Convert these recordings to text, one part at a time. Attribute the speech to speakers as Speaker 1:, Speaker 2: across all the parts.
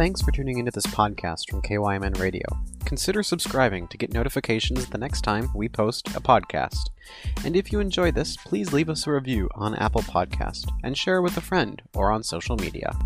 Speaker 1: Thanks for tuning into this podcast from KYMN Radio. Consider subscribing to get notifications the next time we post a podcast. And if you enjoy this, please leave us a review on Apple Podcast and share with a friend or on social media.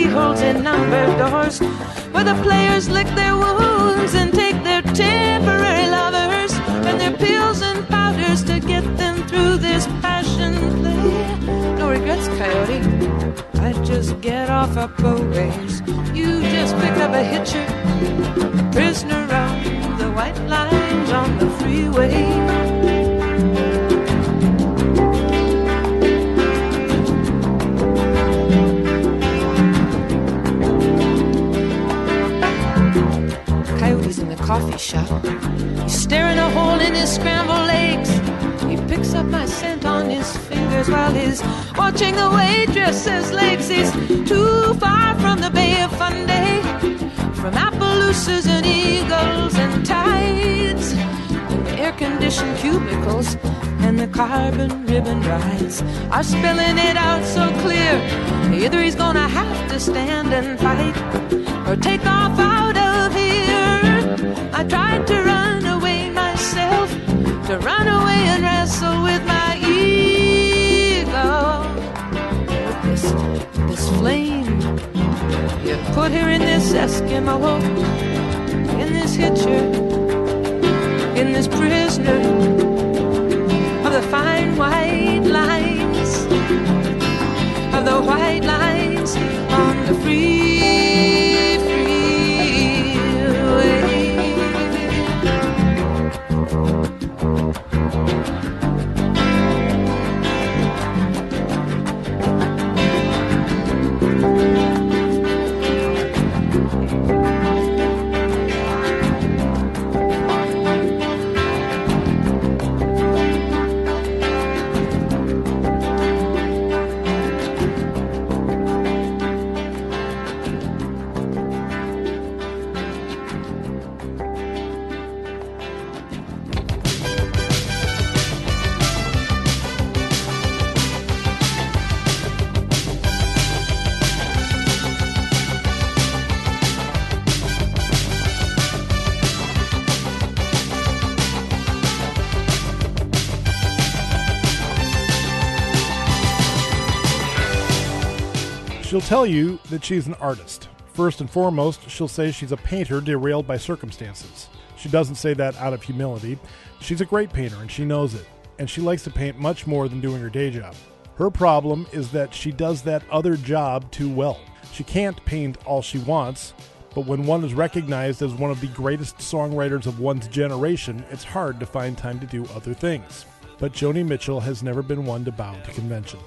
Speaker 2: keyholes and numbered doors where the players lick their horses and eagles and tides, and the air conditioned cubicles and the carbon ribbon rides are spilling it out so clear. Either he's gonna have to stand and fight or take off out of here. I tried to run away myself, to run away and wrestle with. Put her in this Eskimo, in this hitcher, in this prisoner of the fine white lines, of the white lines on the free.
Speaker 3: Tell you that she's an artist. First and foremost, she'll say she's a painter derailed by circumstances. She doesn't say that out of humility. She's a great painter and she knows it, and she likes to paint much more than doing her day job. Her problem is that she does that other job too well. She can't paint all she wants, but when one is recognized as one of the greatest songwriters of one's generation, it's hard to find time to do other things. But Joni Mitchell has never been one to bow to convention.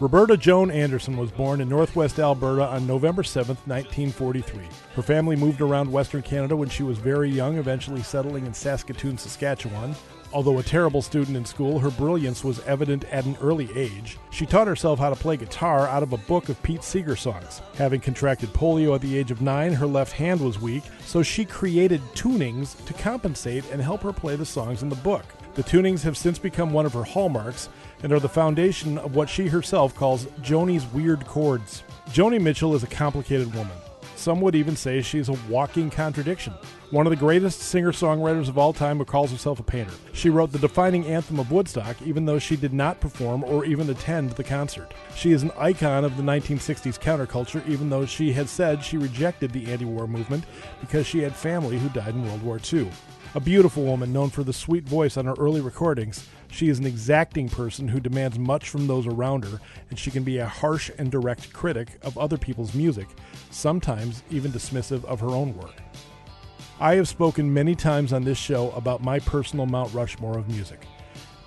Speaker 3: Roberta Joan Anderson was born in northwest Alberta on November 7, 1943. Her family moved around Western Canada when she was very young, eventually settling in Saskatoon, Saskatchewan. Although a terrible student in school, her brilliance was evident at an early age. She taught herself how to play guitar out of a book of Pete Seeger songs. Having contracted polio at the age of nine, her left hand was weak, so she created tunings to compensate and help her play the songs in the book. The tunings have since become one of her hallmarks and are the foundation of what she herself calls Joni's weird chords. Joni Mitchell is a complicated woman. Some would even say she's a walking contradiction. One of the greatest singer songwriters of all time who calls herself a painter. She wrote the defining anthem of Woodstock, even though she did not perform or even attend the concert. She is an icon of the 1960s counterculture, even though she had said she rejected the anti war movement because she had family who died in World War II. A beautiful woman known for the sweet voice on her early recordings, she is an exacting person who demands much from those around her, and she can be a harsh and direct critic of other people's music, sometimes even dismissive of her own work. I have spoken many times on this show about my personal Mount Rushmore of music.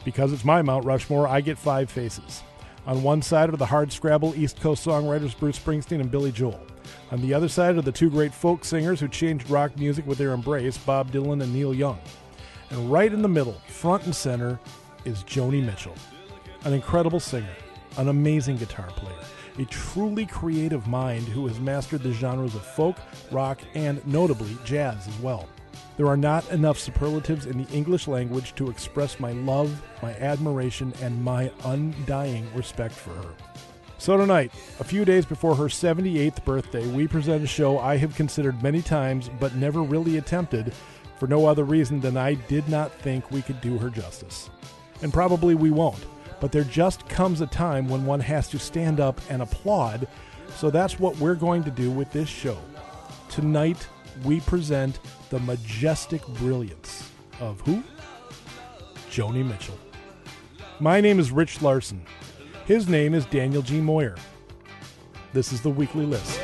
Speaker 3: Because it's my Mount Rushmore, I get five faces. On one side are the hard scrabble East Coast songwriters Bruce Springsteen and Billy Joel. On the other side are the two great folk singers who changed rock music with their embrace, Bob Dylan and Neil Young. And right in the middle, front and center, is Joni Mitchell, an incredible singer, an amazing guitar player, a truly creative mind who has mastered the genres of folk, rock, and notably jazz as well. There are not enough superlatives in the English language to express my love, my admiration, and my undying respect for her. So, tonight, a few days before her 78th birthday, we present a show I have considered many times but never really attempted for no other reason than I did not think we could do her justice. And probably we won't, but there just comes a time when one has to stand up and applaud, so that's what we're going to do with this show. Tonight, we present the majestic brilliance of who? Joni Mitchell. My name is Rich Larson. His name is Daniel G. Moyer. This is the weekly list.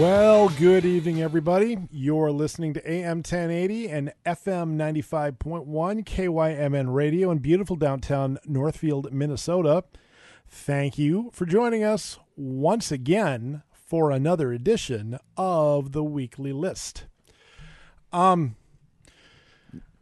Speaker 3: Well, good evening, everybody. You're listening to AM 1080 and FM 95.1 KYMN Radio in beautiful downtown Northfield, Minnesota. Thank you for joining us once again for another edition of the weekly list. Um,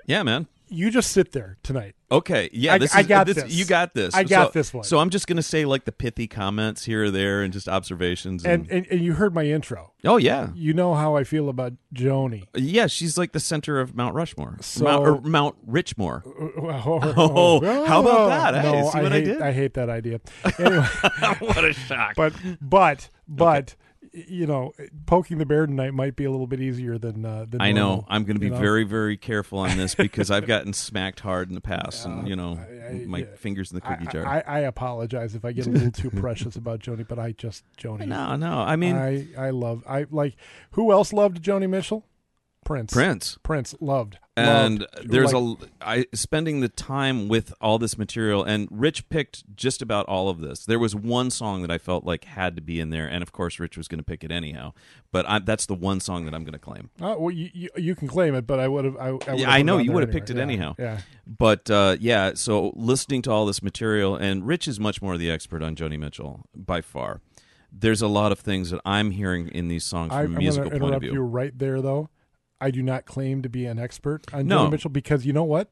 Speaker 4: Yeah, man.
Speaker 3: You just sit there tonight.
Speaker 4: Okay. Yeah,
Speaker 3: I-
Speaker 4: this
Speaker 3: I
Speaker 4: is,
Speaker 3: got
Speaker 4: this,
Speaker 3: this.
Speaker 4: You got this.
Speaker 3: I got
Speaker 4: So-
Speaker 3: this one.
Speaker 4: So I'm just gonna say like the pithy comments here or there and just observations. And,
Speaker 3: And, and and you heard my intro.
Speaker 4: oh yeah,
Speaker 3: You know how I feel about Joni.
Speaker 4: yeah. She's like the center of Mount Rushmore,
Speaker 3: So-
Speaker 4: Mount, or Mount Richmore.
Speaker 3: Oh.
Speaker 4: oh, how about that? Hey,
Speaker 3: no,
Speaker 4: what I
Speaker 3: hate,
Speaker 4: did?
Speaker 3: I hate that idea. Anyway,
Speaker 4: what a shock!
Speaker 3: but but but you know, poking the bear tonight might be a little bit easier than uh, than
Speaker 4: I know.
Speaker 3: normal,
Speaker 4: I'm going to be
Speaker 3: know?
Speaker 4: very, very careful on this because I've gotten smacked hard in the past, and you know,
Speaker 3: I- I-
Speaker 4: my
Speaker 3: yeah.
Speaker 4: fingers in the
Speaker 3: I,
Speaker 4: cookie jar.
Speaker 3: I, I apologize if I get a little too precious about Joni, but I just Joni.
Speaker 4: no, no. I mean,
Speaker 3: I I love I like who else loved Joni Mitchell? Prince.
Speaker 4: Prince.
Speaker 3: Prince loved.
Speaker 4: and
Speaker 3: loved.
Speaker 4: there's
Speaker 3: Like,
Speaker 4: a I spending the time with all this material and Rich picked just about all of this. There was one song that I felt like had to be in there and of course Rich was going to pick it anyhow. But I, that's the one song that I'm going to claim.
Speaker 3: Oh, well, you, you, you can claim it, but I would have. I, I,
Speaker 4: Yeah, I know you would have
Speaker 3: anyway.
Speaker 4: picked it
Speaker 3: Yeah,
Speaker 4: anyhow.
Speaker 3: Yeah.
Speaker 4: But uh, yeah, so listening to all this material and Rich is much more the expert on Joni Mitchell by far. There's a lot of things that I'm hearing in these songs
Speaker 3: I,
Speaker 4: from
Speaker 3: I'm
Speaker 4: musical
Speaker 3: going to
Speaker 4: point of
Speaker 3: interrupt
Speaker 4: view.
Speaker 3: you right there, though. I do not claim to be an expert on
Speaker 4: No.
Speaker 3: Joni Mitchell because you know what?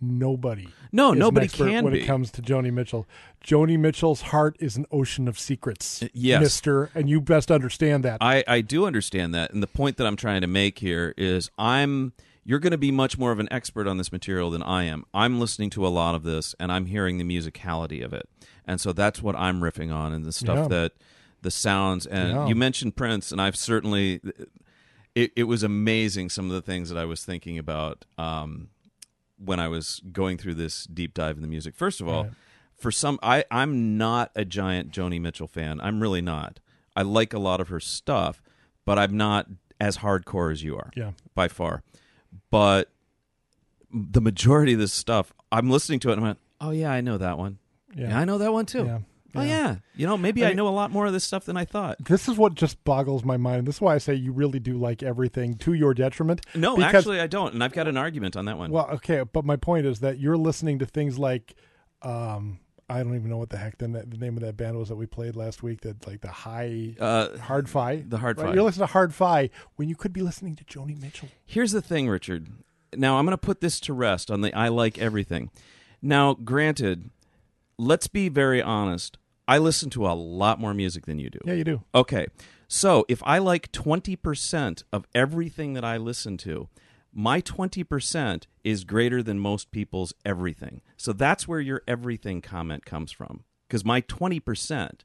Speaker 3: Nobody.
Speaker 4: No, nobody can
Speaker 3: when
Speaker 4: be.
Speaker 3: it comes to Joni Mitchell. Joni Mitchell's heart is an ocean of secrets,
Speaker 4: yes.
Speaker 3: Mister, and you best understand that.
Speaker 4: I, I do understand that. And the point that I'm trying to make here is I'm you're going to be much more of an expert on this material than I am. I'm listening to a lot of this and I'm hearing the musicality of it. And so that's what I'm riffing on and the stuff
Speaker 3: Yeah.
Speaker 4: that the sounds and
Speaker 3: Yeah.
Speaker 4: you mentioned Prince and I've certainly it, it was amazing some of the things that I was thinking about um, when I was going through this deep dive in the music. First of all,
Speaker 3: Right.
Speaker 4: for some, I I'm not a giant Joni Mitchell fan. I'm really not. I like a lot of her stuff, but I'm not as hardcore as you are.
Speaker 3: Yeah.
Speaker 4: by far. But the majority of this stuff, I'm listening to it and I'm like, oh yeah, I know that one.
Speaker 3: Yeah.
Speaker 4: Yeah, I know that one too.
Speaker 3: Yeah.
Speaker 4: Oh
Speaker 3: Yeah.
Speaker 4: you know maybe
Speaker 3: I
Speaker 4: I,
Speaker 3: mean-
Speaker 4: know a lot more of this stuff than I thought.
Speaker 3: This is what just boggles my mind. This is why I say you really do like everything to your detriment.
Speaker 4: No,
Speaker 3: Because-
Speaker 4: actually I don't, and I've got an argument on that one.
Speaker 3: Well, okay, but my point is that you're listening to things like, um, I don't even know what the heck the, the name of that band was that we played last week. That like the high
Speaker 4: uh,
Speaker 3: hard fi,
Speaker 4: the Hard
Speaker 3: Right?
Speaker 4: Fi.
Speaker 3: You're listening to hard fi when you could be listening to Joni Mitchell.
Speaker 4: Here's the thing, Richard. Now I'm going to put this to rest on the I like everything. Now, granted, let's be very honest. I listen to a lot more music than you do.
Speaker 3: Yeah, you do.
Speaker 4: Okay. So if I like 20% of everything that I listen to, my 20% is greater than most people's everything. So that's where your everything comment comes from. Because my 20%,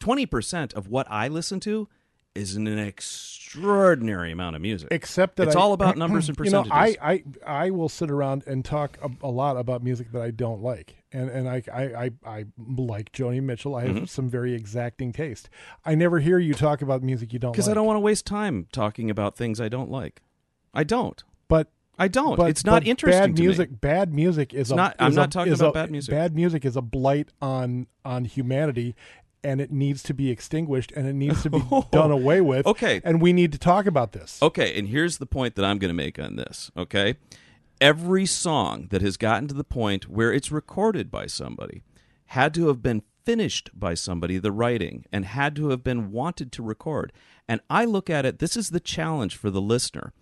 Speaker 4: 20% of what I listen to is an extraordinary amount of music.
Speaker 3: Except that
Speaker 4: It's
Speaker 3: I-
Speaker 4: all about numbers and
Speaker 3: You know,
Speaker 4: percentages.
Speaker 3: I, I I will sit around and talk a, a lot about music that I don't like, and and I I I, I like Joni Mitchell. I have
Speaker 4: Mm-hmm.
Speaker 3: some very exacting taste. I never hear you talk about music you don't like.
Speaker 4: Because
Speaker 3: like.
Speaker 4: I don't want to waste time talking about things I don't like. I don't.
Speaker 3: But
Speaker 4: I don't.
Speaker 3: but
Speaker 4: it's not interesting
Speaker 3: Bad music. Bad music is a.
Speaker 4: not- I'm not
Speaker 3: a-
Speaker 4: talking about
Speaker 3: a-
Speaker 4: bad music.
Speaker 3: Bad music is a blight on on humanity, and it needs to be extinguished, and it needs to be done away with.
Speaker 4: Okay.
Speaker 3: and we need to talk about this.
Speaker 4: Okay, and here's the point that I'm going to make on this, okay? Every song that has gotten to the point where it's recorded by somebody had to have been finished by somebody, the writing, and had to have been wanted to record. And I look at it, this is the challenge for the listener.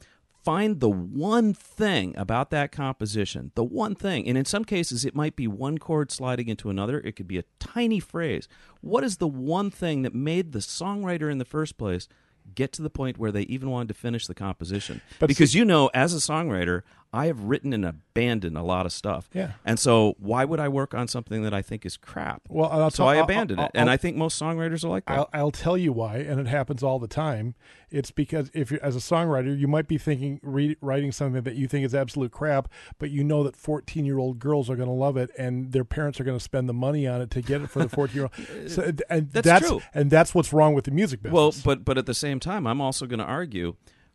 Speaker 4: Find the one thing about that composition, the one thing. And in some cases, it might be one chord sliding into another. It could be a tiny phrase. What is the one thing that made the songwriter in the first place get to the point where they even wanted to finish the composition?
Speaker 3: But
Speaker 4: because you know, as a songwriter, I have written and abandoned a lot of stuff.
Speaker 3: Yeah.
Speaker 4: And so, why would I work on something that I think is crap?
Speaker 3: Well, and I'll
Speaker 4: so
Speaker 3: tell-
Speaker 4: I
Speaker 3: I'll-
Speaker 4: abandoned
Speaker 3: I'll-
Speaker 4: it, and
Speaker 3: I'll-
Speaker 4: I think most songwriters are like that.
Speaker 3: I'll, I'll tell you why, and it happens all the time. It's because if you're as a songwriter, you might be thinking re- writing something that you think is absolute crap, but you know that 14 year old girls are going to love it, and their parents are going to spend the money on it to get it for the 14 year old. So, and
Speaker 4: That's
Speaker 3: that's
Speaker 4: true.
Speaker 3: and that's what's wrong with the music business.
Speaker 4: Well, but but at the same time, I'm also going to argue.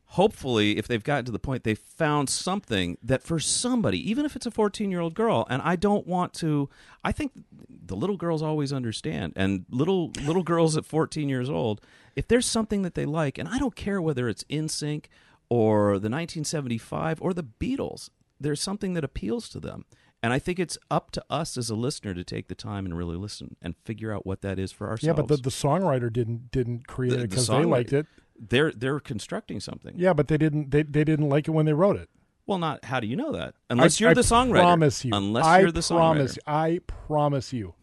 Speaker 4: Hopefully, if they've gotten to the point, they've found something that for somebody, even if it's a 14 year old girl, and I don't want to. I think the little girls always understand, and little little girls at 14 years old, if there's something that they like, and I don't care whether it's NSYNC or the 1975 or the Beatles, there's something that appeals to them. And I think it's up to us as a listener to take the time and really listen and figure out what that is for ourselves.
Speaker 3: yeah, but the, the songwriter didn't didn't create
Speaker 4: The-
Speaker 3: it
Speaker 4: the
Speaker 3: because they liked it.
Speaker 4: They're they're constructing something.
Speaker 3: Yeah, but they didn't they, they didn't like it when they wrote it.
Speaker 4: Well, not how do you know that? Unless
Speaker 3: I-
Speaker 4: you're
Speaker 3: I
Speaker 4: the songwriter.
Speaker 3: Promise you.
Speaker 4: Unless
Speaker 3: I
Speaker 4: you're the
Speaker 3: promise,
Speaker 4: songwriter.
Speaker 3: I promise you.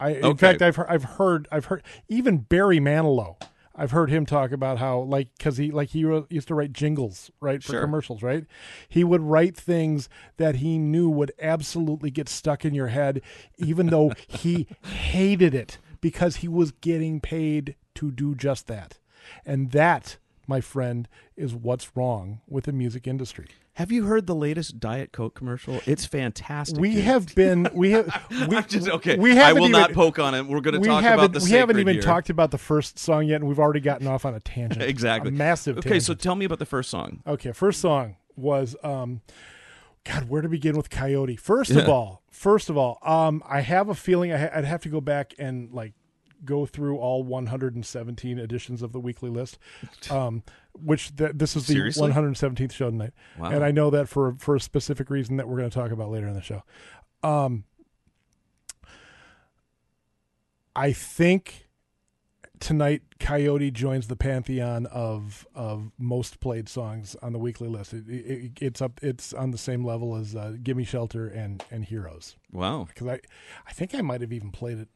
Speaker 3: I in
Speaker 4: Okay.
Speaker 3: fact I've heard, I've heard I've heard even Barry Manilow. I've heard him talk about how like because he like he wrote- used to write jingles right for
Speaker 4: Sure.
Speaker 3: commercials right. He would write things that he knew would absolutely get stuck in your head, even though he hated it because he was getting paid to do just that, and that. My friend, is what's wrong with the music industry.
Speaker 4: Have you heard the latest Diet Coke commercial? It's fantastic.
Speaker 3: We
Speaker 4: dude.
Speaker 3: have been we have we,
Speaker 4: just okay.
Speaker 3: We
Speaker 4: I
Speaker 3: haven't
Speaker 4: will
Speaker 3: even,
Speaker 4: not poke on it. We're going to talk about the
Speaker 3: we haven't even
Speaker 4: here.
Speaker 3: talked about the first song yet, and we've already gotten off on a tangent.
Speaker 4: exactly
Speaker 3: a massive.
Speaker 4: Okay, so tell me about the first song.
Speaker 3: okay, first song was um, God, where to begin with Coyote? First of all, first of all, um, I have a feeling I ha- I'd have to go back and like go through all 117 editions of the weekly list, um, which th- this is the
Speaker 4: Seriously?
Speaker 3: 117th show tonight,
Speaker 4: Wow.
Speaker 3: and I know that for for a specific reason that we're going to talk about later in the show. Um, I think tonight Coyote joins the pantheon of of most played songs on the weekly list. It, it, it's up. It's on the same level as uh, "Gimme Shelter" and and "Heroes."
Speaker 4: Wow.
Speaker 3: Because I, I think I might have even played it.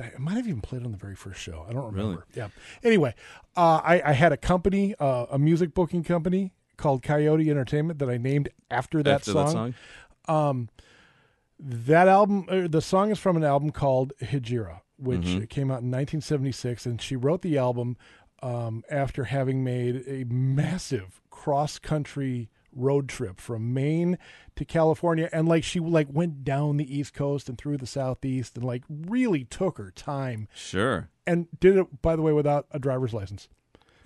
Speaker 3: I might have even played on the very first show. I don't remember. Yeah. Anyway, uh, I, I had a company, uh, a music booking company called Coyote Entertainment that I named after that
Speaker 4: After
Speaker 3: song.
Speaker 4: that song.
Speaker 3: Um, that album, uh, the song is from an album called Hejira, which
Speaker 4: Mhm.
Speaker 3: came out in 1976, and she wrote the album um, after having made a massive cross country road trip from Maine to California and like she like went down the east coast and through the southeast and like really took her time
Speaker 4: Sure.
Speaker 3: and did it by the way without a driver's license.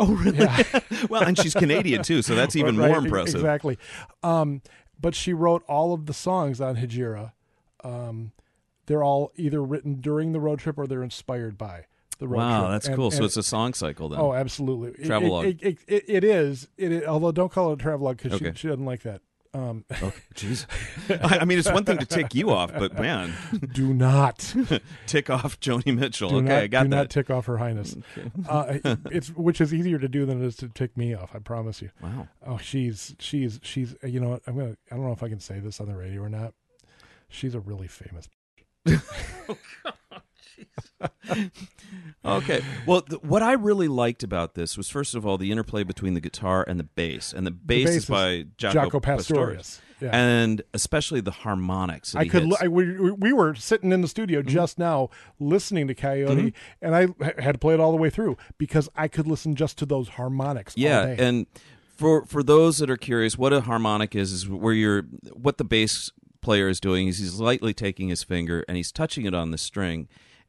Speaker 4: Oh, really? well, and she's Canadian too, so that's even
Speaker 3: Right,
Speaker 4: more impressive.
Speaker 3: Exactly. Um, but she wrote all of the songs on Hejira. Um, they're all either written during the road trip or they're inspired by the road trip.
Speaker 4: Wow, that's
Speaker 3: And-
Speaker 4: cool. so it's a song cycle then.
Speaker 3: oh, absolutely.
Speaker 4: Travelogue.
Speaker 3: It, it, it, it is. It. Although don't call it a travelogue because
Speaker 4: Okay.
Speaker 3: she, she doesn't like that. Um,
Speaker 4: Okay, jeez. I, I mean, it's one thing to tick you off, but man,
Speaker 3: do not.
Speaker 4: tick off Joni Mitchell.
Speaker 3: Do
Speaker 4: okay,
Speaker 3: not,
Speaker 4: I got that.
Speaker 3: do
Speaker 4: that.
Speaker 3: not tick off Her Highness. Uh, it's which is easier to do than it is to tick me off. I promise you.
Speaker 4: wow.
Speaker 3: Oh, she's she's she's. You know what? I'm gonna. I don't know if I can say this on the radio or not. She's a really famous.
Speaker 4: Okay. Well, th- what I really liked about this was first of all the interplay between the guitar and the bass, and the bass,
Speaker 3: bass
Speaker 4: is
Speaker 3: is
Speaker 4: by Jaco,
Speaker 3: Jaco
Speaker 4: Pastorius.
Speaker 3: Pastorius. Yeah.
Speaker 4: and especially the harmonics. that
Speaker 3: I
Speaker 4: he
Speaker 3: could.
Speaker 4: hits.
Speaker 3: li- I, we, we were sitting in the studio
Speaker 4: Mm-hmm.
Speaker 3: just now listening to Coyote, and I h- had to play it all the way through because I could listen just to those harmonics.
Speaker 4: Yeah, and for for those that are curious, what a harmonic is is where you're what the bass player is doing is he's lightly taking his finger and he's touching it on the string.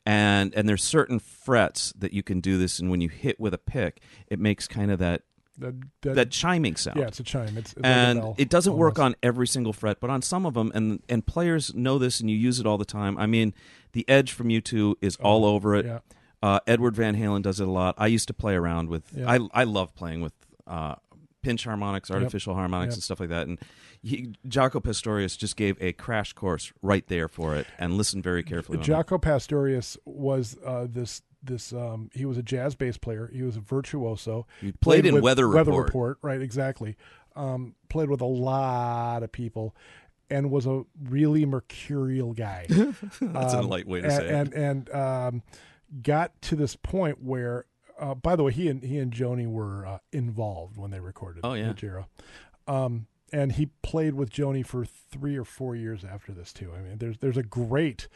Speaker 4: And and there's certain frets that you can do this, and when you hit with a pick, it makes kind of that
Speaker 3: that, that,
Speaker 4: that chiming sound.
Speaker 3: yeah, it's a chime. It's, it's like
Speaker 4: and
Speaker 3: bell,
Speaker 4: it doesn't work on every single fret, but on some of them, and and players know this, and you use it all the time. I mean, the Edge from U2 is all over it.
Speaker 3: yeah.
Speaker 4: Uh, Edward Van Halen does it a lot. I used to play around with.
Speaker 3: Yeah.
Speaker 4: I I love playing with uh, pinch harmonics, artificial harmonics,
Speaker 3: Yep.
Speaker 4: and stuff like that. And he, Jaco Pastorius just gave a crash course right there for it, and listened very carefully.
Speaker 3: Jaco Pastorius was uh, this this um, he was a jazz bass player. He was a virtuoso.
Speaker 4: He played in
Speaker 3: with
Speaker 4: Weather
Speaker 3: Weather
Speaker 4: Report.
Speaker 3: Report, right? Exactly. Um, played with a lot of people, and was a really mercurial guy.
Speaker 4: That's a
Speaker 3: Um,
Speaker 4: light way to
Speaker 3: and,
Speaker 4: say it.
Speaker 3: and, and um, got to this point where, uh, by the way, he and he and Joni were uh, involved when they recorded.
Speaker 4: Oh, yeah.
Speaker 3: Um, and he played with Joni for three or four years after this too. I mean, there's there's a great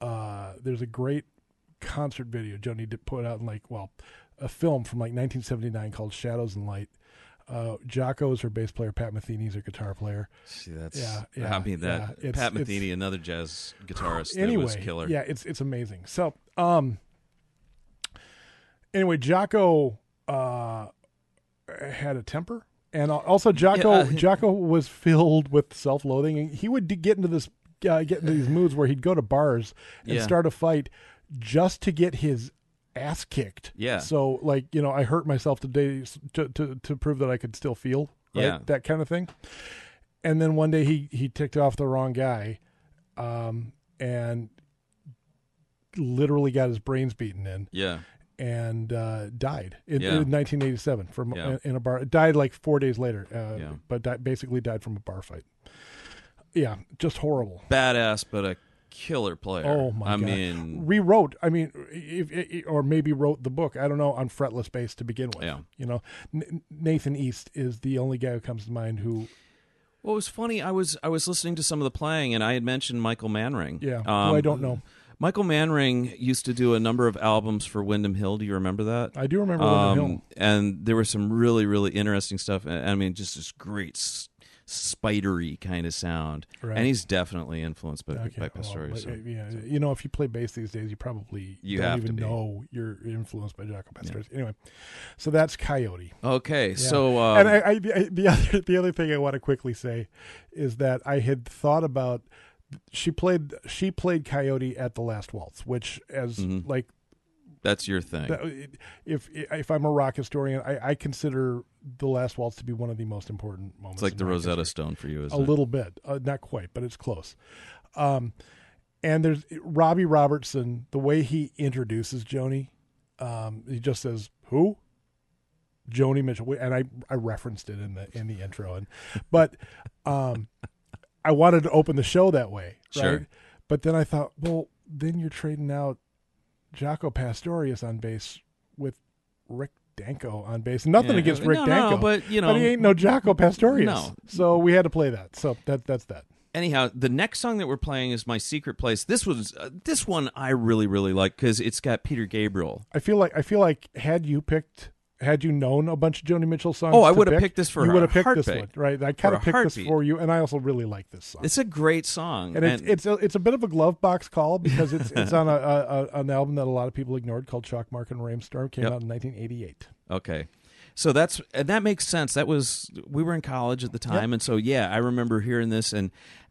Speaker 3: uh, there's a great concert video Joni did put out in like well a film from like 1979 called Shadows and Light. Uh, Jaco is her bass player. Pat Metheny's her guitar player.
Speaker 4: See, that's
Speaker 3: Yeah, yeah,
Speaker 4: I mean that
Speaker 3: yeah.
Speaker 4: Pat Metheny, another jazz guitarist, that was killer.
Speaker 3: Yeah, it's it's amazing. So, um, anyway, Jaco uh had a temper, and also Jaco
Speaker 4: Yeah, uh,
Speaker 3: Jaco was filled with self-loathing, and he would get into this uh, get into these moods where he'd go to bars and
Speaker 4: Yeah.
Speaker 3: start a fight just to get his ass kicked.
Speaker 4: Yeah.
Speaker 3: So, like you know, I hurt myself today to to, to prove that I could still feel. Right?
Speaker 4: Yeah.
Speaker 3: That kind of thing. And then one day he he ticked off the wrong guy, um, and literally got his brains beaten in
Speaker 4: yeah.
Speaker 3: And uh, died in,
Speaker 4: Yeah.
Speaker 3: in 1987 from
Speaker 4: Yeah.
Speaker 3: in, a bar. Died like four days later, uh,
Speaker 4: Yeah.
Speaker 3: but di- basically died from a bar fight. Yeah, just horrible.
Speaker 4: Badass, but a killer player.
Speaker 3: Oh my
Speaker 4: I
Speaker 3: god!
Speaker 4: mean,
Speaker 3: rewrote. I mean, if, if, or maybe wrote the book. I don't know on fretless bass to begin with.
Speaker 4: Yeah.
Speaker 3: You know, N- Nathan East is the only guy who comes to mind who.
Speaker 4: Well, it was funny. I was I was listening to some of the playing, and I had mentioned Michael Manring.
Speaker 3: Yeah, who
Speaker 4: Um,
Speaker 3: I don't know.
Speaker 4: Michael Manring used to do a number of albums for Windham Hill. Do you remember that?
Speaker 3: I do remember Windham
Speaker 4: Um,
Speaker 3: Hill.
Speaker 4: and there was some really really interesting stuff. I mean, just this great s- spidery kind of sound.
Speaker 3: Right.
Speaker 4: And he's definitely influenced by,
Speaker 3: Okay,
Speaker 4: by
Speaker 3: well,
Speaker 4: so.
Speaker 3: uh, yeah, you know, if you play bass these days, you probably
Speaker 4: You
Speaker 3: don't even know you're influenced by Jaco Pastorius. Anyway, so that's Coyote.
Speaker 4: Okay,
Speaker 3: Yeah.
Speaker 4: so um,
Speaker 3: and I, I, I, the other the other thing I want to quickly say is that I had thought about she played she played Coyote at the Last Waltz, which as
Speaker 4: Mhm.
Speaker 3: like
Speaker 4: that's your thing.
Speaker 3: that- if if I'm a rock historian, I, I consider the Last Waltz to be one of the most important moments.
Speaker 4: it's like the Rosetta
Speaker 3: history.
Speaker 4: Stone for you,
Speaker 3: a
Speaker 4: isn't it?
Speaker 3: little bit, uh, not quite, but it's close. Um, and there's Robbie Robertson. The way he introduces Joni, um, he just says, "Who?" Joni Mitchell, and I I referenced it in the in the intro, and but um, I wanted to open the show that way, right?
Speaker 4: Sure.
Speaker 3: But then I thought, well, then you're trading out Jaco Pastorius on bass with Rick Danko on bass. Nothing
Speaker 4: Yeah.
Speaker 3: against Rick
Speaker 4: no,
Speaker 3: Danko,
Speaker 4: no, but you know,
Speaker 3: but he ain't no Jaco Pastorius.
Speaker 4: No.
Speaker 3: So we had to play that. So that that's that.
Speaker 4: anyhow, the next song that we're playing is "My Secret Place." This was uh, this one I really really like because it's got Peter Gabriel.
Speaker 3: I feel like I feel like had you picked had you known a bunch of Joni Mitchell songs,
Speaker 4: Oh, I would have
Speaker 3: pick,
Speaker 4: picked this for
Speaker 3: you would have picked this one, right? I kind of picked this for you, and I also really like this song.
Speaker 4: It's a great song,
Speaker 3: and it's it's a, it's a bit of a glove box call because it's it's on a, a, an album that a lot of people ignored called Chalk Mark and Rainstorm came
Speaker 4: Yep.
Speaker 3: out in 1988.
Speaker 4: Okay. So that's and that makes sense. That was we were in college at the time, and so yeah, I remember hearing this and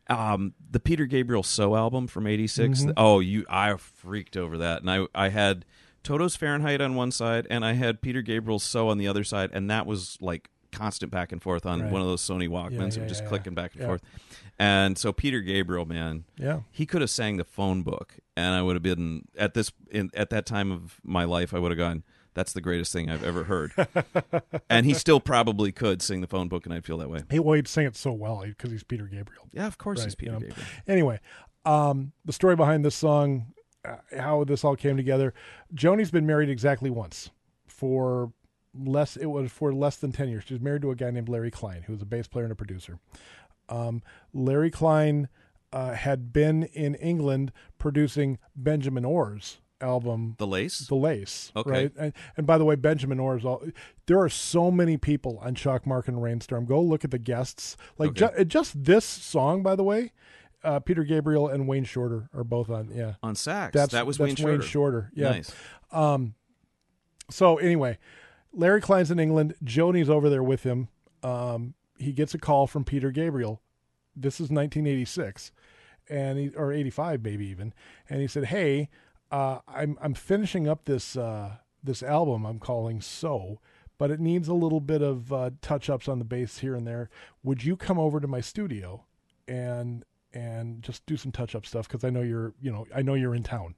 Speaker 4: um, the Peter Gabriel "So" album from '86.
Speaker 3: Mm-hmm.
Speaker 4: Oh, you, I freaked over that, and I I had Toto's Fahrenheit on one side, and I had Peter Gabriel's "So" on the other side, and that was like constant back and forth on
Speaker 3: Right.
Speaker 4: one of those Sony Walkmans,
Speaker 3: Yeah, yeah,
Speaker 4: just
Speaker 3: yeah,
Speaker 4: clicking back and forth. And so Peter Gabriel, man,
Speaker 3: Yeah.
Speaker 4: he could have sang the phone book and i would have been at this in, at that time of my life i would have gone that's the greatest thing i've ever heard and he still probably could sing the phone book and i'd feel that way
Speaker 3: He well, he'd sing it so well because he's Peter Gabriel.
Speaker 4: yeah of course
Speaker 3: Right,
Speaker 4: he's peter
Speaker 3: you know.
Speaker 4: gabriel
Speaker 3: Anyway, um, the story behind this song, how this all came together. Joni's been married exactly once for less. It was for less than ten years. She was married to a guy named Larry Klein, who was a bass player and a producer. Um, Larry Klein uh, had been in England producing Benjamin Orr's album
Speaker 4: the lace
Speaker 3: the lace
Speaker 4: Okay.
Speaker 3: right and, and by the way benjamin Orr's all there are so many people on chalk mark and rainstorm go look at the guests like
Speaker 4: Okay.
Speaker 3: ju- just this song by the way uh, peter gabriel and wayne shorter are both on yeah.
Speaker 4: On sax.
Speaker 3: That's
Speaker 4: that was
Speaker 3: that's
Speaker 4: wayne shorter,
Speaker 3: yeah.
Speaker 4: Nice.
Speaker 3: So anyway larry klein's in england. Joni's over there with him. Um, he gets a call from peter gabriel. This is 1986 and he or 85 maybe even and he said hey uh, i'm i'm finishing up this uh, this album i'm calling so but it needs a little bit of uh, touch ups on the bass here and there. Would you come over to my studio and and just do some touch up stuff because i know you're you know i know you're in town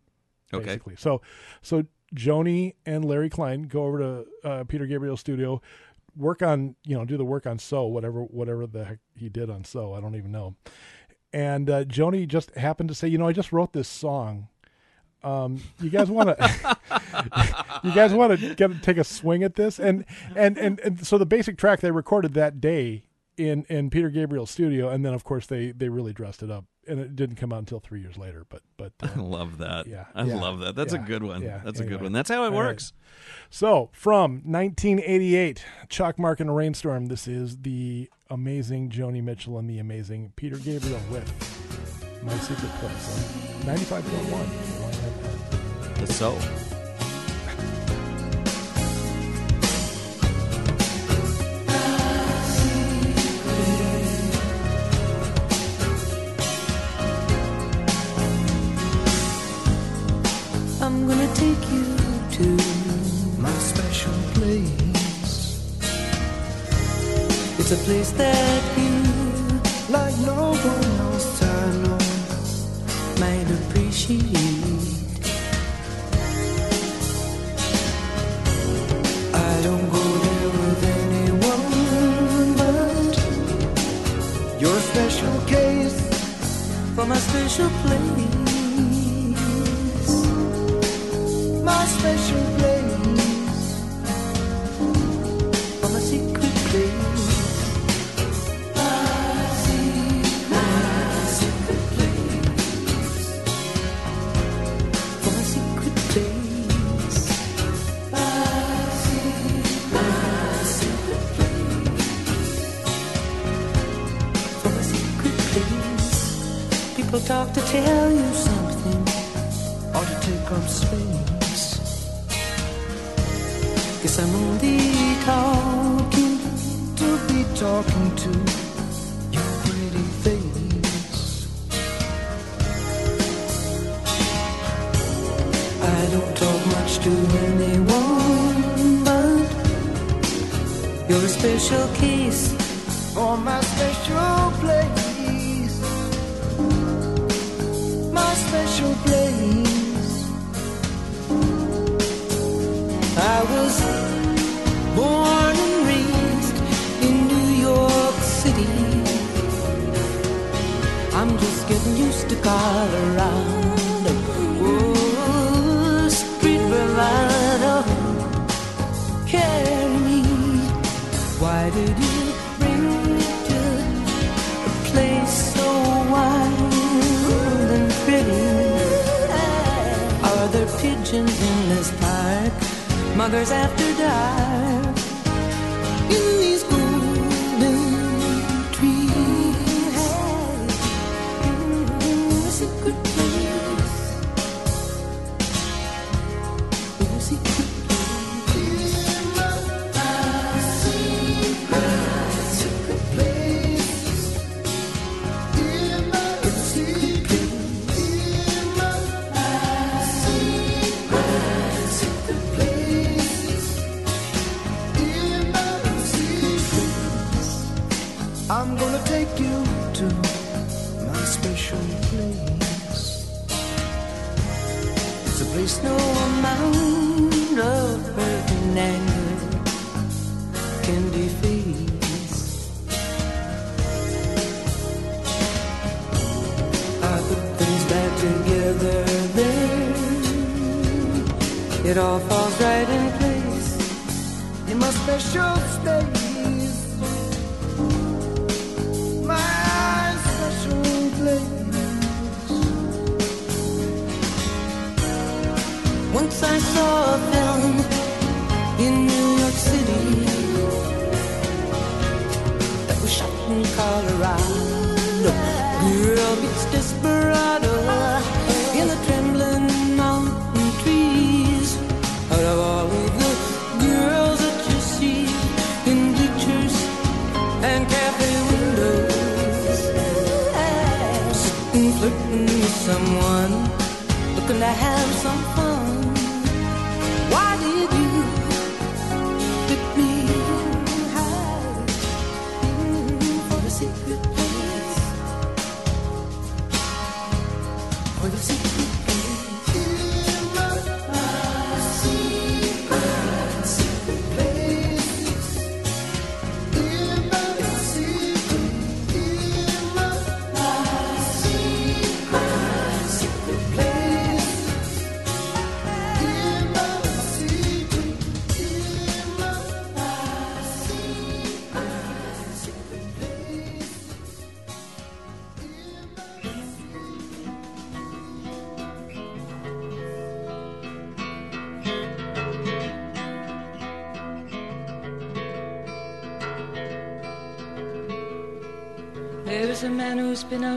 Speaker 4: Okay.
Speaker 3: basically. So so Joni and Larry Klein go over to uh, Peter Gabriel's studio, work on you know do the work on So whatever whatever the heck he did on So I don't even know, and uh, Joni just happened to say you know I just wrote this song. Um, you guys want to, you guys want to get take a swing at this, and, and and and so the basic track they recorded that day in in Peter Gabriel's studio, and then of course they they really dressed it up, and it didn't come out until three years later. But but uh,
Speaker 4: i love that
Speaker 3: Yeah,
Speaker 4: i
Speaker 3: yeah,
Speaker 4: love that that's a good one
Speaker 3: yeah,
Speaker 4: that's a good one that's how it
Speaker 3: All right.
Speaker 4: works
Speaker 3: So, from 1988, Chalk Mark in a Rainstorm, this is the amazing Joni Mitchell and the amazing Peter Gabriel with My Secret Place 95.1.
Speaker 4: the so
Speaker 1: It's a place that you, like no one else I know, might appreciate. I don't go there with anyone but your special case for my special place my special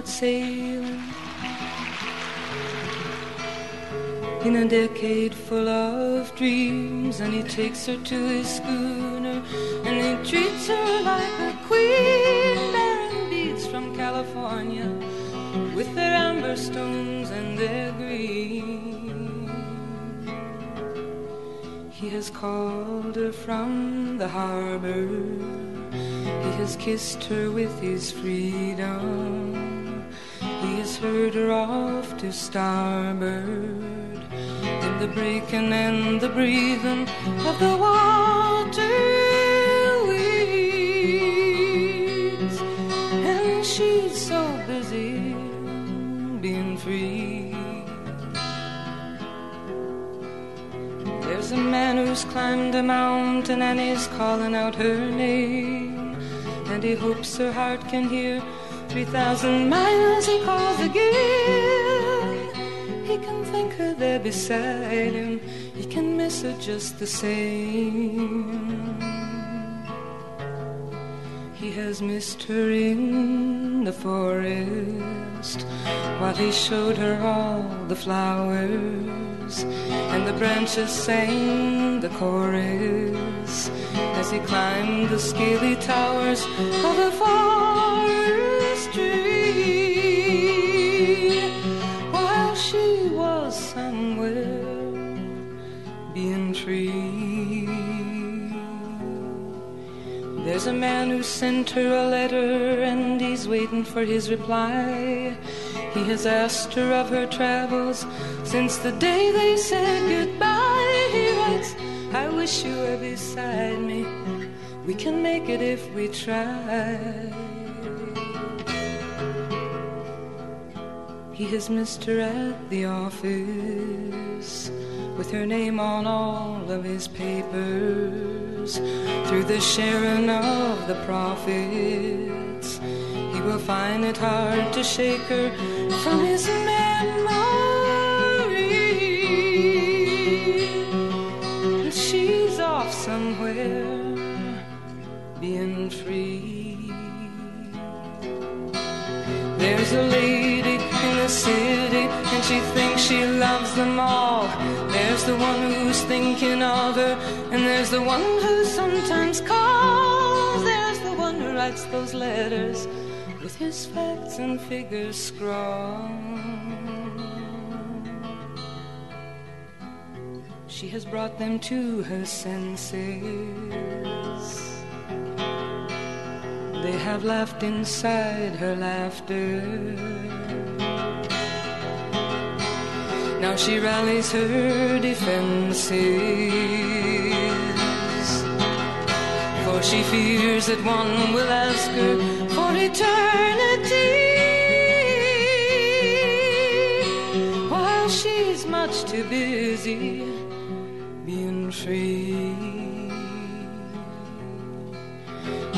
Speaker 1: out sailing in a decade full of dreams, and he takes her to his schooner and he treats her like a queen, bearing beads from California with their amber stones and their green. He has called her from the harbor. He has kissed her with his freedom. Has heard her off to starboard in the breaking and the breathing of the water weeds. And she's so busy being free. There's a man who's climbed a mountain and he's calling out her name. And he hopes her heart can hear 3,000 miles he calls again. He can think her there beside him, he can miss her just the same. He has missed her in the forest while he showed her all the flowers and the branches sang the chorus as he climbed the scaly towers of the forest There's a man who sent her a letter and he's waiting for his reply. He has asked her of her travels since the day they said goodbye. He writes, I wish you were beside me. We can make it if we try. He has missed her at the office with her name on all of his papers. Through the sharing of the profits, he will find it hard to shake her from his memory. And she's off somewhere being free. There's a lady the city and she thinks she loves them all. There's the one who's thinking of her, and there's the one who sometimes calls. There's the one who writes those letters with his facts and figures scrawled. She has brought them to her senses. They have laughed inside her laughter. Now she rallies her defenses. For she fears that one will ask her for eternity. While she's much too busy being free.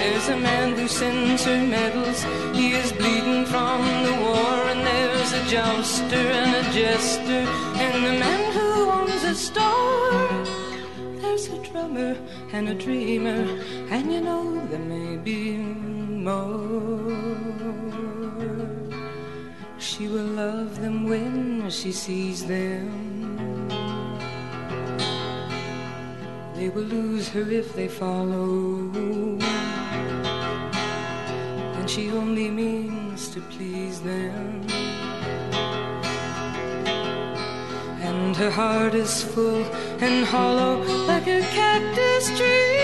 Speaker 1: There's a man who sends her medals. He is bleeding from the war, and there's a jouster and a jester, and the man who owns a store. There's a drummer and a dreamer, and you know there may be more. She will love them when she sees them. They will lose her if they follow. She only means to please them. And her heart is full and hollow like a cactus tree.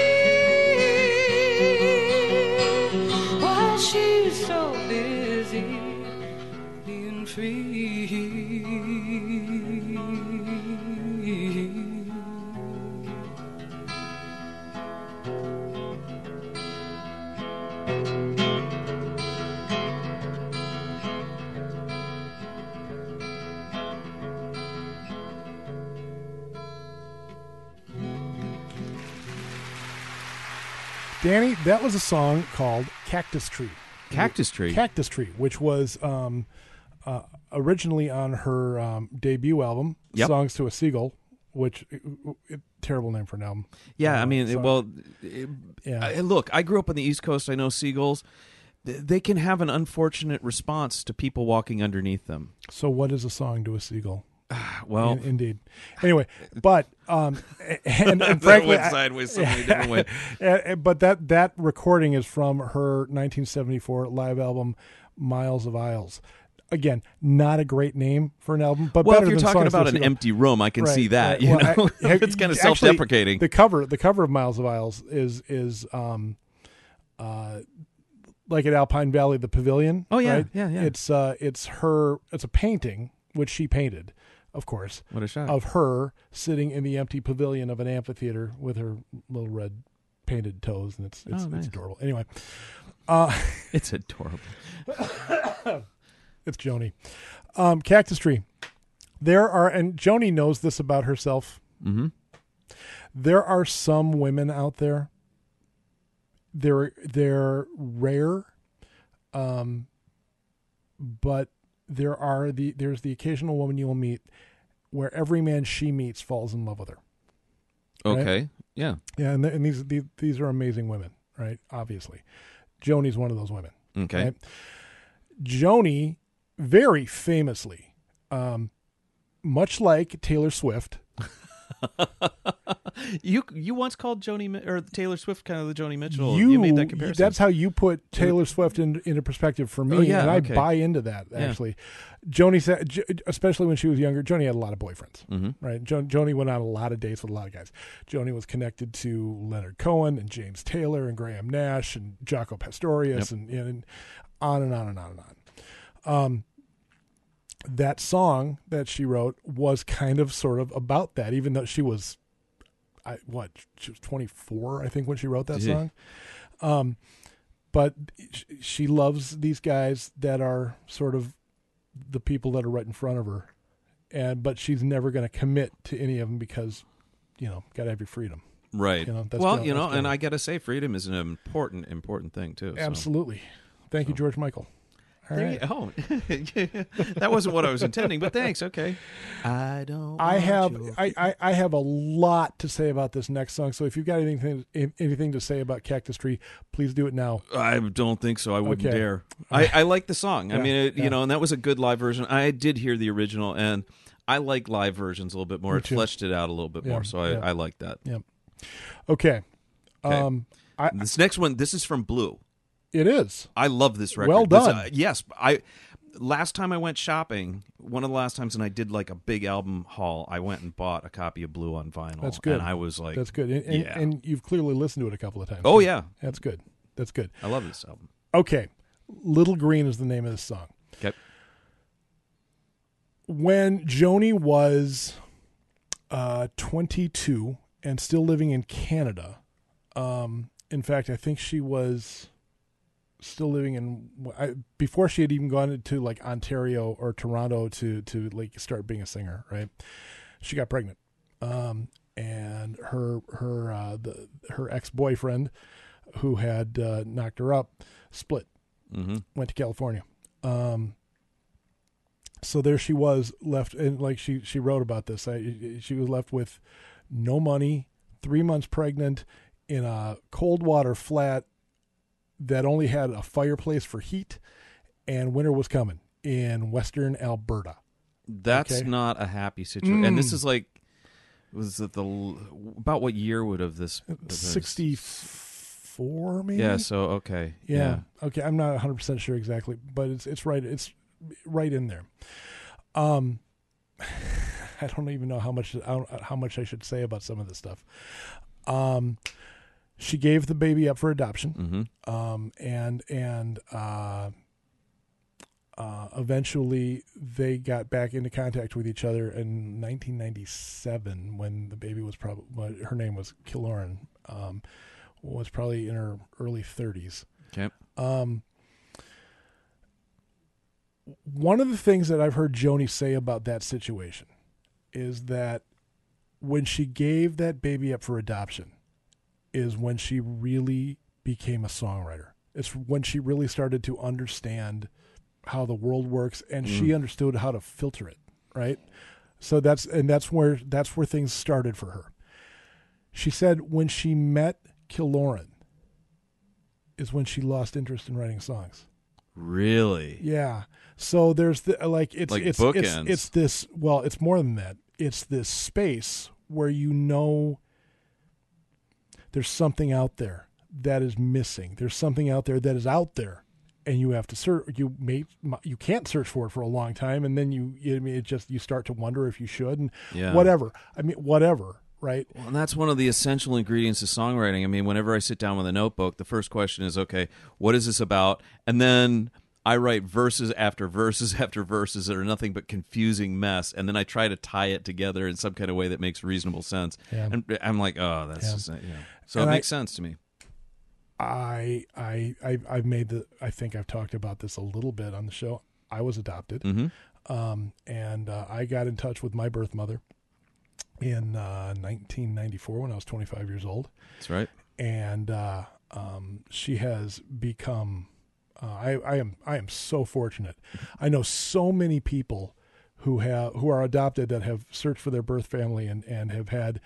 Speaker 1: While she's so busy being free.
Speaker 3: Danny, that was a song called Cactus Tree.
Speaker 4: Cactus Tree.
Speaker 3: Cactus Tree, which was um, uh, originally on her um, debut album,
Speaker 4: Yep.
Speaker 3: Songs to a Seagull, which uh, uh, terrible name for an album.
Speaker 4: Yeah, I
Speaker 3: Uh,
Speaker 4: mean,
Speaker 3: so-
Speaker 4: well, it-
Speaker 3: Yeah.
Speaker 4: I- look, I grew up on the East Coast. I know seagulls. They can have an unfortunate response to people walking underneath them.
Speaker 3: So, what is a song to a seagull?
Speaker 4: Well,
Speaker 3: In- indeed. Anyway, but um, and, and frankly,
Speaker 4: went sideways so many different ways.
Speaker 3: and- and- but that that recording is from her 1974 live album Miles of Aisles. Again, not a great name for an album, but
Speaker 4: well, if you're talking
Speaker 3: Songs to a
Speaker 4: about an empty room, I can
Speaker 3: Right,
Speaker 4: see that.
Speaker 3: right.
Speaker 4: You
Speaker 3: Well,
Speaker 4: know,
Speaker 3: I-
Speaker 4: it's kind of
Speaker 3: actually,
Speaker 4: self-deprecating.
Speaker 3: The cover, the cover of Miles of Aisles is is um, uh, like at Alpine Valley, the pavilion.
Speaker 4: Oh, yeah,
Speaker 3: right?
Speaker 4: yeah, yeah.
Speaker 3: It's uh, it's her. It's a painting which she painted, of course,
Speaker 4: what a shot!
Speaker 3: of her sitting in the empty pavilion of an amphitheater with her little red painted toes, and it's it's,
Speaker 4: Oh, nice.
Speaker 3: it's adorable. Anyway, uh,
Speaker 4: it's adorable.
Speaker 3: it's Joni. Um, Cactus Tree. There are, and Joni knows this about herself.
Speaker 4: hmm
Speaker 3: there are some women out there they're they're rare um but there are the there's the occasional woman you will meet where every man she meets falls in love with her Right?
Speaker 4: Okay. Yeah.
Speaker 3: yeah and, th- and these, these these are amazing women right obviously joni's one of those women
Speaker 4: Okay.
Speaker 3: Right? joni very famously um much like taylor swift
Speaker 4: You you once called Joni or Taylor Swift kind of the Joni Mitchell. You, made that comparison.
Speaker 3: That's how you put Taylor Swift in, into perspective for me,
Speaker 4: Oh, yeah,
Speaker 3: and I
Speaker 4: okay.
Speaker 3: buy into that. Actually, Joni said, especially when she was younger, Joni had a lot of boyfriends.
Speaker 4: Mhm.
Speaker 3: Right, jo- Joni went on a lot of dates with a lot of guys. Joni was connected to Leonard Cohen and James Taylor and Graham Nash and Jaco Pastorius and, and on and on and on and on. Um, that song that she wrote was kind of sort of about that, even though she was, I what she was twenty four, I think, when she wrote that
Speaker 4: Yeah.
Speaker 3: song. Um, but she loves these guys that are sort of the people that are right in front of her, and but she's never going to commit to any of them because, you know, got to have your freedom.
Speaker 4: Right.
Speaker 3: You know, that's
Speaker 4: well,
Speaker 3: Bill-
Speaker 4: you know, and I got to say, freedom is an important, important thing too. so.
Speaker 3: Absolutely. Thank you, George Michael. All
Speaker 4: There
Speaker 3: right.
Speaker 4: you, oh, that wasn't what I was intending, but thanks. Okay. I don't.
Speaker 3: I have I, I, I have a lot to say about this next song. So if you've got anything anything to say about Cactus Tree, please do it now.
Speaker 4: I don't think so. I wouldn't
Speaker 3: Okay.
Speaker 4: dare. I, I like the song. I mean, it,
Speaker 3: yeah.
Speaker 4: you know, and that was a good live version. I did hear the original, and I like live versions a little bit more.
Speaker 3: Me
Speaker 4: It
Speaker 3: too.
Speaker 4: fleshed it out a little bit
Speaker 3: Yeah,
Speaker 4: more, so I,
Speaker 3: yeah.
Speaker 4: I like that.
Speaker 3: Okay.
Speaker 4: Okay.
Speaker 3: Um I
Speaker 4: This next one, this is from Blue.
Speaker 3: It is.
Speaker 4: I love this record.
Speaker 3: Well
Speaker 4: This,
Speaker 3: done.
Speaker 4: uh, yes, I. Last time I went shopping, one of the last times, and I did like a big album haul. I went and bought a copy of Blue on vinyl.
Speaker 3: That's good.
Speaker 4: And I was like,
Speaker 3: That's good. And, and,
Speaker 4: yeah.
Speaker 3: and you've clearly listened to it a couple of times.
Speaker 4: "Oh yeah,
Speaker 3: That's good. That's good.
Speaker 4: I love this album."
Speaker 3: Okay. Little Green is the name of this song.
Speaker 4: Okay.
Speaker 3: When Joni was uh, 22 and still living in Canada, um, in fact, I think she was still living in I, before she had even gone to like Ontario or Toronto to to like start being a singer. Right? She got pregnant, um, and her her uh, the her ex boyfriend, who had uh, knocked her up, split
Speaker 4: Mm-hmm.
Speaker 3: went to California. Um, so there she was left, and like she she wrote about this. I, she was left with no money, three months pregnant, in a cold water flat that only had a fireplace for heat, and winter was coming in western Alberta.
Speaker 4: That's
Speaker 3: Okay.
Speaker 4: not a happy situation. And this
Speaker 3: Mm.
Speaker 4: is like, was it the about what year would have this?
Speaker 3: Sixty four, maybe.
Speaker 4: Yeah. So okay.
Speaker 3: Yeah. Okay. I'm not 100 percent sure exactly, but it's it's right. It's right in there. Um, I don't even know how much I don't- how much I should say about some of this stuff. Um, she gave the baby up for adoption.
Speaker 4: Mm-hmm.
Speaker 3: Um, and and uh, uh, eventually they got back into contact with each other in 1997 when the baby was probably her name was Kilauren. Um, was probably in her early 30s.
Speaker 4: Okay.
Speaker 3: Um, one of the things that I've heard Joni say about that situation is that when she gave that baby up for adoption, is when she really became a songwriter. It's when she really started to understand how the world works and she mm. understood how to filter it, right? So that's and that's where that's where things started for her. She said when she met Kilauren is when she lost interest in writing songs.
Speaker 4: Really?
Speaker 3: Yeah. So there's the like it's
Speaker 4: Like
Speaker 3: it's, it's it's this well, it's more than that. It's this space where you know there's something out there that is missing. There's something out there that is out there and you have to search you may you can't search for it for a long time and then you I mean it just you start to wonder if you should and
Speaker 4: Yeah.
Speaker 3: whatever. I mean whatever, right?
Speaker 4: Well, and that's one of the essential ingredients of songwriting. I mean, whenever I sit down with a notebook, the first question is, okay, what is this about? And then I write verses after verses after verses that are nothing but confusing mess, and then I try to tie it together in some kind of way that makes reasonable sense.
Speaker 3: Yeah.
Speaker 4: And I'm like, oh, that's
Speaker 3: Yeah.
Speaker 4: just yeah. So
Speaker 3: And
Speaker 4: it
Speaker 3: I-
Speaker 4: makes sense to me.
Speaker 3: I I I I've made the I think I've talked about this a little bit on the show. I was adopted.
Speaker 4: hmm
Speaker 3: um, and uh, I got in touch with my birth mother in uh, 1994 when I was 25 years old,
Speaker 4: That's right.
Speaker 3: and uh, um, she has become. Uh, I, I am I am so fortunate. I know so many people who have who are adopted that have searched for their birth family and and have had.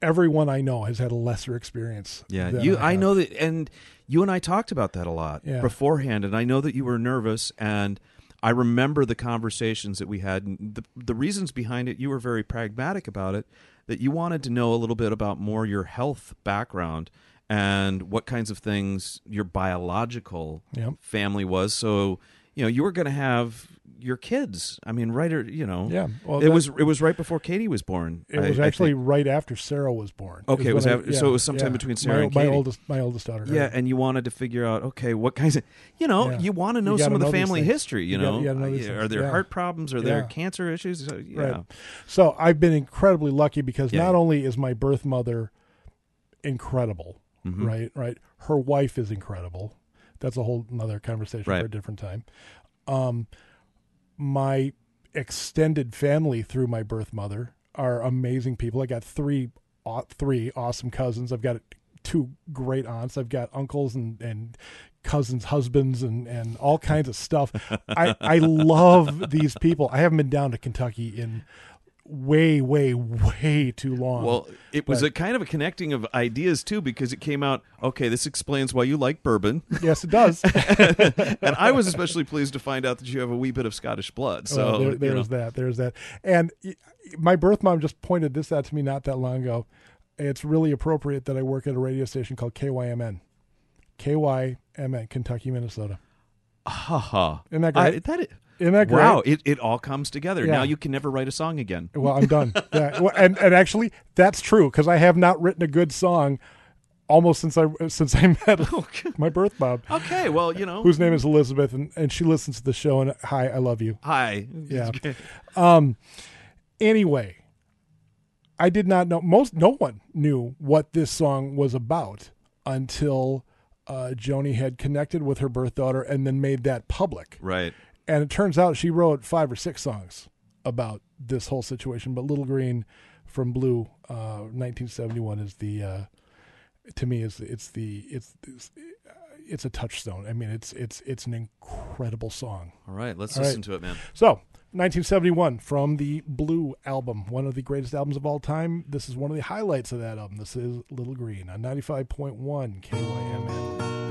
Speaker 3: Everyone I know has had a lesser experience.
Speaker 4: Yeah, you. I
Speaker 3: have.
Speaker 4: know that, and you and I talked about that a lot
Speaker 3: Yeah.
Speaker 4: beforehand, and I know that you were nervous, and I remember the conversations that we had, and the the reasons behind it. You were very pragmatic about it, that you wanted to know a little bit about more your health background and what kinds of things your biological
Speaker 3: Yep.
Speaker 4: family was. So you know you were going to have your kids. I mean, right? Or you know,
Speaker 3: Yeah, well,
Speaker 4: it
Speaker 3: that-
Speaker 4: was it was right before Katie was born.
Speaker 3: It
Speaker 4: I-
Speaker 3: was
Speaker 4: I
Speaker 3: actually right after Sarah was born.
Speaker 4: Okay, it was
Speaker 3: when
Speaker 4: af- so it was sometime between Sarah
Speaker 3: my,
Speaker 4: and
Speaker 3: my oldest my oldest daughter.
Speaker 4: Yeah, and you wanted to figure out, okay, what kinds of, you know,
Speaker 3: Yeah.
Speaker 4: you want to know some of the family history. You,
Speaker 3: You gotta-
Speaker 4: know,
Speaker 3: you gotta know
Speaker 4: Uh, are there
Speaker 3: Yeah.
Speaker 4: heart problems? Are there
Speaker 3: Yeah.
Speaker 4: cancer issues? So, yeah,
Speaker 3: Right. So I've been incredibly lucky because
Speaker 4: Yeah.
Speaker 3: not only is my birth mother incredible,
Speaker 4: Mhm.
Speaker 3: right? Right. Her wife is incredible. That's a whole another conversation
Speaker 4: Right.
Speaker 3: for a different time. Um, my extended family through my birth mother are amazing people. I got three, three awesome cousins. I've got two great aunts. I've got uncles and and cousins' husbands and, and all kinds of stuff. I, I love these people. I haven't been down to Kentucky in way, way, way too long.
Speaker 4: Well, it was
Speaker 3: But-
Speaker 4: a kind of a connecting of ideas too, because it came out. Okay, this explains why you like bourbon,
Speaker 3: yes, it does.
Speaker 4: and I was especially pleased to find out that you have a wee bit of Scottish blood. So
Speaker 3: there,
Speaker 4: you
Speaker 3: there's
Speaker 4: know.
Speaker 3: that. There's that. And my birth mom just pointed this out to me not that long ago. It's really appropriate that I work at a radio station called KYMN. KYMN, Kentucky, Minnesota.
Speaker 4: Ha ha.
Speaker 3: Isn't that
Speaker 4: I-
Speaker 3: great?
Speaker 4: that
Speaker 3: Isn't that great?
Speaker 4: wow! It it all comes together.
Speaker 3: Yeah.
Speaker 4: Now you can never write a song again.
Speaker 3: Well, I'm done. yeah. Well, and and actually, that's true because I have not written a good song almost since I since I met my birth mom,
Speaker 4: Okay, well you know.
Speaker 3: whose name is Elizabeth, and and she listens to the show. And hi, I love you.
Speaker 4: Hi.
Speaker 3: Yeah. Um. Anyway, I did not know. Most no one knew what this song was about until uh, Joni had connected with her birth daughter and then made that public.
Speaker 4: Right.
Speaker 3: And it turns out she wrote five or six songs about this whole situation. But Little Green from Blue, uh, 1971, is the uh, to me is it's the it's it's, it's a touchstone. I mean, it's it's it's an incredible song.
Speaker 4: All right. Let's
Speaker 3: All
Speaker 4: listen
Speaker 3: right.
Speaker 4: to it, man.
Speaker 3: So, 1971 from the Blue album, one of the greatest albums of all time. This is one of the highlights of that album. This is Little Green on 95.1 KYMN.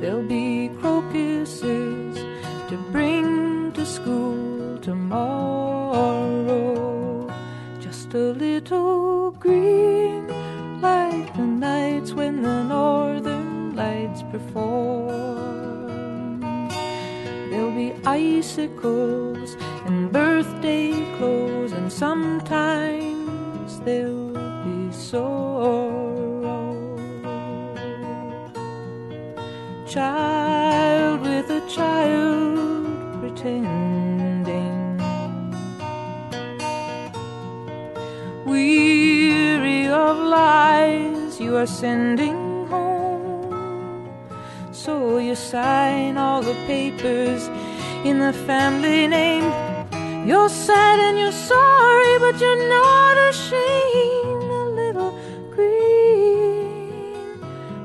Speaker 1: There'll be crocuses to bring to school tomorrow. Just a little green, like the nights when the northern lights perform. There'll be icicles and birthday clothes, and sometimes there'll be sorrow. Child with a child pretending. Weary of lies you are sending home. So you sign all the papers in the family name. You're sad and you're sorry, but you're not ashamed. A little green,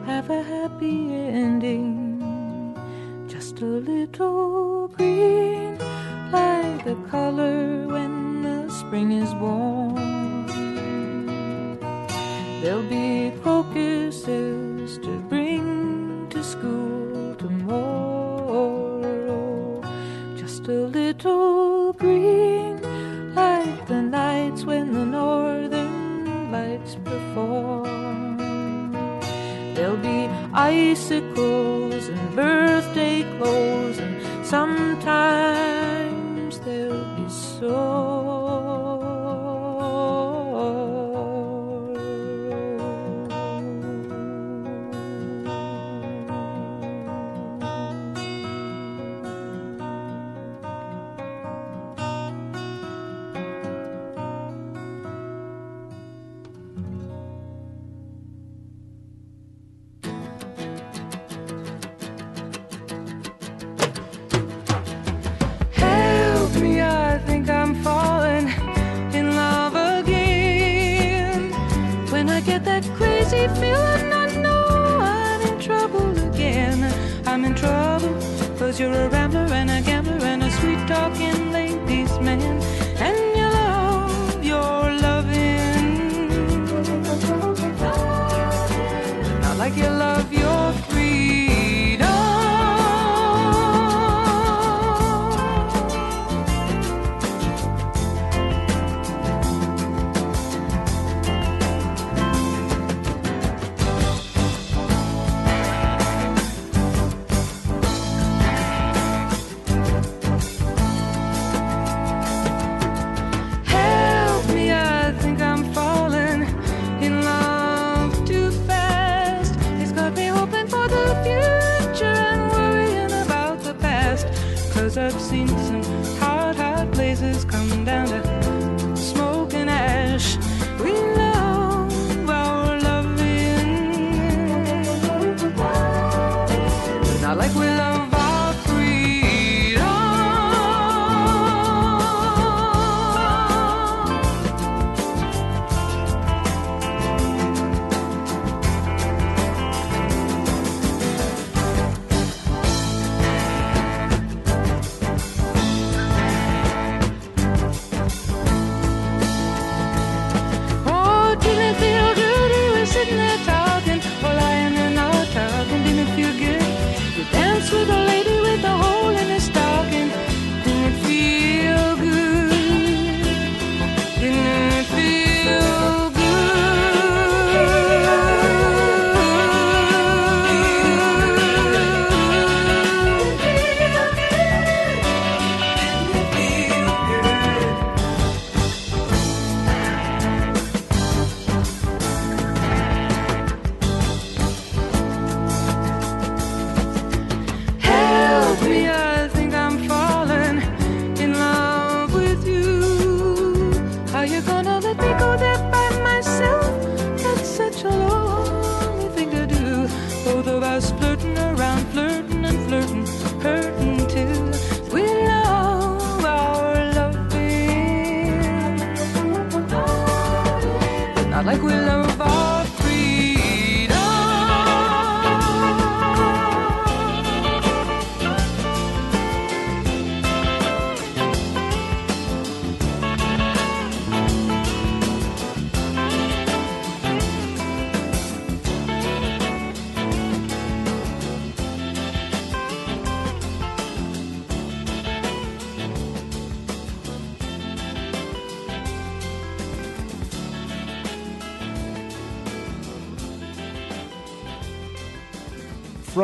Speaker 1: have a happy ending. A little green, like the color when the spring is born. There'll be crocuses to bring to school tomorrow. Just a little green, like the nights when the northern lights perform. Icicles and birthday clothes, and sometimes there'll be sorrow.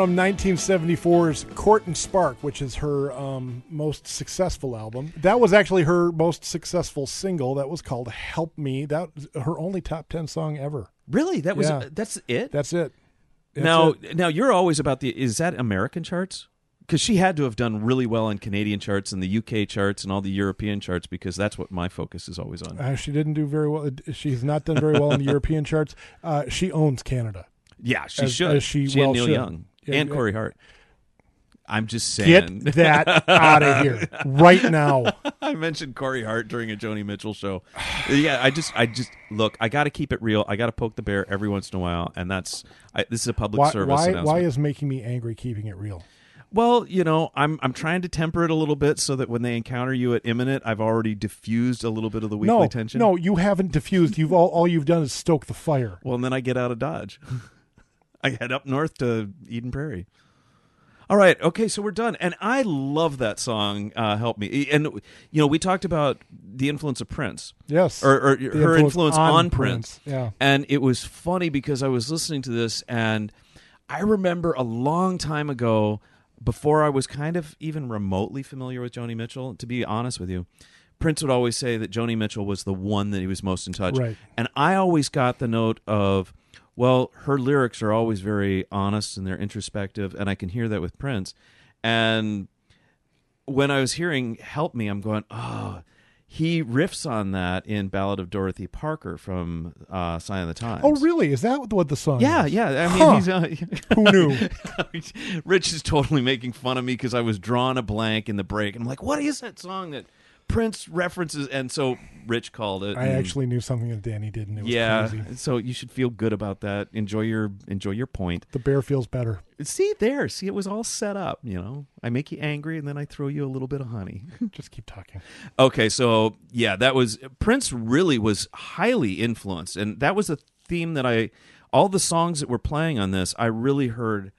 Speaker 3: From 1974's Court and Spark, which is her um, most successful album. That was actually her most successful single. That was called "Help Me." That her only top ten song ever.
Speaker 4: Really? That was
Speaker 3: Yeah.
Speaker 4: that's it.
Speaker 3: That's it. That's
Speaker 4: now,
Speaker 3: it.
Speaker 4: now you're always about the. Is that American charts? Because she had to have done really well in Canadian charts and the UK charts and all the European charts because that's what my focus is always on.
Speaker 3: Uh, she didn't do very well. She's not done very well in the European charts. Uh, she owns Canada.
Speaker 4: Yeah, she
Speaker 3: As-
Speaker 4: should.
Speaker 3: as she
Speaker 4: and
Speaker 3: well
Speaker 4: Neil
Speaker 3: should.
Speaker 4: Young
Speaker 3: Yeah,
Speaker 4: and
Speaker 3: yeah.
Speaker 4: Corey Hart. I'm just saying.
Speaker 3: Get that out of here right now.
Speaker 4: I mentioned Corey Hart during a Joni Mitchell show. yeah, I just, I just look. I got to keep it real. I got to poke the bear every once in a while, and that's I, this is a public
Speaker 3: Why?
Speaker 4: service
Speaker 3: Why,
Speaker 4: announcement.
Speaker 3: why is making me angry keeping it real?
Speaker 4: Well, you know, I'm I'm trying to temper it a little bit so that when they encounter you at imminent, I've already diffused a little bit of the weekly
Speaker 3: no,
Speaker 4: tension.
Speaker 3: no, you haven't diffused. You've all, all you've done is stoke the fire.
Speaker 4: Well, and then I get out of Dodge. I head up north to Eden Prairie. All right, okay, so we're done, and I love that song. Uh, Help me, and you know, we talked about the influence of Prince,
Speaker 3: Yes,
Speaker 4: or, or her influence, on, Prince.
Speaker 3: Yeah,
Speaker 4: And it was funny because I was listening to this and I remember a long time ago, before I was kind of even remotely familiar with Joni Mitchell, to be honest with you, Prince would always say that Joni Mitchell was the one that he was most in touch.
Speaker 3: Right.
Speaker 4: And I always got the note of, well, her lyrics are always very honest and they're introspective, and I can hear that with Prince. And when I was hearing Help Me, I'm going, oh, he riffs on that in Ballad of Dorothy Parker from uh, Sign of the Times.
Speaker 3: Oh, really? Is that what the song?
Speaker 4: Yeah,
Speaker 3: is?
Speaker 4: yeah. I mean,
Speaker 3: Huh.
Speaker 4: he's uh,
Speaker 3: Who knew?
Speaker 4: Rich is totally making fun of me because I was drawing a blank in the break, and I'm like, "What is that song that Prince references, and so Rich called it.
Speaker 3: I
Speaker 4: and-
Speaker 3: actually knew something that Danny didn't. It was
Speaker 4: yeah.
Speaker 3: crazy.
Speaker 4: So you should feel good about that. Enjoy your enjoy your point.
Speaker 3: The bear feels better.
Speaker 4: See there, see it was all set up. You know, I make you angry, and then I throw you a little bit of honey.
Speaker 3: Just keep talking.
Speaker 4: Okay, so yeah, that was Prince really was highly influenced, and that was a theme that I all the songs that were playing on this, I really heard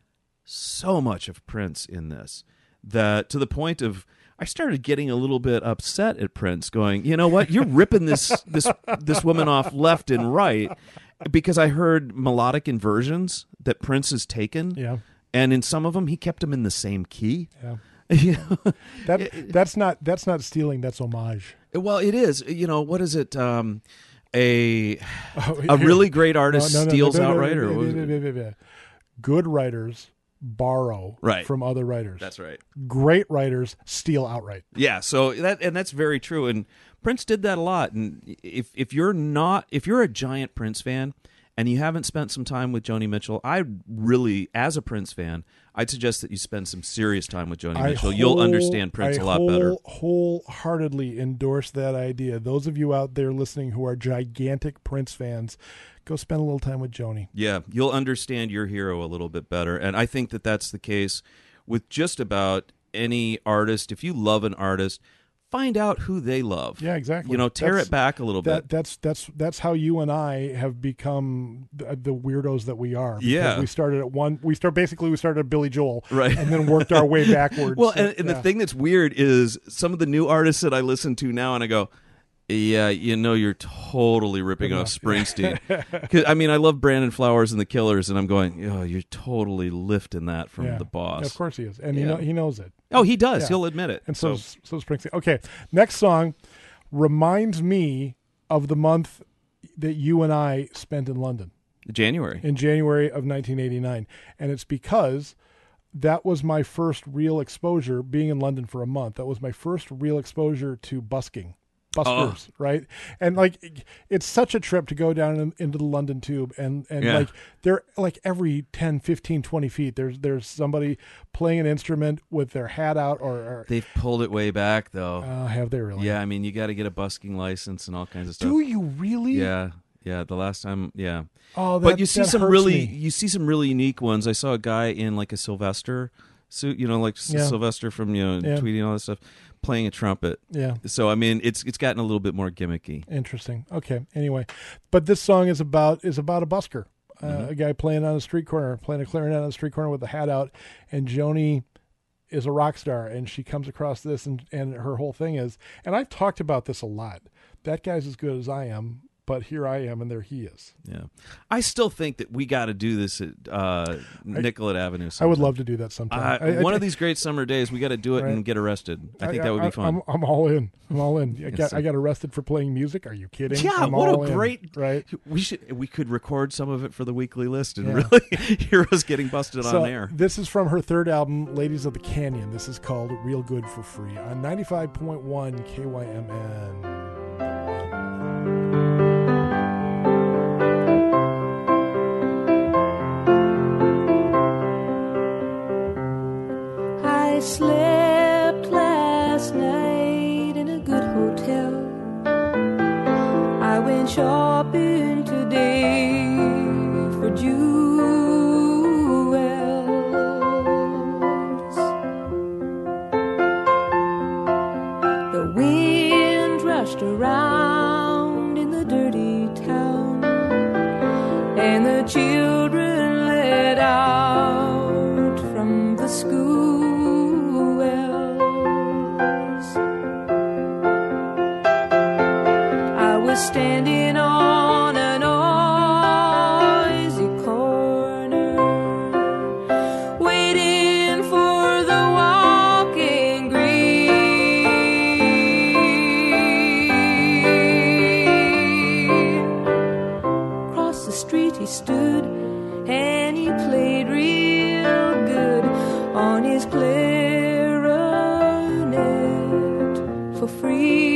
Speaker 4: so much of Prince in this that to the point of I started getting a little bit upset at Prince, going, you know what, you're ripping this this this woman off left and right because I heard melodic inversions that Prince has taken,
Speaker 3: Yeah.
Speaker 4: and in some of them he kept them in the same key.
Speaker 3: Yeah.
Speaker 4: You know?
Speaker 3: That that's not that's not stealing. That's homage.
Speaker 4: Well, it is. You know, what is it? Um, a
Speaker 3: Oh,
Speaker 4: a really great artist
Speaker 3: no, no,
Speaker 4: steals
Speaker 3: no,
Speaker 4: outright, or
Speaker 3: good writers borrow
Speaker 4: Right.
Speaker 3: from other writers.
Speaker 4: That's right.
Speaker 3: Great writers steal outright.
Speaker 4: Yeah. So that and that's very true. And Prince did that a lot. And if if you're not if you're a giant Prince fan and you haven't spent some time with Joni Mitchell, I really, as a Prince fan, I'd suggest that you spend some serious time with Joni Mitchell. You'll understand Prince
Speaker 3: I
Speaker 4: a lot better.
Speaker 3: I Wholeheartedly endorse that idea. Those of you out there listening who are gigantic Prince fans, go spend a little time with Joni.
Speaker 4: Yeah, you'll understand your hero a little bit better. And I think that that's the case with just about any artist. If you love an artist, find out who they love.
Speaker 3: Yeah, exactly.
Speaker 4: You know, tear
Speaker 3: That's-
Speaker 4: it back a little
Speaker 3: That
Speaker 4: bit.
Speaker 3: that's that's that's how you and I have become the, the weirdos that we are.
Speaker 4: Yeah.
Speaker 3: we started at one. We start basically we started at Billy Joel,
Speaker 4: Right.
Speaker 3: and then worked our way backwards.
Speaker 4: Well, and, and
Speaker 3: Yeah.
Speaker 4: the thing that's weird is some of the new artists that I listen to now, and I go, yeah, you know, you're totally ripping off Springsteen. 'Cause, I mean, I love Brandon Flowers and the Killers, and I'm going, oh, you're totally lifting that from
Speaker 3: Yeah.
Speaker 4: the boss.
Speaker 3: Of course he is, and he
Speaker 4: Yeah.
Speaker 3: know, he knows it.
Speaker 4: Oh, he does.
Speaker 3: Yeah.
Speaker 4: He'll admit it.
Speaker 3: And so so, so Springsteen. Okay, next song reminds me of the month that you and I spent in London
Speaker 4: January.
Speaker 3: in January of 1989, and it's because that was my first real exposure being in London for a month. That was my first real exposure to busking. Buskers, right? And like, it's such a trip to go down in, into the London Tube, and and
Speaker 4: Yeah.
Speaker 3: like they're like every 10, 15, 20 feet, there's there's somebody playing an instrument with their hat out, or, or
Speaker 4: They've pulled it way back, though.
Speaker 3: uh, have they really?
Speaker 4: yeah, I mean, you got to get a busking license and all kinds of stuff.
Speaker 3: Do you really?
Speaker 4: Yeah, yeah. The last time, yeah.
Speaker 3: Oh, that,
Speaker 4: but you see some really,
Speaker 3: me.
Speaker 4: you see some really unique ones. I saw a guy in like a Sylvester suit, you know, like
Speaker 3: Yeah.
Speaker 4: Sylvester from you know
Speaker 3: Yeah.
Speaker 4: Tweety and all this stuff, playing a trumpet.
Speaker 3: Yeah.
Speaker 4: So I mean, it's it's gotten a little bit more gimmicky.
Speaker 3: Interesting. Okay. Anyway, but this song is about is about a busker, uh,
Speaker 4: Mm-hmm.
Speaker 3: a guy playing on a street corner, playing a clarinet on a street corner with a hat out, and Joni is a rock star, and she comes across this, and and her whole thing is, and I've talked about this a lot. That guy's as good as I am, but here I am, and there he is.
Speaker 4: Yeah, I still think that we got to do this at uh, Nicollet Avenue.
Speaker 3: I would love to do that sometime.
Speaker 4: Uh,
Speaker 3: I- I
Speaker 4: one of these great summer days, we got to do it
Speaker 3: Right.
Speaker 4: and get arrested. I think that would be fun.
Speaker 3: I'm, I'm all in. I'm all in. I got, I got arrested for playing music. Are you kidding?
Speaker 4: Yeah,
Speaker 3: I'm
Speaker 4: what a
Speaker 3: all in,
Speaker 4: great-
Speaker 3: right.
Speaker 4: we should we could record some of it for the weekly list and
Speaker 3: Yeah.
Speaker 4: really hear us getting busted
Speaker 3: So
Speaker 4: on air.
Speaker 3: this is from her third album, Ladies of the Canyon. This is called Real Good for Free on 95.1 KYMN.
Speaker 1: Slept last night in a good hotel. I went shopping today for jewels. For free.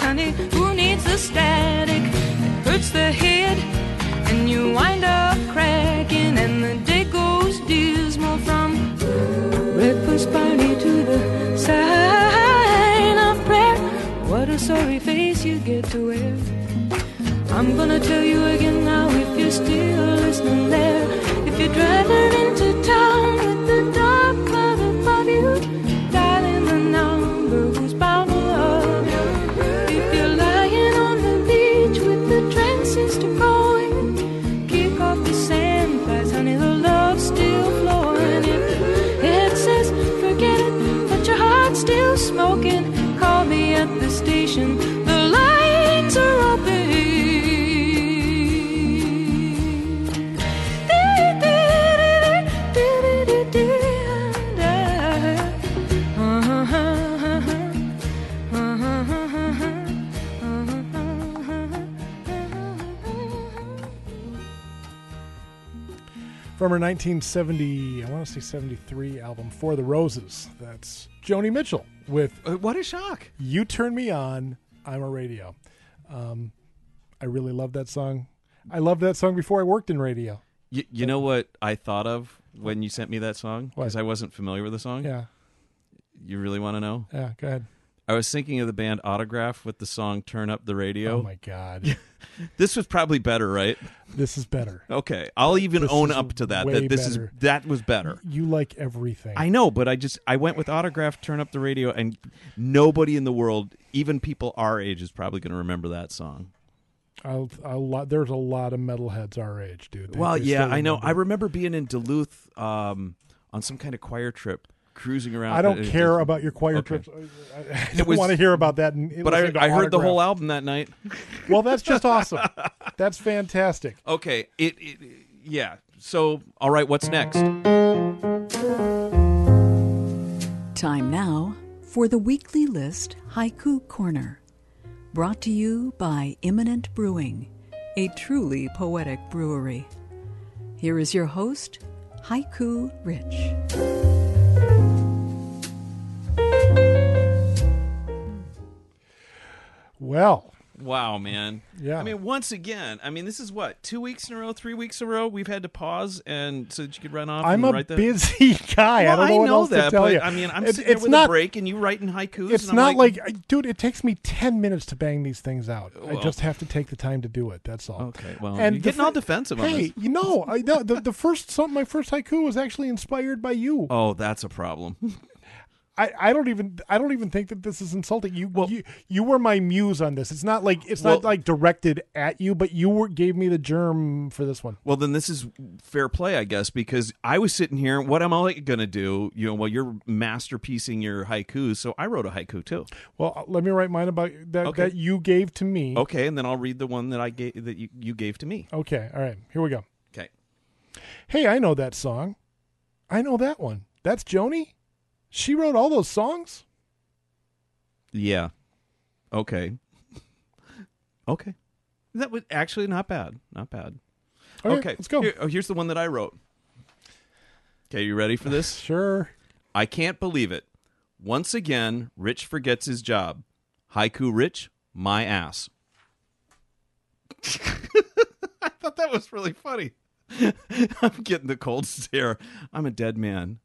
Speaker 1: Honey, who needs the static? It hurts the head and you wind up cracking and the day goes dismal from reckless party to the sign of prayer. What a sorry face you get to wear. I'm gonna tell you again now if you're still listening there. If you're driving
Speaker 3: from her 1970, I want to say 73 album, For the Roses. That's Joni Mitchell with
Speaker 4: Uh, What a shock!
Speaker 3: You Turn Me On, I'm a Radio. Um, I really love that song. I loved that song before I worked in radio.
Speaker 4: You, you know what I thought of when you sent me that song? Because I wasn't familiar with the song.
Speaker 3: Yeah,
Speaker 4: You really want to know?
Speaker 3: yeah, go ahead.
Speaker 4: I was thinking of the band Autograph with the song "Turn Up the Radio."
Speaker 3: Oh my God.
Speaker 4: This was probably better, right?
Speaker 3: this is better.
Speaker 4: Okay, I'll even
Speaker 3: This
Speaker 4: own up to that. That this
Speaker 3: better.
Speaker 4: is that was better.
Speaker 3: You like everything.
Speaker 4: I know, but I just I went with Autograph, "Turn Up the Radio," and nobody in the world, even people our age, is probably going to remember that song.
Speaker 3: I'll, I'll, lot, there's a lot of metalheads our age, dude. They-
Speaker 4: Well,
Speaker 3: they
Speaker 4: yeah, I know. I remember being in Duluth um, on some kind of choir trip, cruising around.
Speaker 3: I don't
Speaker 4: It- it
Speaker 3: care
Speaker 4: just-
Speaker 3: about your choir
Speaker 4: Okay.
Speaker 3: trips. I, I don't
Speaker 4: was-
Speaker 3: want to hear about that. in-
Speaker 4: But I, I heard the whole album that night.
Speaker 3: Well, that's just awesome. That's fantastic.
Speaker 4: Okay, it, it yeah. So, all right, what's next?
Speaker 5: Time now for the weekly list Haiku Corner. Brought to you by Imminent Brewing, a truly poetic brewery. Here is your host, Haiku Rich.
Speaker 3: Well,
Speaker 4: Wow, man.
Speaker 3: Yeah.
Speaker 4: I mean, once again, I mean, this is what two weeks in a row, three weeks in a row. We've had to pause and so that you could run off.
Speaker 3: I'm
Speaker 4: and
Speaker 3: a busy guy. I don't know what else
Speaker 4: that,
Speaker 3: to tell
Speaker 4: but
Speaker 3: you.
Speaker 4: I mean, I'm
Speaker 3: It's-
Speaker 4: sitting there with
Speaker 3: not,
Speaker 4: a break, and you writing haikus.
Speaker 3: It's not like, dude. It takes me ten minutes to bang these things out. I just have to take the time to do it. That's all.
Speaker 4: Okay, well,
Speaker 3: And
Speaker 4: getting all
Speaker 3: fir-
Speaker 4: defensive on
Speaker 3: Hey, you know, I know the, the first some my first haiku was actually inspired by you.
Speaker 4: Oh, that's a problem.
Speaker 3: I, I don't even I don't even think that this is insulting. You
Speaker 4: Well-
Speaker 3: you you were my muse on this. It's not like it's
Speaker 4: Well-
Speaker 3: not like directed at you, but you were gave me the germ for this one.
Speaker 4: Well, then this is fair play, I guess, because I was sitting here. What am I going to do? You know, while you're masterpiecing your haikus, so I wrote a haiku too.
Speaker 3: Well, uh, let me write mine about that
Speaker 4: Okay.
Speaker 3: that you gave to me.
Speaker 4: Okay, and then I'll read the one that I gave that you, you gave to me.
Speaker 3: Okay, all right. Here we go.
Speaker 4: Okay.
Speaker 3: Hey, I know that song. I know that one. That's Joni. She wrote all those songs.
Speaker 4: Yeah. Okay. okay. That was actually not bad. Not bad.
Speaker 3: Okay,
Speaker 4: okay.
Speaker 3: let's go.
Speaker 4: Here- oh, here's the one that I wrote. Okay, you ready for this?
Speaker 3: Sure.
Speaker 4: I can't believe it. Once again, Rich forgets his job. Haiku Rich, my ass. I thought that was really funny. I'm getting the cold stare. I'm a dead man.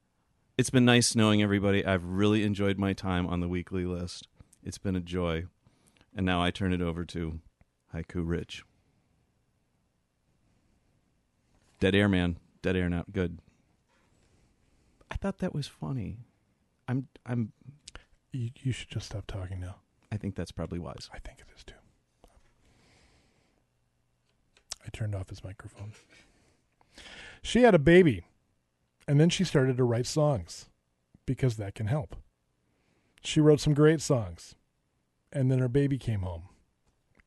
Speaker 4: It's been nice knowing everybody. I've really enjoyed my time on the weekly list. It's been a joy. And now I turn it over to Haiku Rich. Dead air, man. Dead air not Good. I thought that was funny. I'm I'm
Speaker 3: You, you should just stop talking now.
Speaker 4: I think that's probably wise.
Speaker 3: I think it is too. I turned off his microphone. She had a baby, and then she started to write songs because that can help. She wrote some great songs, and then her baby came home.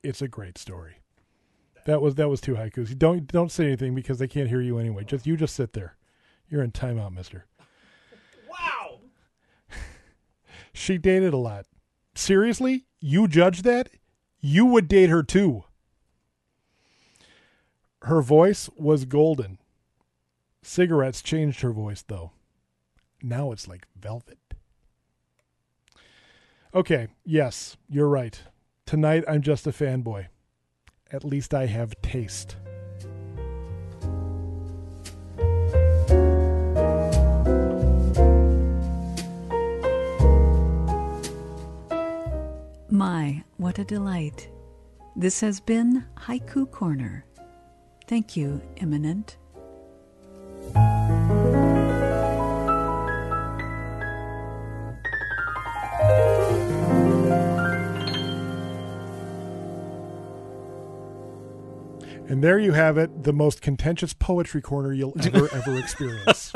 Speaker 3: It's a great story. That was that was two haikus. Don't don't say anything because they can't hear you anyway. Just you just sit there. You're in timeout, mister.
Speaker 4: Wow.
Speaker 3: She dated a lot. Seriously? You judge that? You would date her too. Her voice was golden. Cigarettes changed her voice, though. Now it's like velvet. Okay, yes, you're right. Tonight I'm just a fanboy. At least I have taste.
Speaker 5: My, what a delight. This has been Haiku Corner. Thank you, Imminent.
Speaker 3: And there you have it, the most contentious poetry corner you'll ever, ever experience.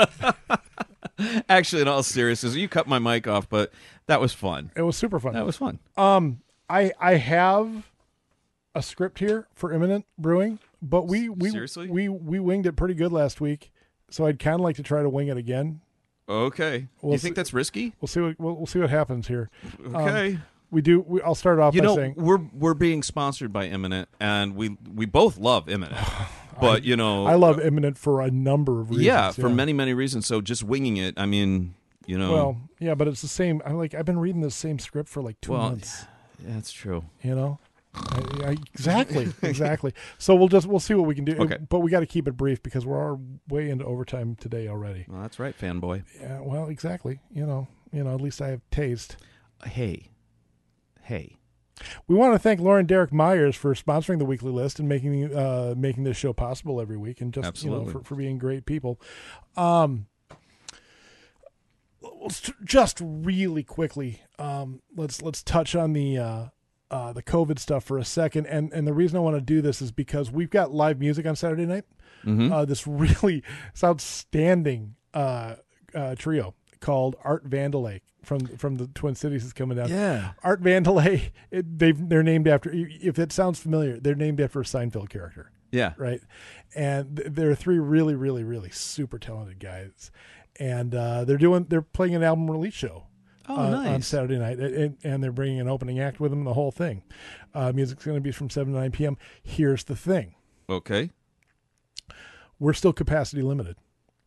Speaker 4: Actually, in all seriousness, you cut my mic off, but that was fun.
Speaker 3: It was super fun.
Speaker 4: That was fun.
Speaker 3: Um, I I have a script here for Imminent Brewing, but we we
Speaker 4: Seriously?
Speaker 3: we we winged it pretty good last week, so I'd kind of like to try to wing it again.
Speaker 4: Okay.
Speaker 3: We'll
Speaker 4: you think
Speaker 3: see-
Speaker 4: that's risky?
Speaker 3: We'll see what we'll, we'll see what happens here.
Speaker 4: Okay.
Speaker 3: We do. We, I'll start off
Speaker 4: you
Speaker 3: by
Speaker 4: know,
Speaker 3: saying
Speaker 4: we're we're being sponsored by Imminent, and we we both love Imminent. but you know,
Speaker 3: I love Imminent for a number of reasons.
Speaker 4: yeah, for many many reasons. So just winging it, I mean, you know,
Speaker 3: Well, yeah, but it's the same. I'm like I've been reading the same script for like two
Speaker 4: well,
Speaker 3: months.
Speaker 4: yeah, that's true.
Speaker 3: You know. I, I, exactly, exactly. So we'll just we'll see what we can do.
Speaker 4: Okay.
Speaker 3: But we got to keep it brief because we're our way into overtime today already.
Speaker 4: Well, that's right, fanboy.
Speaker 3: Yeah. Well, exactly. You know. You know. At least I have taste.
Speaker 4: Hey, hey.
Speaker 3: We want to thank Lauren Derek Myers for sponsoring the weekly list and making uh, making this show possible every week, and just you know for, for being great people. Um, just really quickly, um, let's let's touch on the uh, uh, the COVID stuff for a second, and and the reason I want to do this is because we've got live music on Saturday night.
Speaker 4: Mm-hmm.
Speaker 3: Uh, this really it's outstanding uh, uh, trio called Art Vandelay from from the Twin Cities is coming down.
Speaker 4: Yeah.
Speaker 3: Art Vandelay, it, they've they're named after. If it sounds familiar, they're named after a Seinfeld character,
Speaker 4: Yeah.
Speaker 3: right? And th- they're three really, really, really super talented guys, and uh, they're doing they're playing an album release show.
Speaker 4: Oh,
Speaker 3: uh, on. Saturday night, and, and they're bringing an opening act with them, the whole thing. Uh, music's going to be from seven to nine p.m. Here's the thing:
Speaker 4: Okay.
Speaker 3: we're still capacity limited.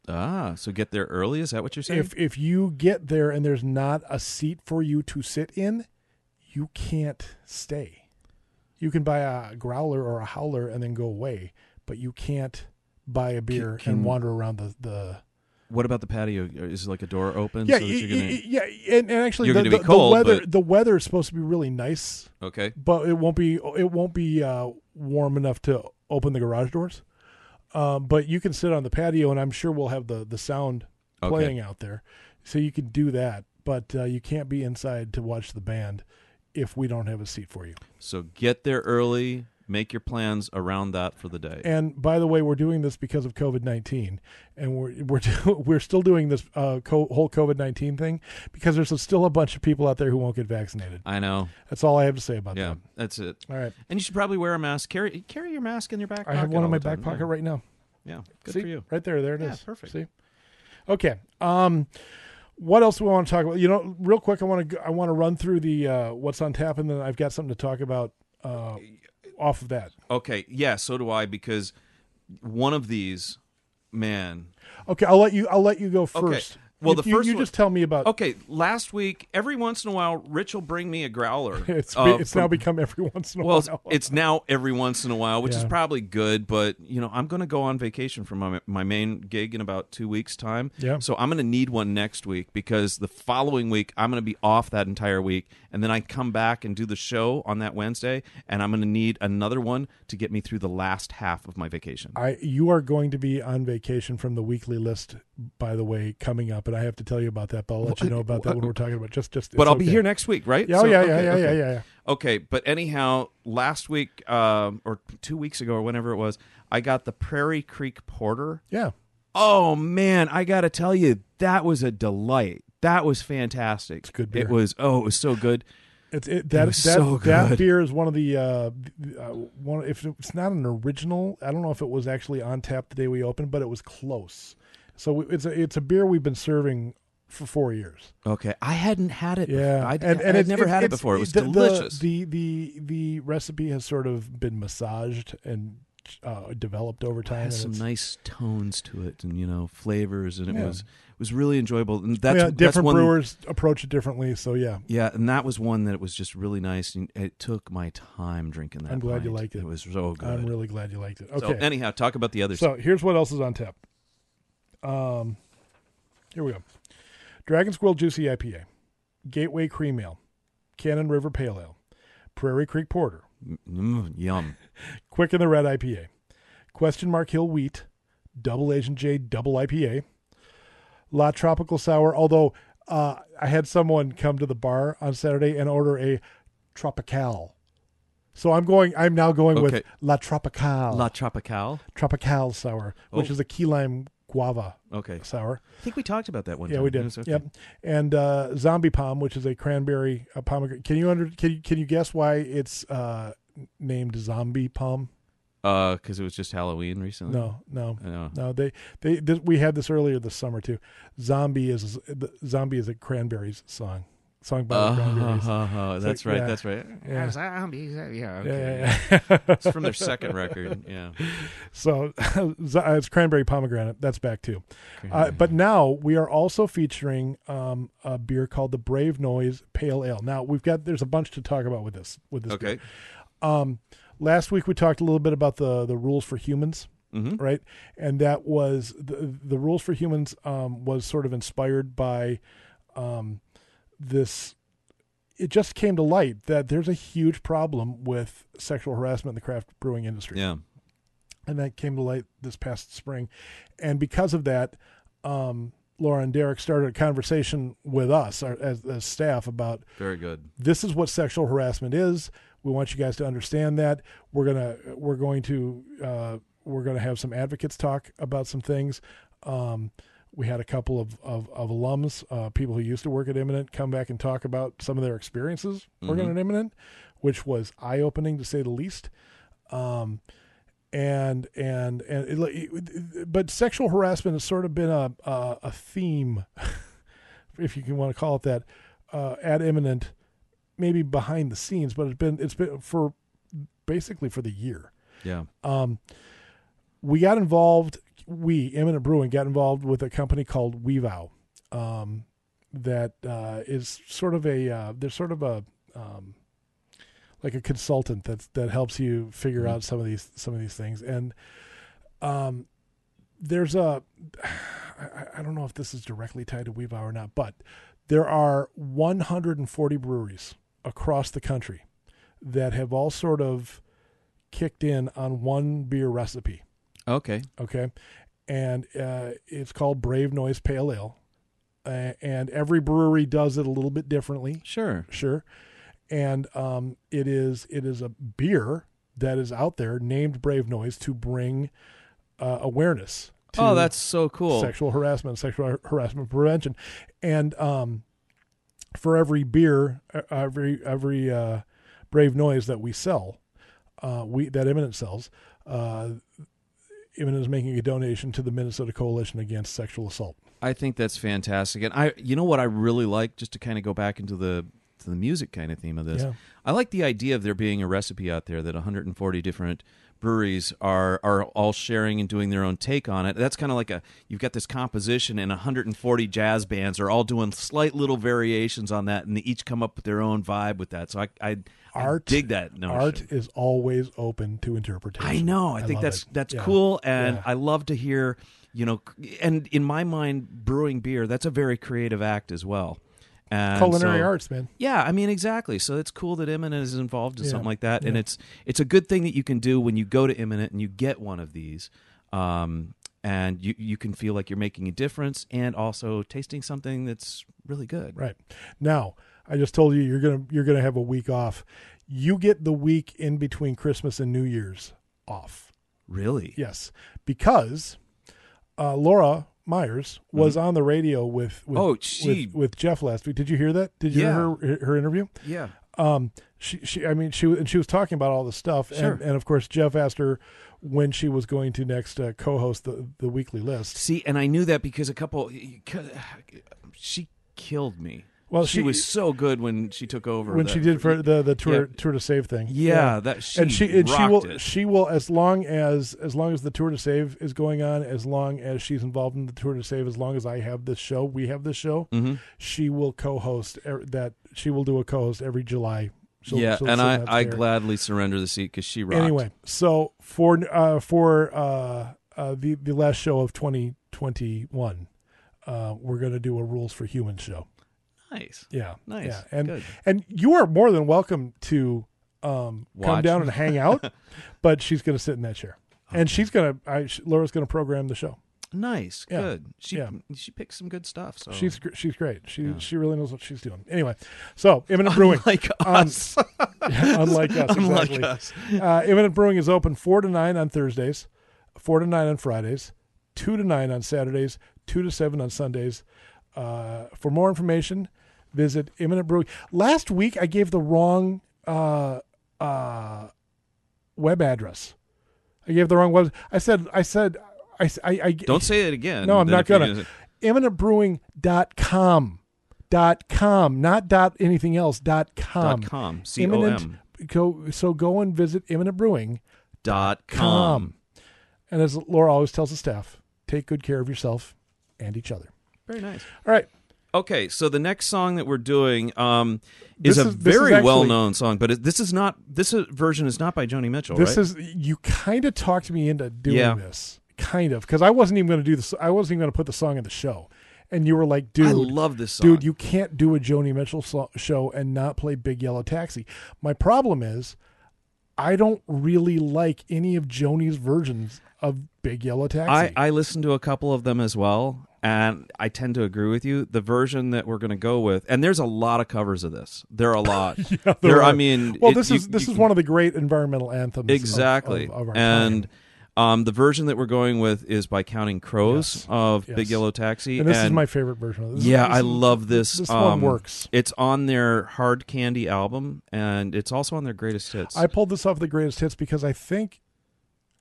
Speaker 4: Ah, so get there early. Is that what you're saying?
Speaker 3: If if you get there and there's not a seat for you to sit in, you can't stay. You can buy a growler or a howler and then go away, but you can't buy a beer
Speaker 4: can-
Speaker 3: and wander around the the.
Speaker 4: what about the patio? Is like a door open?
Speaker 3: Yeah,
Speaker 4: so that
Speaker 3: y-
Speaker 4: you're gonna,
Speaker 3: y- yeah, and, and actually,
Speaker 4: You're
Speaker 3: the,
Speaker 4: gonna be
Speaker 3: the-
Speaker 4: cold,
Speaker 3: the weather
Speaker 4: but-
Speaker 3: the weather is supposed to be really nice,
Speaker 4: okay.
Speaker 3: but it won't be it won't be uh, warm enough to open the garage doors. Um, but you can sit on the patio, and I'm sure we'll have the the sound
Speaker 4: Okay.
Speaker 3: playing out there, so you can do that. But uh, you can't be inside to watch the band if we don't have a seat for you.
Speaker 4: So get there early. Make your plans around that for the day.
Speaker 3: And by the way, we're doing this because of COVID nineteen, and we're we're we're still doing this uh, co- whole COVID nineteen thing because there's still a bunch of people out there who won't get vaccinated.
Speaker 4: I know.
Speaker 3: That's all I have to say about
Speaker 4: Yeah,
Speaker 3: that.
Speaker 4: Yeah, that's it.
Speaker 3: All right,
Speaker 4: And you should probably wear a mask. Carry carry your mask in your back
Speaker 3: I have one in my back pocket right now.
Speaker 4: Yeah, good
Speaker 3: See?
Speaker 4: for you.
Speaker 3: Right there, there it is.
Speaker 4: Yeah, perfect.
Speaker 3: See, okay. Um, what else do we want to talk about? You know, real quick, I want to I want to run through the uh, what's on tap, and then I've got something to talk about uh, off of that.
Speaker 4: Okay, yeah, so do I because one of these, man.
Speaker 3: Okay, I'll let you. I'll let you go
Speaker 4: Okay. Well,
Speaker 3: You-
Speaker 4: the first
Speaker 3: you just tell me about.
Speaker 4: Okay, last week, every once in a while, Rich will bring me a growler.
Speaker 3: It's
Speaker 4: uh,
Speaker 3: it's
Speaker 4: from-
Speaker 3: now become every once in a
Speaker 4: well, it's,
Speaker 3: while.
Speaker 4: it's now every once in a while, which is probably good. But you know, I'm going to go on vacation for my my main gig in about two weeks' time.
Speaker 3: Yeah.
Speaker 4: So I'm going to need one next week because the following week I'm going to be off that entire week, and then I come back and do the show on that Wednesday, and I'm going to need another one to get me through the last half of my vacation.
Speaker 3: I you are going to be on vacation from the weekly list, by the way, coming up, and I have to tell you about that. But I'll let you know about that when we're talking about just just.
Speaker 4: but I'll be here next week, right?
Speaker 3: Yeah, oh,
Speaker 4: So-
Speaker 3: yeah,
Speaker 4: okay,
Speaker 3: yeah, yeah,
Speaker 4: okay.
Speaker 3: yeah, yeah, yeah.
Speaker 4: Okay, but anyhow, last week um, or two weeks ago or whenever it was, I got the Prairie Creek Porter.
Speaker 3: Yeah.
Speaker 4: Oh man, I got to tell you, that was a delight. That was fantastic. It's
Speaker 3: good beer.
Speaker 4: It was. Oh, it was so good.
Speaker 3: It's it, that
Speaker 4: was
Speaker 3: that,
Speaker 4: so
Speaker 3: that beer is one of the uh, uh, one. If it's not an original, I don't know if it was actually on tap the day we opened, but it was close. So it's a it's a beer we've been serving for four years.
Speaker 4: Okay, I hadn't had it.
Speaker 3: Yeah,
Speaker 4: I,
Speaker 3: and, and it's-
Speaker 4: never had it before. It was
Speaker 3: the, the-
Speaker 4: delicious.
Speaker 3: The, the the recipe has sort of been massaged and uh, developed over time.
Speaker 4: It
Speaker 3: has
Speaker 4: some nice tones to it, and you know flavors, and it
Speaker 3: Yeah.
Speaker 4: was it was really enjoyable. And that's
Speaker 3: yeah,
Speaker 4: that's
Speaker 3: different
Speaker 4: one,
Speaker 3: brewers approach it differently. So yeah,
Speaker 4: Yeah, and that was one that was just really nice. And it took my time drinking that.
Speaker 3: I'm glad you liked it.
Speaker 4: It was so good.
Speaker 3: I'm really glad you liked it.
Speaker 4: So
Speaker 3: Okay,
Speaker 4: anyhow, talk about the others.
Speaker 3: So here's what else is on tap. Um, here we go: Dragon Squirrel Juicy IPA, Gateway Cream Ale, Cannon River Pale Ale, Prairie Creek Porter,
Speaker 4: Mm, yum.
Speaker 3: Quick in the Red IPA, Question Mark Hill Wheat, Double Agent J Double IPA, La Tropical Sour. Although uh, I had someone come to the bar on Saturday and order a Tropical. So I'm going. I'm now going with La Tropical.
Speaker 4: La Tropical.
Speaker 3: Tropical sour, which
Speaker 4: Oh.
Speaker 3: is a key lime guava
Speaker 4: Okay,
Speaker 3: sour.
Speaker 4: I think we talked about that one.
Speaker 3: yeah,
Speaker 4: time.
Speaker 3: we did.
Speaker 4: Okay.
Speaker 3: Yep. And uh, zombie palm, which is a cranberry uh, pomegranate. Can you under can you, can you guess why it's uh, named zombie palm?
Speaker 4: Uh, because it was just Halloween recently.
Speaker 3: No, no,
Speaker 4: know.
Speaker 3: no. They they this, we had this earlier this summer too. Zombie is the zombie is a cranberries song. Song by the Cranberries.
Speaker 4: Oh, that's
Speaker 3: like,
Speaker 4: right.
Speaker 3: yeah.
Speaker 4: That's right.
Speaker 3: Yeah.
Speaker 4: Zombies. Yeah,
Speaker 3: Yeah,
Speaker 4: okay.
Speaker 3: yeah, yeah.
Speaker 4: It's from their second record. Yeah.
Speaker 3: so it's cranberry pomegranate. That's back too. Uh, but now we are also featuring um, a beer called the Brave Noise Pale Ale. Now we've got there's a bunch to talk about with this with this. beer.
Speaker 4: Okay.
Speaker 3: Um, last week we talked a little bit about the the rules for humans,
Speaker 4: hmm
Speaker 3: right? And that was the the rules for humans um, was sort of inspired by um, this. It just came to light that there's a huge problem with sexual harassment in the craft brewing industry
Speaker 4: Yeah.
Speaker 3: and that came to light this past spring. And because of that, um, Laura and Derek started a conversation with us our, as, as staff about
Speaker 4: Very good.
Speaker 3: this is what sexual harassment is. We want you guys to understand that. We're gonna we're going to uh, we're gonna have some advocates talk about some things. Um, we had a couple of, of, of alums, uh, people who used to work at Imminent, come back and talk about some of their experiences working
Speaker 4: Mhm.
Speaker 3: at Imminent, which was eye opening to say the least. Um, and and and it, it- but sexual harassment has sort of been a a, a theme, if you can want to call it that, uh, at Imminent, maybe behind the scenes, but it's been it's been for basically for the year.
Speaker 4: Yeah.
Speaker 3: Um, we got involved. We Imminent Brewing got involved with a company called WeVow, um, that uh, is sort of a uh, there's sort of a um, like a consultant that that helps you figure
Speaker 4: Mhm.
Speaker 3: out some of these some of these things and um there's a I, I don't know if this is directly tied to WeVow or not but there are 140 breweries across the country that have all sort of kicked in on one beer recipe
Speaker 4: Okay.
Speaker 3: okay and uh, it's called brave noise pale ale uh, and every brewery does it a little bit differently
Speaker 4: Sure.
Speaker 3: sure and um, it is it is a beer that is out there named brave noise to bring uh, awareness to
Speaker 4: Oh, that's so cool.
Speaker 3: sexual harassment sexual harassment prevention and um, for every beer uh, every every uh, brave noise that we sell uh, we that imminent sells uh, imminent is making a donation to the minnesota coalition against sexual assault
Speaker 4: I think that's fantastic. And I, you know what I really like, just to kind of go back into the to the music kind of theme of this.
Speaker 3: Yeah.
Speaker 4: I like the idea of there being a recipe out there that 140 different breweries are are all sharing and doing their own take on it. That's kind of like a you've got this composition and 140 jazz bands are all doing slight little variations on that, and they each come up with their own vibe with that. So I I, I
Speaker 3: Art-
Speaker 4: dig that notion.
Speaker 3: art is always open to interpretation
Speaker 4: I know. I, think that's
Speaker 3: it.
Speaker 4: that's
Speaker 3: Yeah.
Speaker 4: cool, and
Speaker 3: Yeah.
Speaker 4: I love to hear. You know, and in my mind, brewing beer that's a very creative act as well. And
Speaker 3: culinary
Speaker 4: so-
Speaker 3: arts man
Speaker 4: Yeah, I mean exactly. So it's cool that Imminent is involved in
Speaker 3: Yeah,
Speaker 4: something like that, and it's it's a good thing that you can do when you go to Imminent and you get one of these, um, and you you can feel like you're making a difference and also tasting something that's really good.
Speaker 3: Right. Now, I just told you you're gonna you're gonna have a week off. You get the week in between Christmas and New Year's off.
Speaker 4: Really?
Speaker 3: Yes, because uh, Laura Myers was on the radio with with,
Speaker 4: Mm-hmm. Oh, she-
Speaker 3: with with Jeff last week. Did you hear that? Did you
Speaker 4: Yeah.
Speaker 3: hear her her interview?
Speaker 4: Yeah.
Speaker 3: Um, she she I mean she and she was talking about all the stuff
Speaker 4: Sure.
Speaker 3: and and of course Jeff asked her when she was going to next uh, co-host the the weekly list.
Speaker 4: See, and I knew that because a couple, she killed me.
Speaker 3: Well,
Speaker 4: she,
Speaker 3: she-
Speaker 4: was so good when she took over.
Speaker 3: when
Speaker 4: that-
Speaker 3: she did for the the tour
Speaker 4: Yeah.
Speaker 3: tour to save thing.
Speaker 4: Yeah, that she
Speaker 3: and she and she will
Speaker 4: it.
Speaker 3: she will as long as as long as the tour to save is going on as long as she's involved in the tour to save as long as i have this show we have this show
Speaker 4: Mhm.
Speaker 3: she will co-host er, that she will do a co-host every july She'll-
Speaker 4: yeah,
Speaker 3: she'll
Speaker 4: and I, I gladly surrender the seat because she rocked.
Speaker 3: anyway so for uh for uh uh the the last show of 2021 uh we're gonna do a rules for humans show
Speaker 4: nice,
Speaker 3: yeah
Speaker 4: nice,
Speaker 3: yeah and
Speaker 4: good.
Speaker 3: and you are more than welcome to um, come down and hang out, but she's going to sit in that chair, and she's going to. I, Laura's going to program the show.
Speaker 4: Nice,
Speaker 3: Yeah,
Speaker 4: good. She
Speaker 3: yeah.
Speaker 4: she picked some good stuff. So
Speaker 3: She's gr- she's great. She
Speaker 4: Yeah.
Speaker 3: she really knows what she's doing. Anyway, so Imminent Brewing,
Speaker 4: like
Speaker 3: on-
Speaker 4: us,
Speaker 3: unlike us,
Speaker 4: unlike
Speaker 3: exactly.
Speaker 4: us.
Speaker 3: Uh, Imminent Brewing is open four to nine on Thursdays, four to nine on Fridays, two to nine on Saturdays, two to seven on Sundays. Uh, for more information, visit Imminent Brewing. Last week I gave the wrong uh, uh, web address. I gave the wrong web. I said I said I I, I
Speaker 4: Don't say it again.
Speaker 3: No, I'm not gonna. imminentbrewing.com. dot com, not dot anything else. Dot com.
Speaker 4: Dot com. C O
Speaker 3: Imminent. Go so go and visit Imminent Brewing.
Speaker 4: Dot
Speaker 3: com. And as Laura always tells the staff, take good care of yourself and each other.
Speaker 4: Very nice.
Speaker 3: All right.
Speaker 4: Okay, so the next song that we're doing um, is a
Speaker 3: is- is
Speaker 4: very
Speaker 3: actually-
Speaker 4: well-known song, but it, this is not. This is, version is not by Joni Mitchell,
Speaker 3: This
Speaker 4: right?
Speaker 3: is you kind of talked me into doing
Speaker 4: Yeah.
Speaker 3: this, kind of, because I wasn't even going to do this. I wasn't even going to put the song in the show, and you were like, "Dude,
Speaker 4: I love this song.
Speaker 3: dude, you can't do a Joni Mitchell so- show and not play Big Yellow Taxi." My problem is, I don't really like any of Joni's versions of Big Yellow Taxi.
Speaker 4: I, I listened to a couple of them as well, and I tend to agree with you. The version that we're going to go with, and there's a lot of covers of this. There are a lot.
Speaker 3: there
Speaker 4: there, I mean,
Speaker 3: well,
Speaker 4: it-
Speaker 3: this
Speaker 4: you-
Speaker 3: is this
Speaker 4: you
Speaker 3: is one of the great environmental anthems.
Speaker 4: exactly.
Speaker 3: of, of our
Speaker 4: and
Speaker 3: time.
Speaker 4: um, the version that we're going with is by Counting Crows
Speaker 3: Yes.
Speaker 4: of
Speaker 3: Yes.
Speaker 4: Big Yellow Taxi,
Speaker 3: and this is my favorite version of this.
Speaker 4: yeah,
Speaker 3: This
Speaker 4: I love this.
Speaker 3: This
Speaker 4: um,
Speaker 3: one works.
Speaker 4: It's on their Hard Candy album, and it's also on their Greatest Hits.
Speaker 3: I pulled this off the greatest hits because I think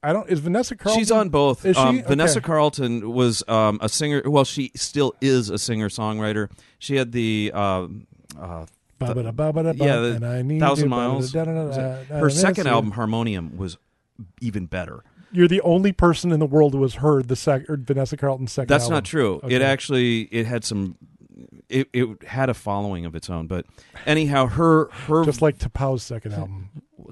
Speaker 3: I don't. Is Vanessa Carlton?
Speaker 4: She's on both.
Speaker 3: Is she?
Speaker 4: Um, Vanessa
Speaker 3: Okay.
Speaker 4: Carlton was um, a singer. Well, she still is a singer songwriter. She had the. Uh,
Speaker 3: Ba-ba-da-ba-ba-da-ba,
Speaker 4: yeah, the
Speaker 3: and I need
Speaker 4: Thousand Miles. Her second album, Harmonium, was even better.
Speaker 3: You're the only person in the world who has heard the sec- or Vanessa Carlton's second.
Speaker 4: That's
Speaker 3: album.
Speaker 4: not true.
Speaker 3: Okay.
Speaker 4: It actually it had some. It, it had a following of its own, but anyhow, her her
Speaker 3: just like Tapau's second album.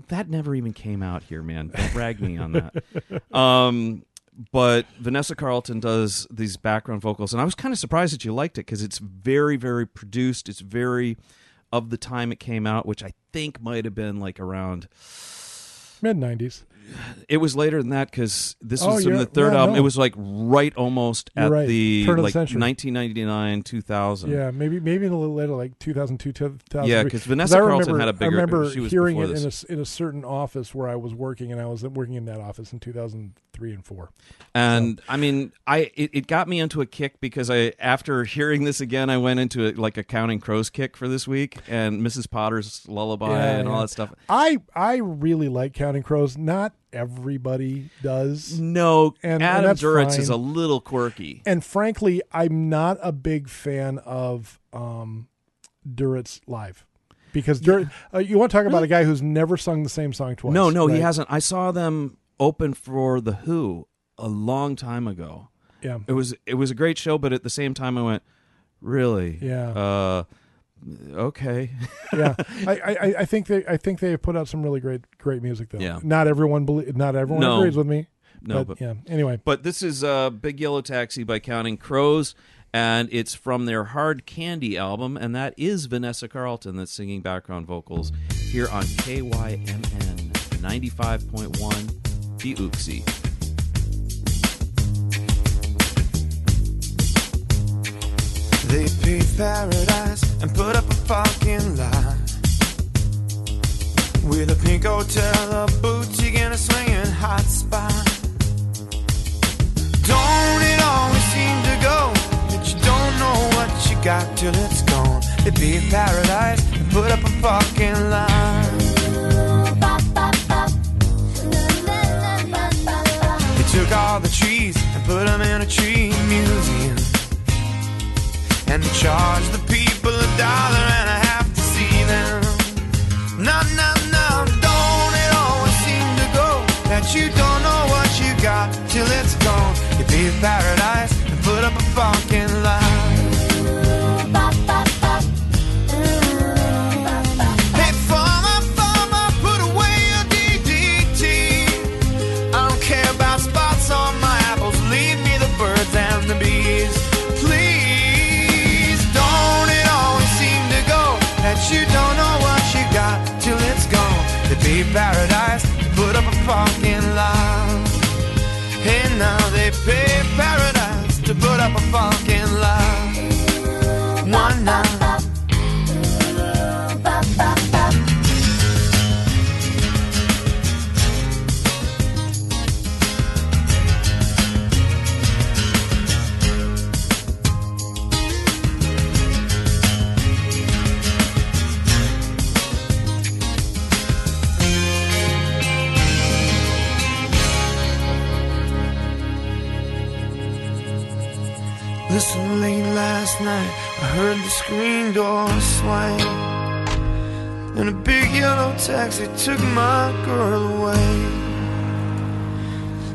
Speaker 4: that never even came out here, man. Don't rag me on that. Um, but Vanessa Carlton does these background vocals, and I was kind of surprised that you liked it because it's very, very produced. It's very of the time it came out, which I think might have been like around.
Speaker 3: Mid '90s.
Speaker 4: It was later than that because this
Speaker 3: Oh,
Speaker 4: was from the third
Speaker 3: yeah,
Speaker 4: album.
Speaker 3: no.
Speaker 4: It was like right almost
Speaker 3: You're
Speaker 4: at
Speaker 3: right.
Speaker 4: the
Speaker 3: Turn of the
Speaker 4: like
Speaker 3: century.
Speaker 4: 1999, 2000.
Speaker 3: Yeah, maybe maybe a little later, like 2002, 2003.
Speaker 4: Yeah, 'cause Vanessa
Speaker 3: I
Speaker 4: Carlton
Speaker 3: remember,
Speaker 4: had a bigger-
Speaker 3: I remember
Speaker 4: she was
Speaker 3: hearing it in a, in a certain office where I was working, and I was working in that office in 2003 and four.
Speaker 4: And I mean, I it, it got me into a kick because I after hearing this again, I went into a, like a Counting Crows kick for this week and Mrs. Potter's Lullaby
Speaker 3: Yeah,
Speaker 4: and all that stuff.
Speaker 3: I I really like Counting Crows. Not everybody does.
Speaker 4: No,
Speaker 3: And- and
Speaker 4: Adam
Speaker 3: that's
Speaker 4: Duritz
Speaker 3: fine.
Speaker 4: is a little quirky.
Speaker 3: And frankly, I'm not a big fan of um, Duritz live because Duritz. Uh, you want to talk about a guy who's never sung the same song twice?
Speaker 4: no, no, he hasn't. I saw them open for the Who a long time ago.
Speaker 3: Yeah,
Speaker 4: It was it was a great show, but at the same time, I went, really,
Speaker 3: Yeah.
Speaker 4: uh, okay.
Speaker 3: yeah. I, I, I think they I think they have put out some really great great music though.
Speaker 4: Yeah.
Speaker 3: Not everyone believe. Not everyone
Speaker 4: No.
Speaker 3: agrees with me.
Speaker 4: No,
Speaker 3: but,
Speaker 4: but
Speaker 3: yeah. Anyway,
Speaker 4: But this is uh, Big Yellow Taxi by Counting Crows, and it's from their Hard Candy album, and that is Vanessa Carlton that's singing background vocals here on KYMN 95.1 The Oopsie.
Speaker 6: They paved paradise and put up a fucking lie. With a pink hotel, a boutique, and a swinging hot spot. Don't it always seem to go that you don't know what you got till it's gone? They paved paradise and put up a fucking lie. They took all the trees and put them in a tree museum. And they charge you don't know what you got till it's gone. You pay paradise up a fucking lie. Now they pay paradise to put up a fucking lie. door swang And a big yellow taxi took my girl away.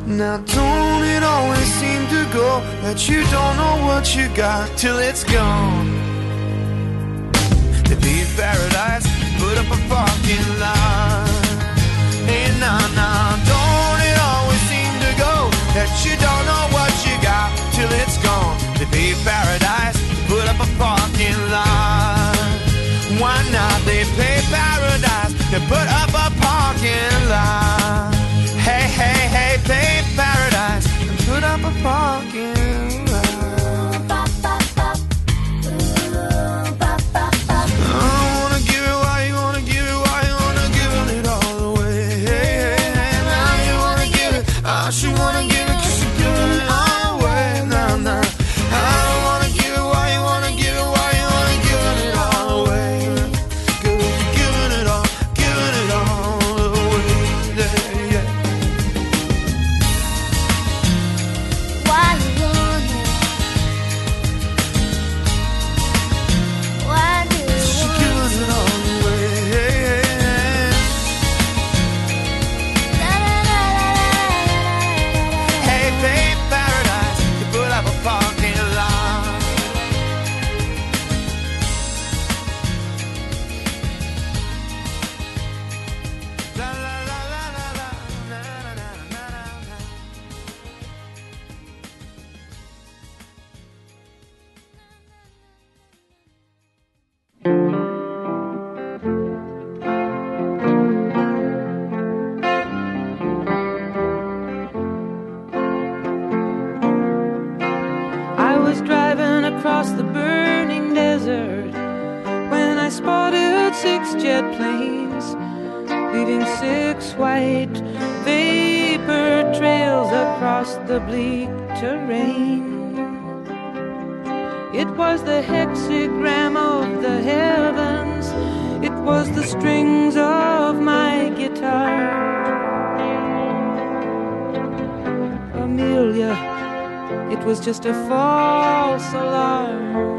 Speaker 6: Now don't it always seem to go That you don't know what you got till it's gone? To be in paradise, put up a parking lot. Hey, nah, nah, don't it always seem to go That you don't know what you got till it's gone? To be paradise put up a parking lot. Why not? They pay paradise. They put up a parking lot. Hey, hey, hey, pay paradise. and put up a parking
Speaker 1: great vapor trails across the bleak terrain. It was the hexagram of the heavens, it was the strings of my guitar. Amelia, it was just a false alarm.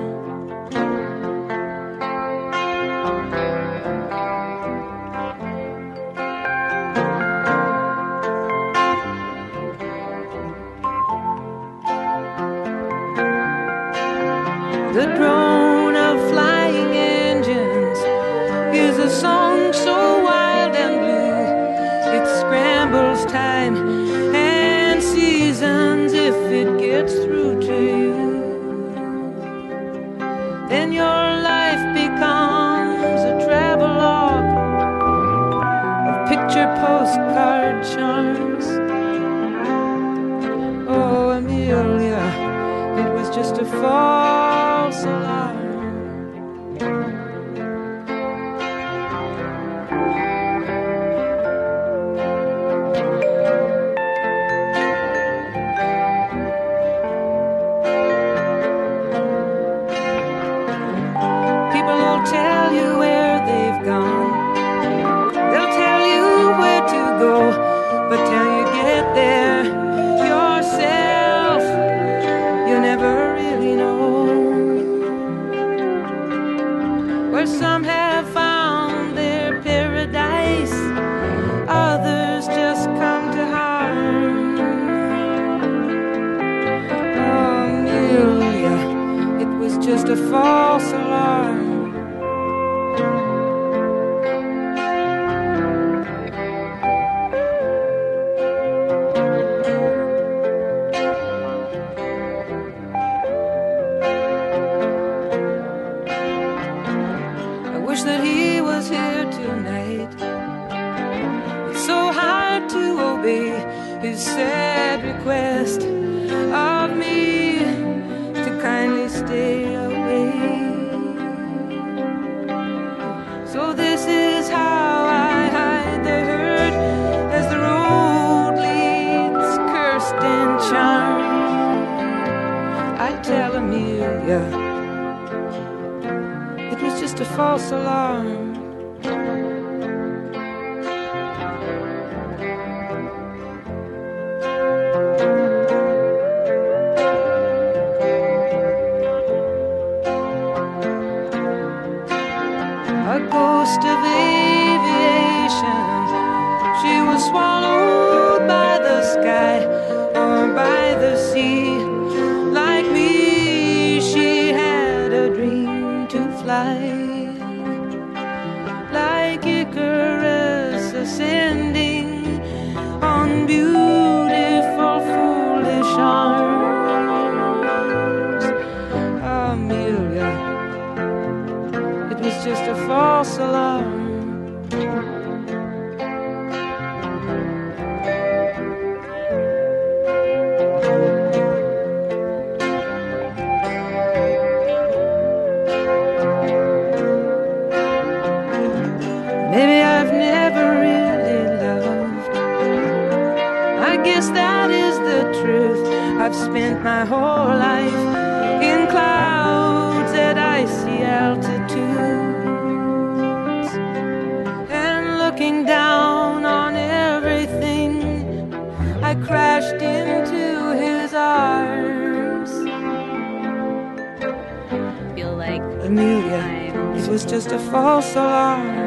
Speaker 1: Crashed into his arms.
Speaker 7: feel like
Speaker 1: Amelia, it was just a false alarm.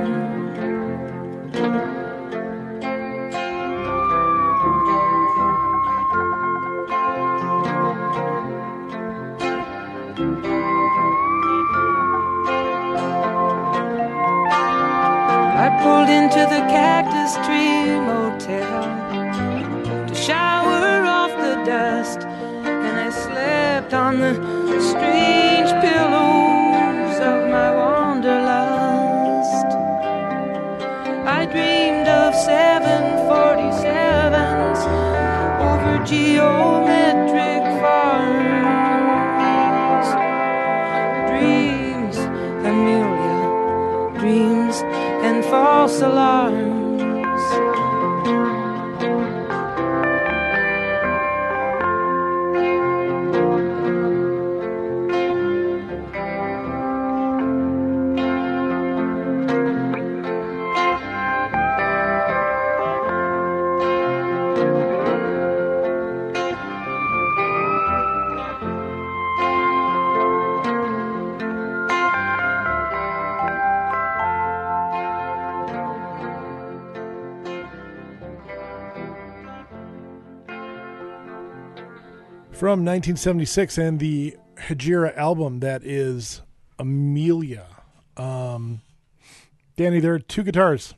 Speaker 3: From 1976 and the Hejira album that is Amelia. Um, Danny, there are two guitars.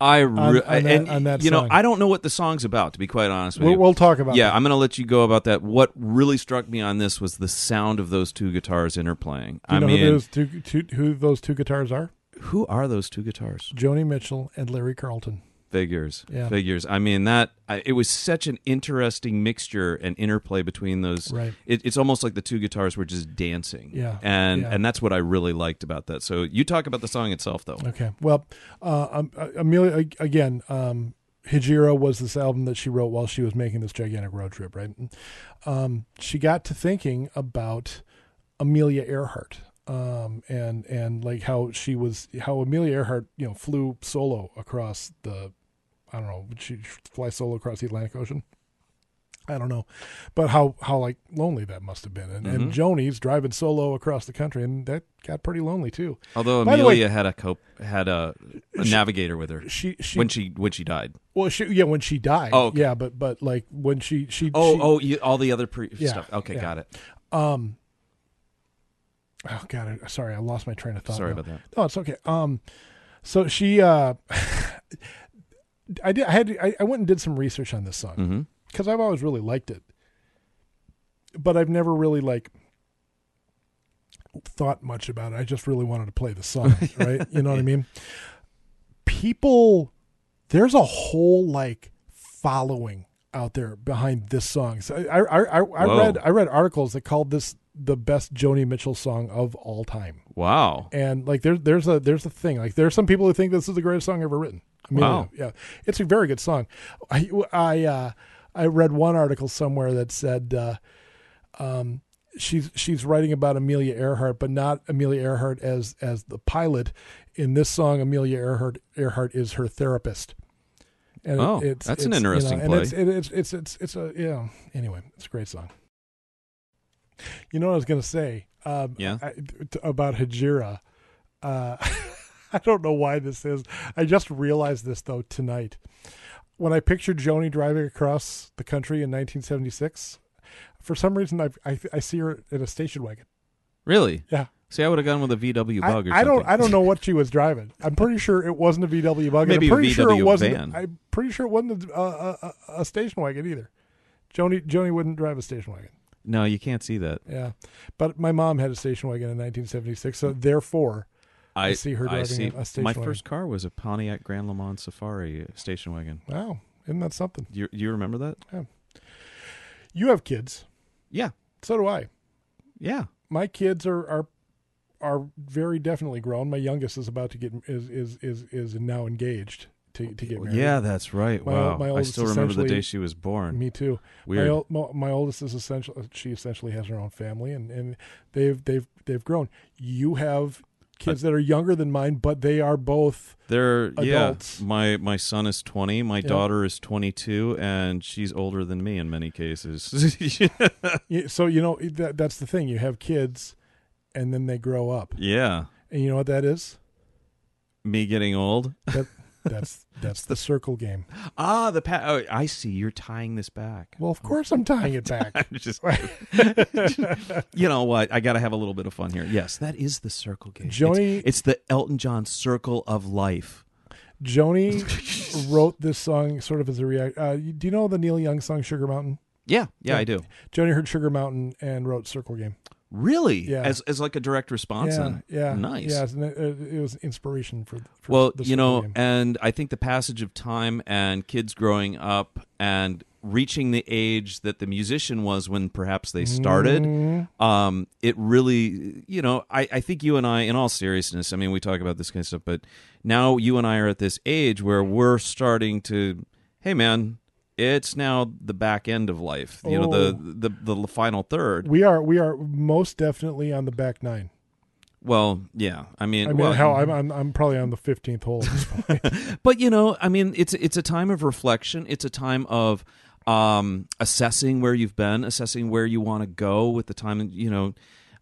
Speaker 4: I re-
Speaker 3: on that-
Speaker 4: and,
Speaker 3: on that
Speaker 4: you know. I don't know what the song's about to be quite honest with
Speaker 3: We'll,
Speaker 4: you.
Speaker 3: we'll talk about
Speaker 4: yeah,
Speaker 3: that.
Speaker 4: I'm going to let you go about that. What really struck me on this was the sound of those two guitars interplaying.
Speaker 3: Do you
Speaker 4: I
Speaker 3: know
Speaker 4: mean,
Speaker 3: who those two, two, who those two guitars are?
Speaker 4: who are those two guitars?
Speaker 3: Joni Mitchell and Larry Carlton.
Speaker 4: Figures,
Speaker 3: Yeah.
Speaker 4: figures. I mean that I, it was such an interesting mixture and interplay between those.
Speaker 3: Right.
Speaker 4: It, it's almost like the two guitars were just dancing.
Speaker 3: Yeah,
Speaker 4: and
Speaker 3: yeah.
Speaker 4: and that's what I really liked about that. So you talk about the song itself, though.
Speaker 3: Okay. Well, uh, um, uh, Amelia again. Um, Hejira was this album that she wrote while she was making this gigantic road trip, right? Um, she got to thinking about Amelia Earhart, um, and and like how she was, how Amelia Earhart, you know, flew solo across the, I don't know, would she fly solo across the Atlantic Ocean? I don't know, but how how like lonely that must have been, and, and Joni's driving solo across the country, and that got pretty lonely too.
Speaker 4: Although
Speaker 3: By the way-
Speaker 4: Amelia had a cope, had a, a navigator with her
Speaker 3: She she
Speaker 4: when she when she died.
Speaker 3: Well, she, yeah, when she died.
Speaker 4: Oh, okay.
Speaker 3: yeah, but but like when she she
Speaker 4: Oh,
Speaker 3: she,
Speaker 4: oh, you, all the other pre
Speaker 3: Yeah,
Speaker 4: stuff. Okay,
Speaker 3: yeah.
Speaker 4: got it.
Speaker 3: um. Oh God, I, sorry, I lost my train of thought.
Speaker 4: Sorry
Speaker 3: now.
Speaker 4: about that.
Speaker 3: No, it's okay. Um, so she uh, I did I had I, I went and did some research on this song
Speaker 4: mm-hmm.
Speaker 3: because I've always really liked it, but I've never really like thought much about it. I just really wanted to play the song, right? You know what I mean? People, there's a whole like following out there behind this song. So I I I, I read I read articles that called this the best Joni Mitchell song of all time.
Speaker 4: Wow.
Speaker 3: And like there's there's a there's a thing like there's some people who think this is the greatest song ever written. I mean,
Speaker 4: Wow.
Speaker 3: yeah, it's a very good song. I I uh, I read one article somewhere that said uh, um, she's she's writing about Amelia Earhart, but not Amelia Earhart as as the pilot. In this song, Amelia Earhart Earhart is her therapist. And
Speaker 4: Oh, that's an interesting
Speaker 3: and
Speaker 4: play.
Speaker 3: It's, it, it's it's it's it's a yeah. Anyway, it's a great song. You know what I was going to say? Um,
Speaker 4: Yeah.
Speaker 3: I, t- about Hejira. Uh, I don't know why this is. I just realized this though tonight. When I pictured Joni driving across the country in 1976, for some reason I I, I see her in a station wagon.
Speaker 4: Really?
Speaker 3: Yeah.
Speaker 4: See, I would have gone with a VW
Speaker 3: I,
Speaker 4: bug or
Speaker 3: I don't. I don't know what she was driving. I'm pretty sure it wasn't a VW bug.
Speaker 4: Maybe a
Speaker 3: I'm pretty sure it
Speaker 4: VW
Speaker 3: wasn't.
Speaker 4: van.
Speaker 3: I'm pretty sure it wasn't a, a, a, a station wagon either. Joni Joni wouldn't drive a station wagon.
Speaker 4: No, you can't see that.
Speaker 3: Yeah, but my mom had a station wagon in 1976, so therefore,
Speaker 4: I,
Speaker 3: see her driving
Speaker 4: see.
Speaker 3: a station
Speaker 4: My
Speaker 3: wagon.
Speaker 4: first car was a Pontiac Grand Le Mans Safari station wagon.
Speaker 3: wow, isn't that something?
Speaker 4: You, you remember that? Yeah.
Speaker 3: You have kids,
Speaker 4: Yeah.
Speaker 3: so do I.
Speaker 4: Yeah.
Speaker 3: My kids are are are very definitely grown. My youngest is about to get is is is is now engaged to, to get married.
Speaker 4: Yeah, that's right.
Speaker 3: My-
Speaker 4: wow.
Speaker 3: my
Speaker 4: I
Speaker 3: oldest
Speaker 4: still remember the day she was born.
Speaker 3: Me too.
Speaker 4: Weird.
Speaker 3: My, my oldest is essentially she essentially has her own family, and, and they've they've they've grown. You have kids that are younger than mine, but they are both.
Speaker 4: They're
Speaker 3: Adults.
Speaker 4: yeah. My my son is twenty. My daughter is twenty two, and she's older than me in many cases.
Speaker 3: So you know that that's the thing. You have kids, and then they grow up,
Speaker 4: yeah,
Speaker 3: and you know what that is?
Speaker 4: me getting old.
Speaker 3: That that's that's the circle game.
Speaker 4: Ah, the pa- oh, I see. You're tying this back.
Speaker 3: Well, of course I'm tying it back.
Speaker 4: Just, you know what? I got to have a little bit of fun here. Yes, that is the circle game.
Speaker 3: Joni-
Speaker 4: it's, it's the Elton John circle of life.
Speaker 3: Joni wrote this song sort of as a react. Uh, do you know the Neil Young song "Sugar Mountain"?
Speaker 4: Yeah, yeah, I do.
Speaker 3: Joni heard "Sugar Mountain" and wrote "Circle Game."
Speaker 4: Really?
Speaker 3: Yeah.
Speaker 4: As as like a direct response.
Speaker 3: yeah,
Speaker 4: then?
Speaker 3: yeah,
Speaker 4: Nice.
Speaker 3: Yeah, it, it was inspiration for. for
Speaker 4: well,
Speaker 3: the
Speaker 4: you know,
Speaker 3: Game.
Speaker 4: and I think the passage of time and kids growing up and reaching the age that the musician was when perhaps they started,
Speaker 3: Mm-hmm.
Speaker 4: um, it really, you know, I, I think you and I, in all seriousness, I mean, we talk about this kind of stuff, but now you and I are at this age where we're starting to, hey, man. It's now the back end of life, you know, the,
Speaker 3: Oh.
Speaker 4: the the final third.
Speaker 3: we are we are most definitely on the back nine.
Speaker 4: Well, yeah, I mean,
Speaker 3: I mean,
Speaker 4: well,
Speaker 3: how I'm, I'm I'm probably on the fifteenth hole at this point.
Speaker 4: but you know i mean it's it's a time of reflection it's a time of um assessing where you've been assessing where you want to go with the time you know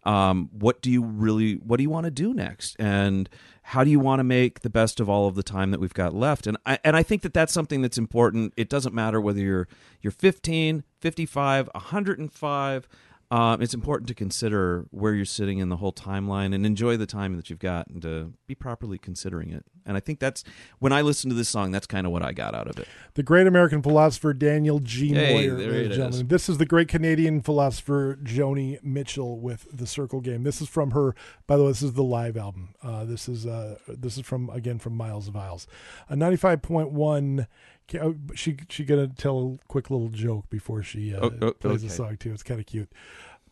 Speaker 4: um what do you really what do you want to do next and how do you want to make the best of all of the time that we've got left and i and i think that that's something that's important it doesn't matter whether you're you're 15 55 105 um, it's important to consider where you're sitting in the whole timeline and enjoy the time that you've got and to be properly considering it. And I think that's when I listen to this song, that's kind of what I got out of it.
Speaker 3: the great American philosopher Daniel G.
Speaker 4: Hey,
Speaker 3: Moyer,
Speaker 4: there
Speaker 3: ladies
Speaker 4: it
Speaker 3: and
Speaker 4: is.
Speaker 3: This is the great Canadian philosopher Joni Mitchell with the Circle Game. This is from her. By the way, this is the live album. Uh, this is uh, this is from again from Miles of Aisles. A ninety five point one. She she gonna tell a quick little joke before she uh,
Speaker 4: Oh, oh,
Speaker 3: plays the song too. It's kind of cute.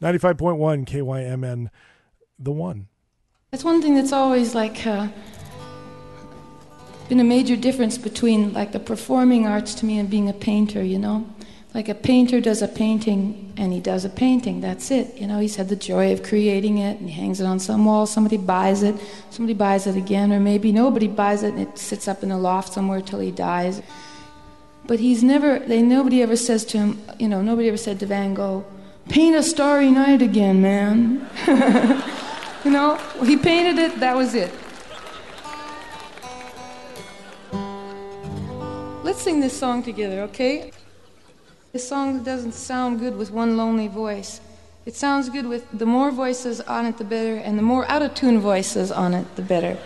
Speaker 3: Ninety five point one KYMN, the one.
Speaker 1: That's one thing that's always like uh, been a major difference between like the performing arts to me and being a painter, you know? Like a painter does a painting and he does a painting, that's it. You know, he's had the joy of creating it and he hangs it on some wall, somebody buys it, somebody buys it again, or maybe nobody buys it and it sits up in a loft somewhere till he dies. But he's never, they, nobody ever says to him, you know, nobody ever said to Van Gogh, paint a starry night again, man. You know, he painted it, that was it. Let's sing this song together, okay? This song doesn't sound good with one lonely voice. It sounds good with the more voices on it, the better, and the more out of tune voices on it, the better.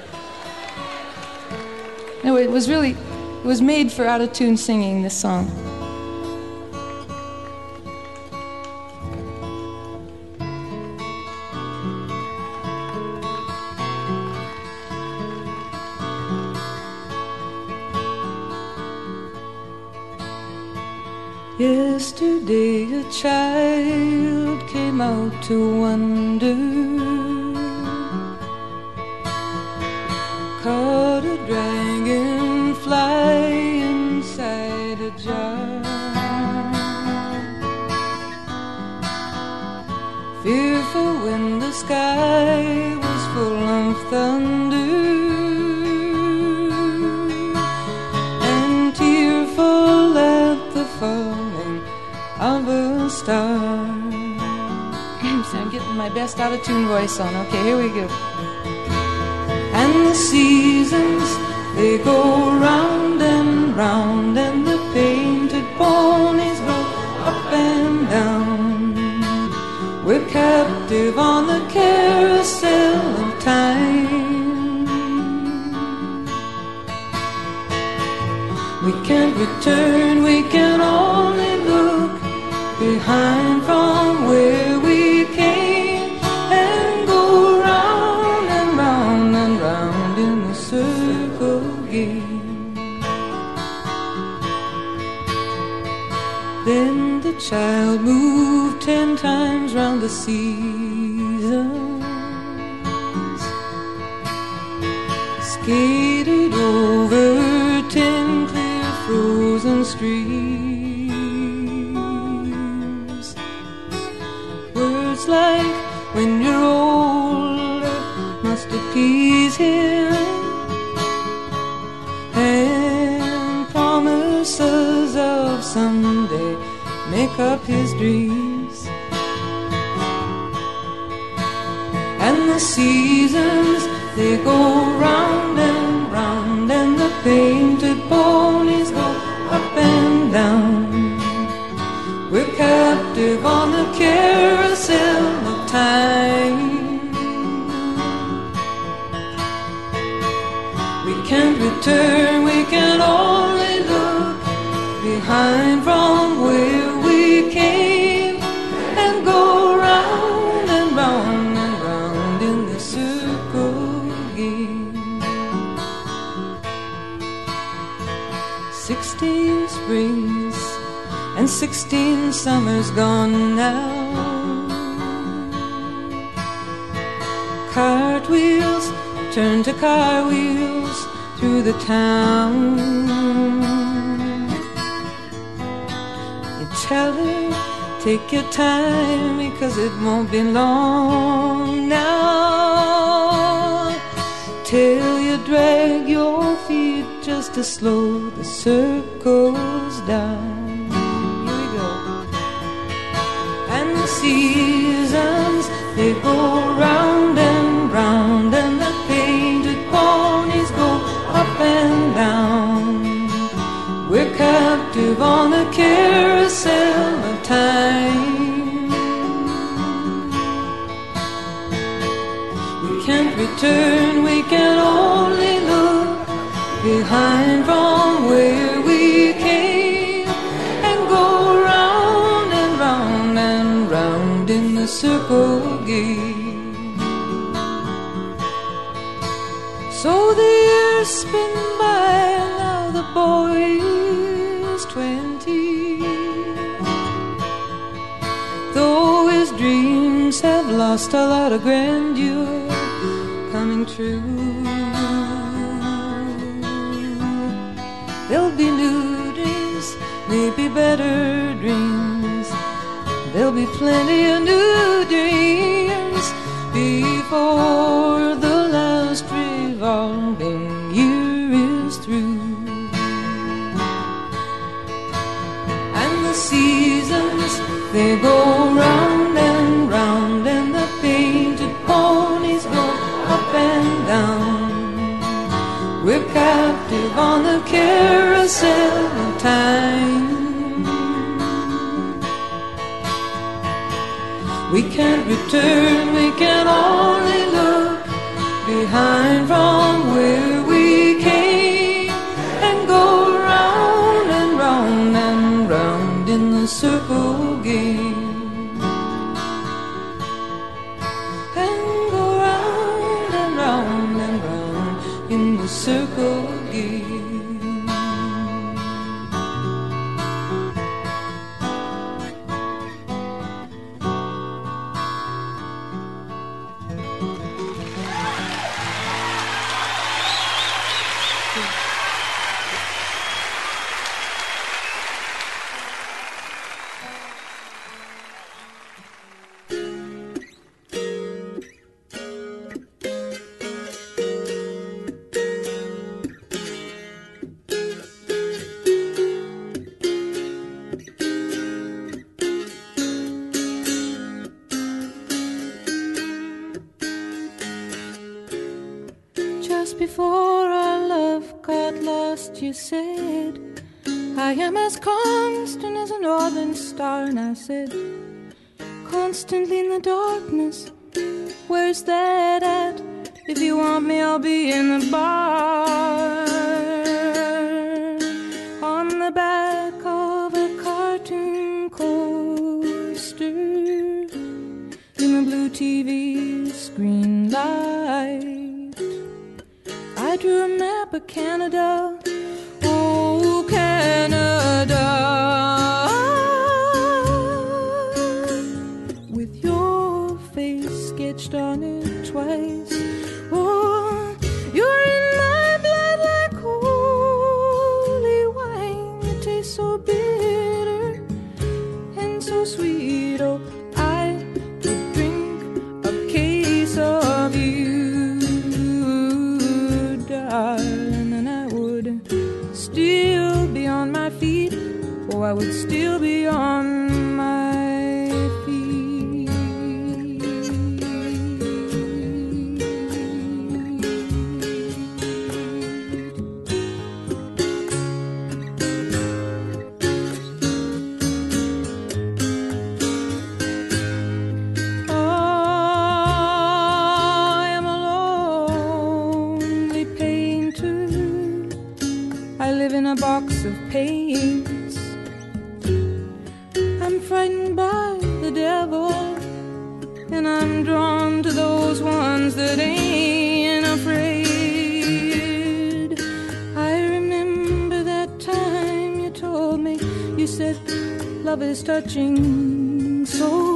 Speaker 1: No, it was really, it was made for out of tune singing, this song. Child came out to wonder, best out tune voice on. Okay, here we go. And the seasons they go round and round, and the painted ponies go up and down. We're captive on the carousel of time. We can't return, we can only look behind shall move ten times round the seasons, skated over ten clear frozen streams. Up his dreams. And the seasons they go round and round, and the painted ponies go up and down. We're captive on the carousel of time. We can't return, we can only look behind sixteen summers gone now. Cartwheels turn to car wheels through the town. You tell her, take your time because it won't be long now. Till you drag your feet just to slow the circles down. Seasons, they go round and round, and the painted ponies go up and down. We're captive on the carousel of time. We can't return, we can only look behind lost a lot of grandeur coming true. There'll be new dreams, maybe better dreams. There'll be plenty of new dreams before the last revolving year is through. And the seasons, they go round captive on the carousel of time. We can't return, we can only look behind from where we came and go round and round and round in the circle Constantly in the darkness, where's that at? If you want me, I'll be in the bar. On the back of a cartoon coaster in the blue TV screen light. I drew a map of Canada. I would still be on my feet. Oh, I am a lonely painter. I live in a box of paints. Those ones that ain't afraid. I remember that time you told me, you said, love is touching souls.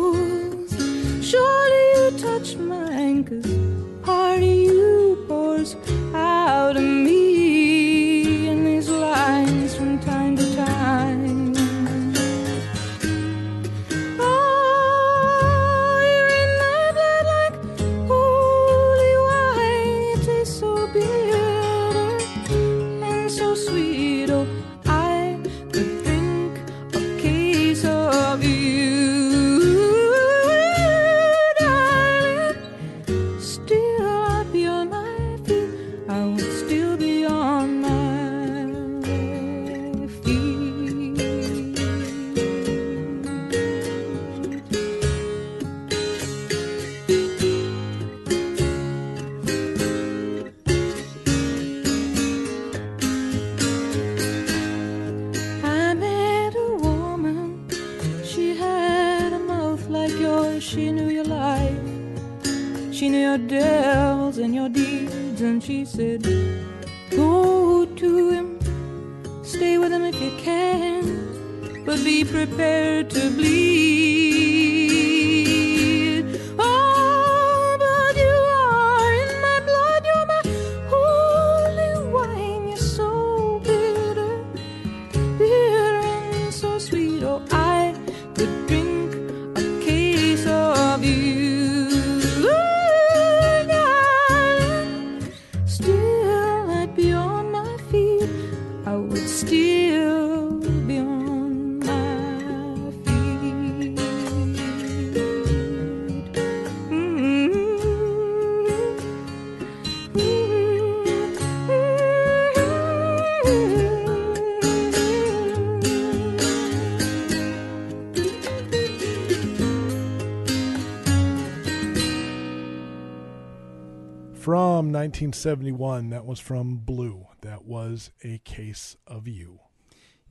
Speaker 3: 1971, that was from Blue. That was a case of you.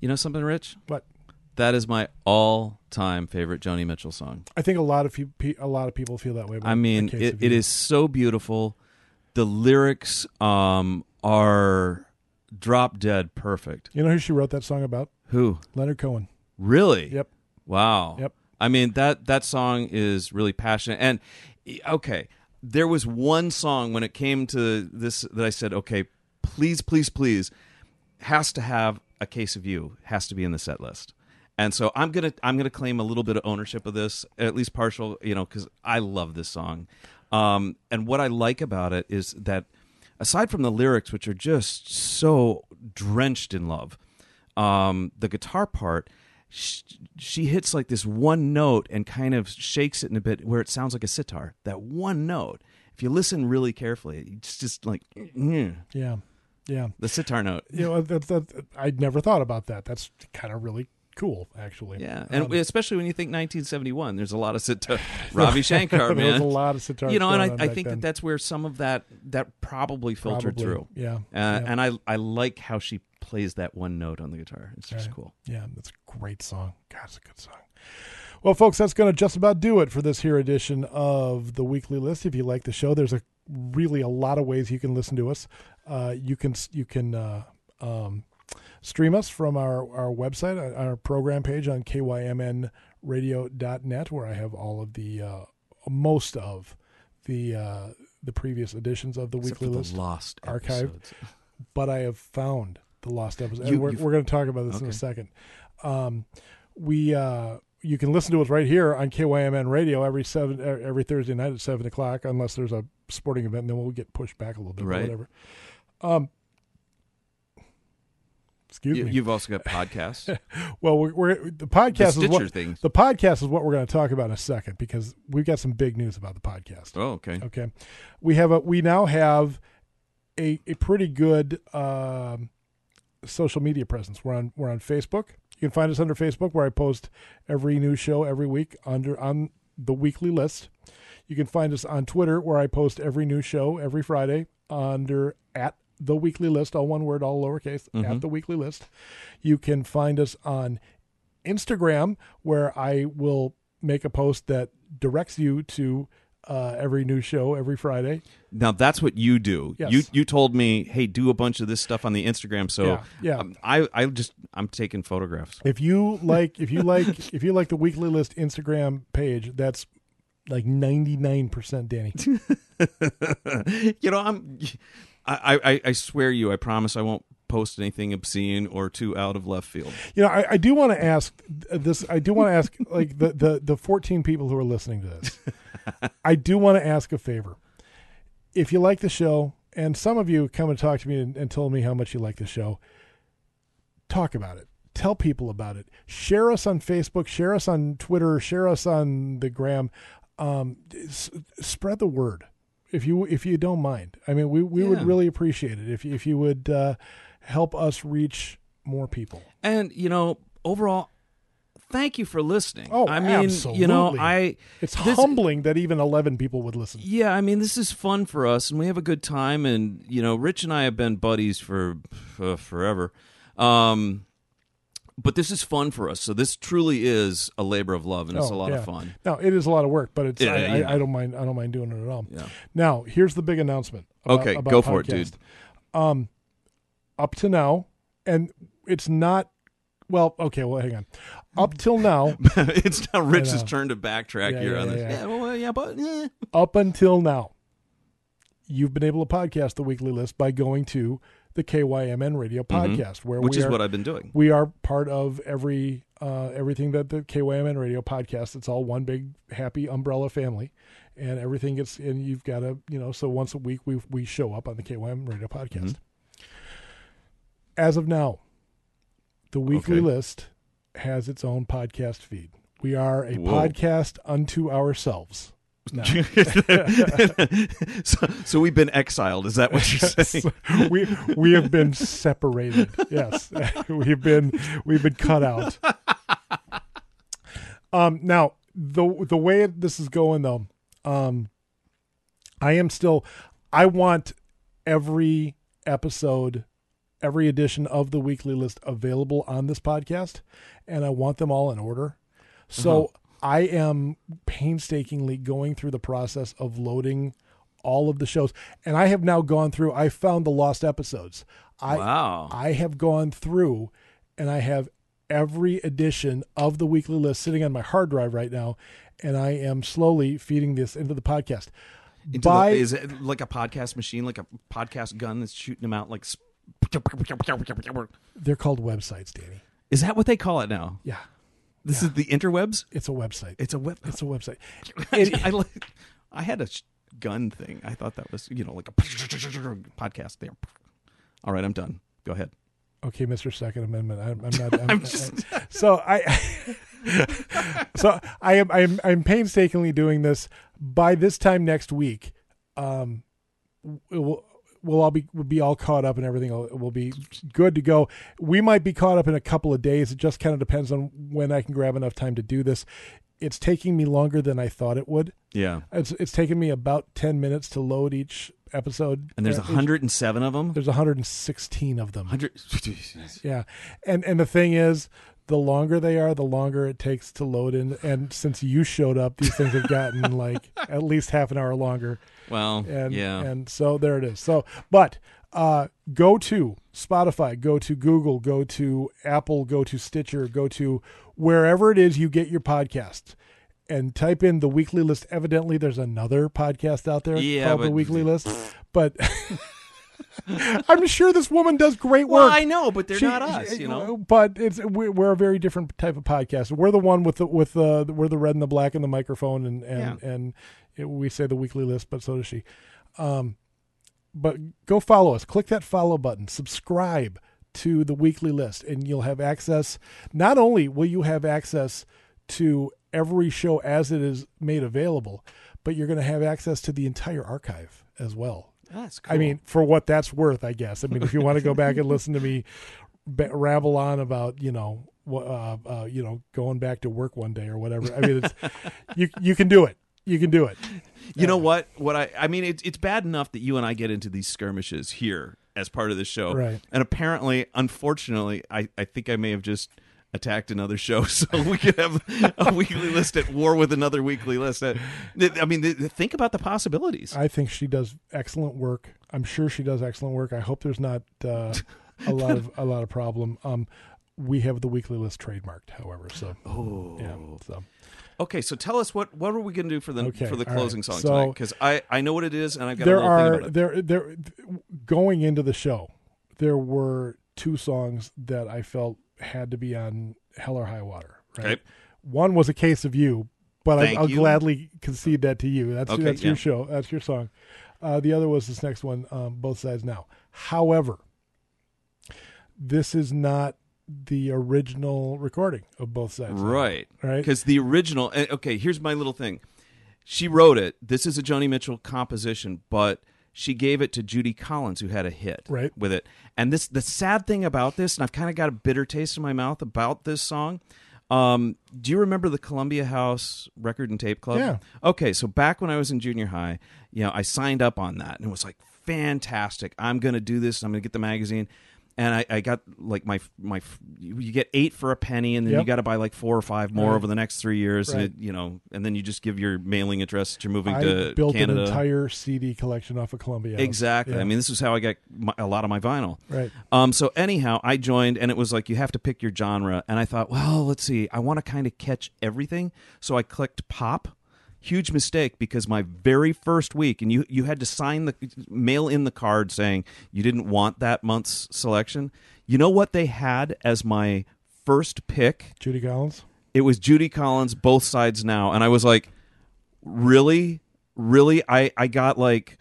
Speaker 4: You know something, Rich?
Speaker 3: What?
Speaker 4: That is my all-time favorite Joni Mitchell song.
Speaker 3: I think a lot of pe- a lot of people feel that way.
Speaker 4: I mean, it,
Speaker 3: You.
Speaker 4: is so beautiful. The lyrics um, are drop dead perfect.
Speaker 3: You know who she wrote that song about?
Speaker 4: Who?
Speaker 3: Leonard Cohen.
Speaker 4: Really?
Speaker 3: Yep.
Speaker 4: Wow.
Speaker 3: Yep.
Speaker 4: I mean that that song is really passionate and okay, there was one song when it came to this that I said, okay, please, please, please, has to have a case of you, has to be in the set list. And so I'm gonna I'm gonna claim a little bit of ownership of this, at least partial, you know, because I love this song. Um, and what I like about it is that aside from the lyrics, which are just so drenched in love, um, the guitar part, sh- she hits like this one note and kind of shakes it in a bit where it sounds like a sitar. That one note. If you listen really carefully, it's just like mm,
Speaker 3: Yeah, yeah.
Speaker 4: the sitar note.
Speaker 3: You know, that, that, I'd never thought about that. That's kind of really cool, actually.
Speaker 4: Yeah, and
Speaker 3: Um,
Speaker 4: especially when you think 1971, there's a lot of sitar. Ravi Shankar, man.
Speaker 3: was a lot of sitar.
Speaker 4: you know, and I, I think
Speaker 3: then.
Speaker 4: that that's where some of that that probably filtered
Speaker 3: Probably,
Speaker 4: through.
Speaker 3: Yeah,
Speaker 4: Uh,
Speaker 3: yeah.
Speaker 4: And I I like how she plays that one note on the guitar. It's just
Speaker 3: Right.
Speaker 4: cool.
Speaker 3: Yeah, that's a great song. God, it's a good song. Well, folks, that's going to just about do it for this here edition of the weekly list. If you like the show, there's a really a lot of ways you can listen to us. Uh, you can you can uh, um, stream us from our our website, uh, our program page on kymnradio.net, where I have all of the uh, most of the uh, the previous editions of the
Speaker 4: Except
Speaker 3: weekly
Speaker 4: for
Speaker 3: list
Speaker 4: lost
Speaker 3: archive.
Speaker 4: episodes.
Speaker 3: but I have found the lost episode.
Speaker 4: You-
Speaker 3: we're we're going to talk about this in a second. Um, we uh, you can listen to us right here on KYMN Radio every seven er, every Thursday night at seven o'clock, unless there's a sporting event, and then we'll get pushed back a little bit,
Speaker 4: Right.
Speaker 3: or whatever. Um, Excuse
Speaker 4: You,
Speaker 3: me.
Speaker 4: you've also got podcasts.
Speaker 3: Well, we're, we're the podcast
Speaker 4: The
Speaker 3: is what
Speaker 4: Stitcher thing.
Speaker 3: the podcast is what we're going to talk about in a second because we've got some big news about the podcast.
Speaker 4: oh, okay.
Speaker 3: Okay, we have a we now have a a pretty good um, social media presence. We're on we're on Facebook. You can find us under Facebook where I post every new show every week under on the weekly list. You can find us on Twitter where I post every new show every Friday under at the weekly list, all one word, all lowercase, at mm-hmm. the weekly list. You can find us on Instagram where I will make a post that directs you to uh, every new show every Friday.
Speaker 4: Now that's what you do.
Speaker 3: Yes.
Speaker 4: You you told me, hey, do a bunch of this stuff on the Instagram. So
Speaker 3: Yeah, yeah.
Speaker 4: um, I I just I'm taking photographs.
Speaker 3: If you like, if you like, if you like the weekly list Instagram page, that's like ninety nine percent Danny.
Speaker 4: you know, I'm. I, I I swear you. I promise I won't post anything obscene or too out of left field.
Speaker 3: You know, I, I do want to ask this. I do want to ask like the the the fourteen people who are listening to this. I do want to ask a favor. If you like the show, and some of you come and talk to me and, and told me how much you like the show, talk about it. Tell people about it. Share us on Facebook. Share us on Twitter. Share us on the gram. Um, s- spread the word if you if you don't mind. I mean, we, we would really appreciate it if you- if you would uh, help us reach more people.
Speaker 4: And you know, overall, thank you for listening.
Speaker 3: Oh,
Speaker 4: I mean, you know. I
Speaker 3: It's
Speaker 4: this-
Speaker 3: humbling that even 11 people would listen.
Speaker 4: Yeah, I mean, this is fun for us, and we have a good time. And you know, Rich and I have been buddies for uh, forever. Um, but this is fun for us. So this truly is a labor of love, and it's
Speaker 3: Oh,
Speaker 4: a lot
Speaker 3: yeah.
Speaker 4: of fun.
Speaker 3: No, it is a lot of work, but it's
Speaker 4: Yeah,
Speaker 3: I,
Speaker 4: yeah.
Speaker 3: I, I don't mind. I don't mind doing it at all. Now, here's the big announcement. about-
Speaker 4: Okay,
Speaker 3: about
Speaker 4: go for it, dude.
Speaker 3: Um, up to now, and it's not. Well, okay. Well, hang on. Up till now,
Speaker 4: it's now Rich's turn to backtrack
Speaker 3: Yeah,
Speaker 4: here
Speaker 3: yeah,
Speaker 4: on this.
Speaker 3: yeah.
Speaker 4: Yeah, well, yeah, but eh.
Speaker 3: up until now, you've been able to podcast the weekly list by going to the KYMN Radio podcast, where
Speaker 4: Mm-hmm. which
Speaker 3: we
Speaker 4: is
Speaker 3: are,
Speaker 4: what I've been doing.
Speaker 3: we are part of every uh, everything that the KYMN radio podcast. It's all one big happy umbrella family, and everything gets and you've got to you know. So once a week we we show up on the KYMN radio podcast. As of now, the weekly
Speaker 4: Okay.
Speaker 3: list has its own podcast feed. We are a
Speaker 4: Whoa.
Speaker 3: podcast unto ourselves. now.
Speaker 4: so, so we've been exiled. Is that what you're saying?
Speaker 3: we we have been separated. Yes, we've been we've been cut out. Um, now the the way this is going though, um, I am still. I want every episode, every edition of the weekly list available on this podcast, and I want them all in order. So uh-huh. I am painstakingly going through the process of loading all of the shows, and I have now gone through. I found the lost episodes. I
Speaker 4: Wow.
Speaker 3: I have gone through, and I have every edition of the weekly list sitting on my hard drive right now, and I am slowly feeding this into the podcast.
Speaker 4: Into
Speaker 3: By
Speaker 4: the, is it like a podcast machine, like a podcast gun that's shooting them out? Like,
Speaker 3: they're called websites, Danny.
Speaker 4: is that what they call it now?
Speaker 3: Yeah,
Speaker 4: This is the interwebs.
Speaker 3: it's a website.
Speaker 4: It's a web.
Speaker 3: It's a website.
Speaker 4: I, like- I had a gun thing. I thought that was you know like a podcast there. All right, I'm done. Go ahead.
Speaker 3: Okay, Mr. Second Amendment. I'm, I'm not. I'm, so I. so I am. I'm. I'm painstakingly doing this. By this time next week, um, it will. We'll all be we'll be all caught up and everything will, will be good to go. We might be caught up in a couple of days. It just kind of depends on when I can grab enough time to do this. It's taking me longer than I thought it would.
Speaker 4: Yeah,
Speaker 3: It's it's taken me about ten minutes to load each episode.
Speaker 4: and there's
Speaker 3: Uh,
Speaker 4: 107 of them.
Speaker 3: There's 116 of them.
Speaker 4: 100.
Speaker 3: Yeah, and and the thing is, the longer they are, the longer it takes to load in. And since you showed up, these things have gotten like at least half an hour longer.
Speaker 4: Well,
Speaker 3: And
Speaker 4: yeah.
Speaker 3: and so there it is. So, but uh, go to Spotify, go to Google, go to Apple, go to Stitcher, go to wherever it is you get your podcasts. And type in the weekly list. Evidently, there's another podcast out there
Speaker 4: Yeah,
Speaker 3: called the weekly list. But I'm sure this woman does great work. well.
Speaker 4: I know, but they're
Speaker 3: She-
Speaker 4: not us. You know.
Speaker 3: but it's we're, we're a very different type of podcast. We're the one with the with the we're the red and the black and the microphone and and
Speaker 4: Yeah.
Speaker 3: and it, we say the weekly list, but so does she. Um, but go follow us. Click that follow button. Subscribe. to the weekly list, and you'll have access. Not only will you have access to every show as it is made available, but you're going to have access to the entire archive as well.
Speaker 4: That's
Speaker 3: I mean, for what that's worth, I guess. I mean, if you want to go back and listen to me ba- ramble on about, you know, wha- uh, uh, you know, going back to work one day or whatever. I mean, it's you you can do it. You can do it.
Speaker 4: You know what? What I I mean, it's it's bad enough that you and I get into these skirmishes here as part of the show,
Speaker 3: Right.
Speaker 4: And apparently, unfortunately, I I think I may have just attacked another show, so we could have a weekly list at war with another weekly list. I mean, th- th- think about the possibilities.
Speaker 3: I think she does excellent work. I'm sure she does excellent work. I hope there's not uh, a lot of a lot of problem. Um, we have the weekly list trademarked, however. So,
Speaker 4: oh,
Speaker 3: yeah. So,
Speaker 4: Okay, so tell us what what are we going to do for the
Speaker 3: Okay,
Speaker 4: for the
Speaker 3: all right.
Speaker 4: closing song
Speaker 3: So-
Speaker 4: tonight? Because I I know what it is, and I've got a
Speaker 3: there
Speaker 4: little
Speaker 3: are
Speaker 4: thing about it.
Speaker 3: there there going into the show, there were two songs that I felt had to be on Hell or High Water. Right.
Speaker 4: Okay.
Speaker 3: One was a case of you, but I,
Speaker 4: Thank
Speaker 3: I'll
Speaker 4: you.
Speaker 3: gladly concede that to you. That's
Speaker 4: Okay,
Speaker 3: that's
Speaker 4: yeah.
Speaker 3: your show. That's your song. Uh, the other was this next one, um, both sides now. However, this is not the original recording of both sides. Now.
Speaker 4: Right.
Speaker 3: Right.
Speaker 4: Because the original. Okay, here's my little thing. She wrote it. This is a Joni Mitchell composition, but she gave it to Judy Collins, who had a hit
Speaker 3: Right.
Speaker 4: with it. And this, the sad thing about this, and I've kind of got a bitter taste in my mouth about this song. Um, do you remember the Columbia House Record and Tape Club?
Speaker 3: Yeah.
Speaker 4: Okay, so back when I was in junior high, you know, I signed up on that and it was like fantastic. I'm going to do this. I'm going to get the magazine. And I, I got like my my you get eight for a penny, and then you got to buy like four or five more
Speaker 3: Right.
Speaker 4: over the next three years, and it, you know, and then you just give your mailing address that you're moving to.
Speaker 3: I
Speaker 4: to
Speaker 3: built
Speaker 4: Canada.
Speaker 3: an entire CD collection off of Columbia. House.
Speaker 4: Exactly.
Speaker 3: Yeah.
Speaker 4: I mean, this is how I got my, a lot of my vinyl.
Speaker 3: Right.
Speaker 4: Um. So anyhow, I joined, and it was like you have to pick your genre, and I thought, well, let's see, I want to kind of catch everything, so I clicked pop. Huge mistake because my very first week, and you you had to sign the mail in the card saying you didn't want that month's selection. You know what they had as my first pick?
Speaker 3: Judy Collins.
Speaker 4: it was Judy Collins, both sides now, and I was like, really, really, I I got like.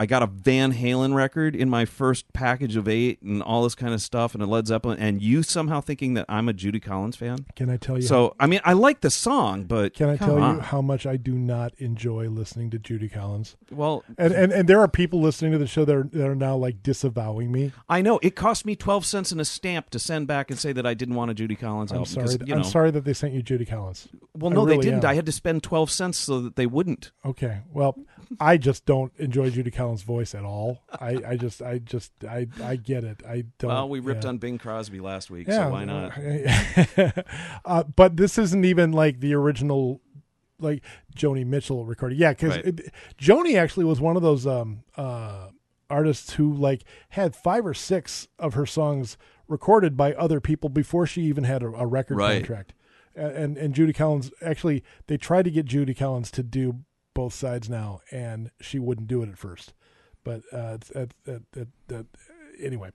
Speaker 4: I got a Van Halen record in my first package of eight and all this kind of stuff and a Led Zeppelin and you somehow thinking that I'm a Judy Collins fan.
Speaker 3: Can I tell you?
Speaker 4: So I mean I like the song, but
Speaker 3: Can I tell
Speaker 4: on.
Speaker 3: you how much I do not enjoy listening to Judy Collins?
Speaker 4: Well,
Speaker 3: And and, and there are people listening to the show that are, that are now like disavowing me.
Speaker 4: I know it cost me twelve cents and a stamp to send back and say that I didn't want a Judy Collins
Speaker 3: I'm
Speaker 4: album.
Speaker 3: sorry.
Speaker 4: 'cause,
Speaker 3: th-
Speaker 4: you
Speaker 3: I'm
Speaker 4: know-
Speaker 3: sorry that they sent you Judy Collins.
Speaker 4: Well, no,
Speaker 3: really
Speaker 4: they didn't.
Speaker 3: am.
Speaker 4: I had to spend twelve cents so that they wouldn't.
Speaker 3: Okay. Well, I just don't enjoy Judy Collins' voice at all. I, I just I just I I get it. I don't.
Speaker 4: Well, we ripped
Speaker 3: yeah.
Speaker 4: on Bing Crosby last week,
Speaker 3: Yeah.
Speaker 4: so why not?
Speaker 3: uh, but this isn't even like the original, like Joni Mitchell recording. Yeah, because
Speaker 4: Right.
Speaker 3: Joni actually was one of those um, uh, artists who like had five or six of her songs recorded by other people before she even had a, a record
Speaker 4: Right.
Speaker 3: contract. A- And and Judy Collins actually they tried to get Judy Collins to do both sides now, and she wouldn't do it at first. But uh, it's, at, at, at, at, anyway,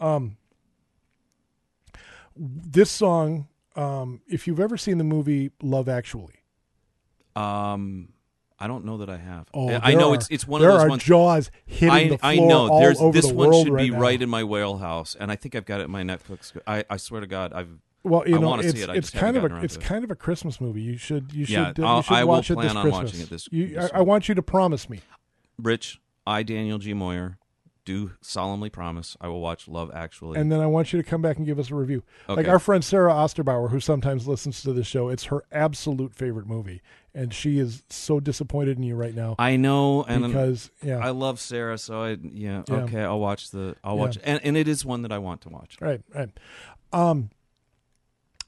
Speaker 3: um, this song, um, if you've ever seen the movie Love Actually,
Speaker 4: Um, I don't know that I have.
Speaker 3: oh,
Speaker 4: I know
Speaker 3: are-
Speaker 4: it's it's one of those ones.
Speaker 3: jaws hitting
Speaker 4: I,
Speaker 3: the floor
Speaker 4: I know
Speaker 3: all
Speaker 4: there's
Speaker 3: over
Speaker 4: this
Speaker 3: the
Speaker 4: one
Speaker 3: world
Speaker 4: should
Speaker 3: right
Speaker 4: be
Speaker 3: now.
Speaker 4: right in my wheelhouse, and I think I've got it in my Netflix. I, I swear to God, I've
Speaker 3: Well, you
Speaker 4: I
Speaker 3: know, it's
Speaker 4: it,
Speaker 3: it's kind of a it's
Speaker 4: it.
Speaker 3: kind of a Christmas movie. You should you should
Speaker 4: Yeah,
Speaker 3: uh, you should
Speaker 4: I will
Speaker 3: watch it
Speaker 4: plan
Speaker 3: this
Speaker 4: on
Speaker 3: Christmas.
Speaker 4: watching it this-
Speaker 3: You,
Speaker 4: this
Speaker 3: I, I want you to promise me.
Speaker 4: Rich. I Daniel G. Moyer do solemnly promise I will watch Love Actually.
Speaker 3: and then I want you to come back and give us a review. Like our friend Sarah Osterbauer, who sometimes listens to the show, it's her absolute favorite movie, and she is so disappointed in you right now
Speaker 4: I know, and
Speaker 3: because yeah,
Speaker 4: I love Sarah, so I yeah,
Speaker 3: Yeah.
Speaker 4: okay, I'll watch the I'll
Speaker 3: Yeah.
Speaker 4: watch, and, and it is one that I want to watch.
Speaker 3: right, right. Um.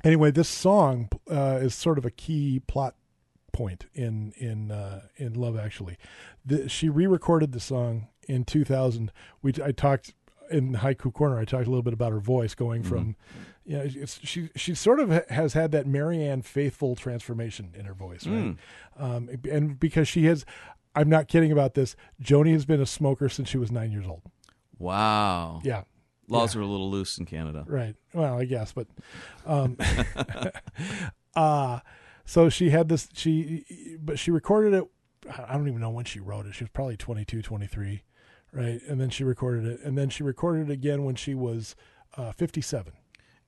Speaker 3: Anyway, this song uh, is sort of a key plot point in in uh, in Love Actually. The, she re-recorded the song in 2000. We I talked in Haiku Corner. I talked a little bit about her voice going from, you know, it's, she she sort of has had that Marianne Faithfull transformation in her voice, right? Um, and because she has, I'm not kidding about this. Joni has been a smoker since she was nine years old.
Speaker 4: Wow,
Speaker 3: Yeah,
Speaker 4: laws are a little loose in Canada.
Speaker 3: Right. Well, I guess, but um uh so she had this she but she recorded it I don't even know when she wrote it. She was probably 22, 23, right? And then she recorded it and then she recorded it again when she was uh, 57.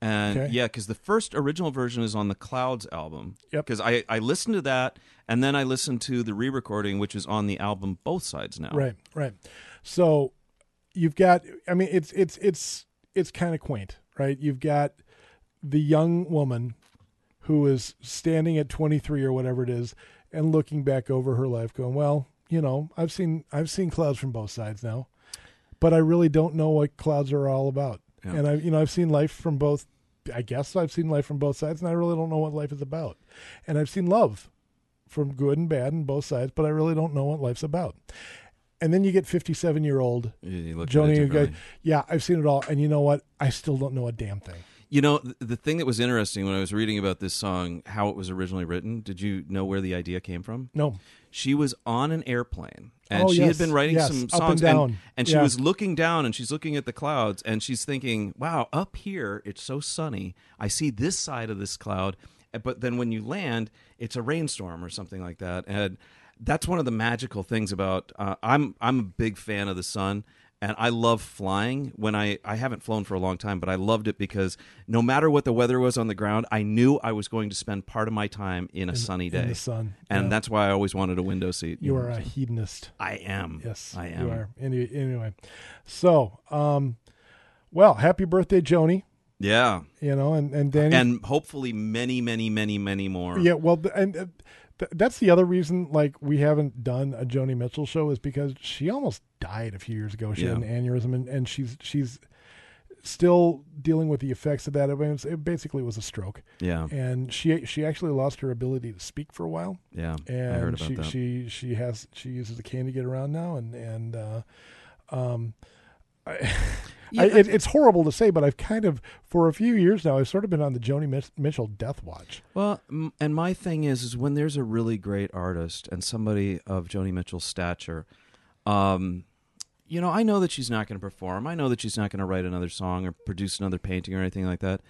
Speaker 4: And
Speaker 3: Okay.
Speaker 4: yeah, because the first original version is on the Clouds album.
Speaker 3: Yep.
Speaker 4: Because I, I listened to that, and then I listened to the re recording, which is on the album Both Sides now.
Speaker 3: Right, right. So you've got I mean it's it's it's it's kind of quaint, right? You've got the young woman who is standing at 23 or whatever it is and looking back over her life going, "Well, you know, I've seen I've seen clouds from both sides now, but I really don't know what clouds are all about."
Speaker 4: Yeah.
Speaker 3: And I you know, I've seen life from both I guess I've seen life from both sides and I really don't know what life is about. And I've seen love from good and bad and both sides, but I really don't know what life's about. And then you get 57 year old
Speaker 4: You- you look at it
Speaker 3: Joni, yeah, I've seen it all. And you know what? I still don't know a damn thing.
Speaker 4: You know, the thing that was interesting when I was reading about this song, how it was originally written, did you know where the idea came from?
Speaker 3: No.
Speaker 4: She was on an airplane and
Speaker 3: Oh,
Speaker 4: she
Speaker 3: yes,
Speaker 4: had been writing
Speaker 3: yes,
Speaker 4: some
Speaker 3: up and
Speaker 4: songs
Speaker 3: down.
Speaker 4: and she
Speaker 3: Yeah.
Speaker 4: was looking down and she's looking at the clouds and she's thinking, wow, up here it's so sunny. I see this side of this cloud, but then when you land, it's a rainstorm or something like that. And that's one of the magical things about uh, I'm I'm a big fan of the sun and I love flying. When I I haven't flown for a long time, but I loved it because no matter what the weather was on the ground, I knew I was going to spend part of my time in a sunny day.
Speaker 3: In the sun.
Speaker 4: And
Speaker 3: Yeah.
Speaker 4: that's why I always wanted a window seat.
Speaker 3: You are a hedonist.
Speaker 4: I am.
Speaker 3: Yes,
Speaker 4: I am.
Speaker 3: You are. Any, anyway, so, um, well, happy birthday, Joni.
Speaker 4: Yeah.
Speaker 3: You know, and, and Danny.
Speaker 4: And hopefully many, many, many, many more.
Speaker 3: yeah, well, and uh, th- that's the other reason, like, we haven't done a Joni Mitchell show is because she almost died a few years ago. She had an aneurysm, and, and she's she's still dealing with the effects of that. It, was, it basically was a stroke.
Speaker 4: Yeah.
Speaker 3: and she she actually lost her ability to speak for a while.
Speaker 4: Yeah.
Speaker 3: and
Speaker 4: I heard about
Speaker 3: she
Speaker 4: that.
Speaker 3: she she has she uses a cane to get around now, and and uh, um, I, I, it, it's horrible to say, but I've kind of for a few years now I've sort of been on the Joni Mitchell death watch.
Speaker 4: Well, m- and my thing is, is when there's a really great artist and somebody of Joni Mitchell's stature, um, you know, I know that she's not going to perform. I know that she's not going to write another song or produce another painting or anything like that.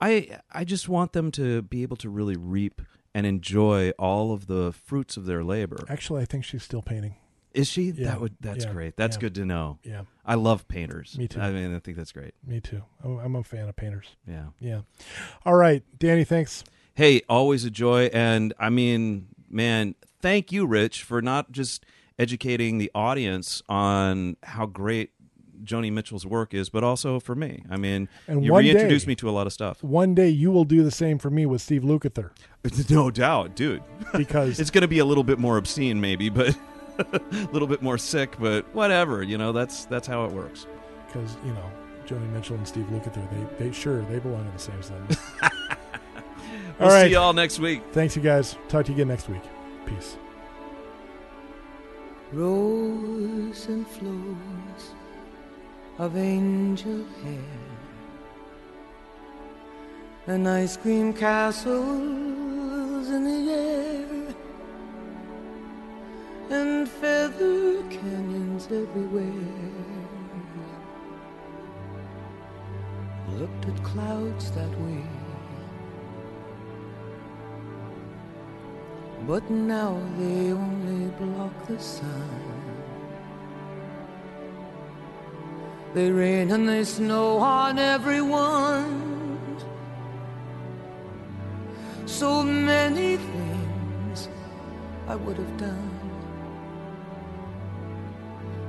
Speaker 4: I I just want them to be able to really reap and enjoy all of the fruits of their labor.
Speaker 3: Actually, I think she's still painting.
Speaker 4: Is she?
Speaker 3: Yeah,
Speaker 4: That would that's
Speaker 3: yeah,
Speaker 4: great. That's
Speaker 3: yeah.
Speaker 4: good to know.
Speaker 3: Yeah,
Speaker 4: I love painters.
Speaker 3: Me too.
Speaker 4: I mean, I think that's great.
Speaker 3: me too. I'm, a fan of painters.
Speaker 4: Yeah.
Speaker 3: Yeah. All right, Danny. Thanks.
Speaker 4: Hey, always a joy. And I mean, man, thank you, Rich, for not just educating the audience on how great Joni Mitchell's work is, but also for me. I mean,
Speaker 3: And
Speaker 4: you reintroduced
Speaker 3: day-
Speaker 4: me to a lot of stuff.
Speaker 3: One day you will do the same for me with Steve Lukather
Speaker 4: No doubt, dude.
Speaker 3: because
Speaker 4: It's going to be a little bit more obscene, maybe, but a little bit more sick, but whatever. You know, that's that's how it works.
Speaker 3: because you know Joni Mitchell and Steve Lukather they they sure they belong in the same sentence.
Speaker 4: We'll
Speaker 3: All right.
Speaker 4: see y'all next week.
Speaker 3: Thanks, you guys. Talk to you again next week. Peace.
Speaker 1: Rows and flows of angel hair and ice cream castles in the air and feather canyons everywhere. Looked at clouds that way. But now they only block the sun. They rain and they snow on everyone. So many things I would have done.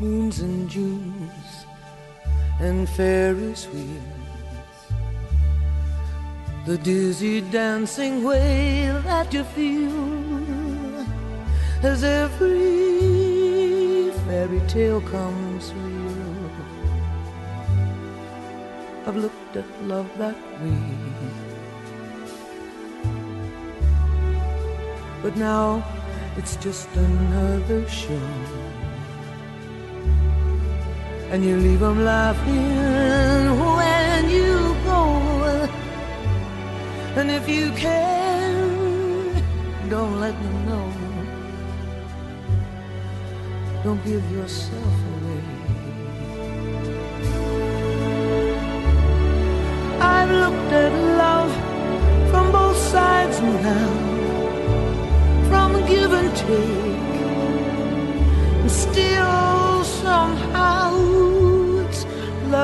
Speaker 1: Moons and Junes and Ferris wheels. The dizzy dancing way that you feel as every fairy tale comes real. I've looked at love that way. But now it's just another show. And you leave 'em laughing when you go. And if you can, don't let them know. Don't give yourself away.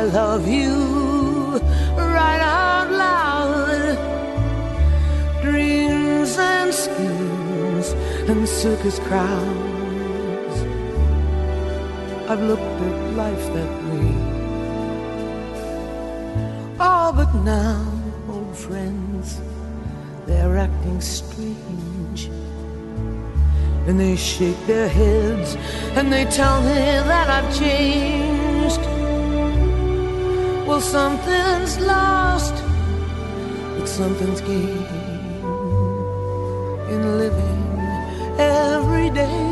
Speaker 1: I love you right out loud. Dreams and schemes and circus crowds. I've looked at life that way. Oh, but now, old friends, they're acting strange. And they shake their heads and they tell me that I've changed. Well, something's lost, but something's gained in living every day.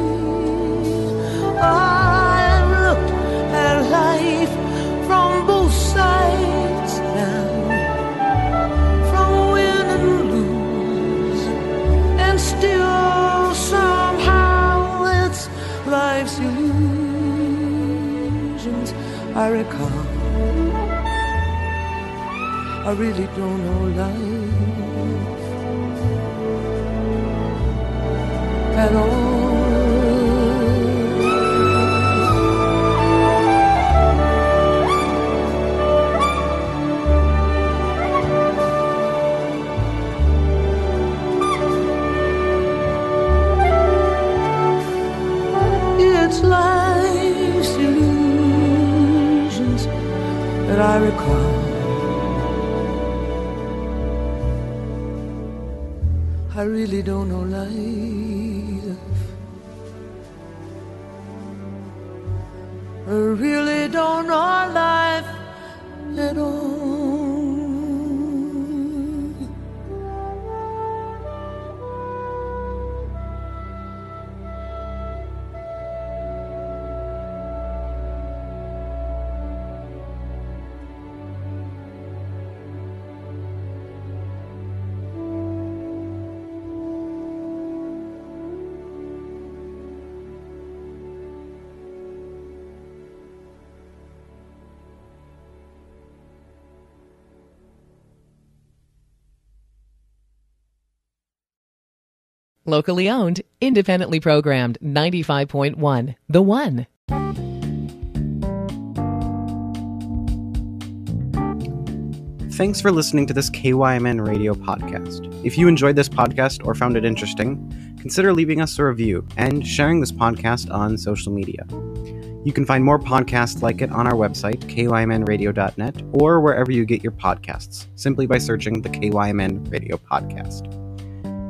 Speaker 1: I've looked at life from both sides now, from win and lose, and still somehow it's life's illusions I recall. I really don't know life at all. Really don't know life.
Speaker 8: Locally owned, independently programmed, 95.1 The One.
Speaker 9: Thanks for listening to this KYMN radio podcast. If you enjoyed this podcast or found it interesting, consider leaving us a review and sharing this podcast on social media. You can find more podcasts like it on our website, kymnradio.net, or wherever you get your podcasts, simply by searching the KYMN Radio Podcast.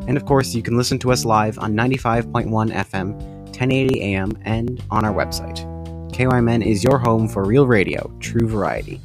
Speaker 9: And of course, you can listen to us live on 95.1 FM, 1080 AM, and on our website. KYMN is your home for real radio, true variety.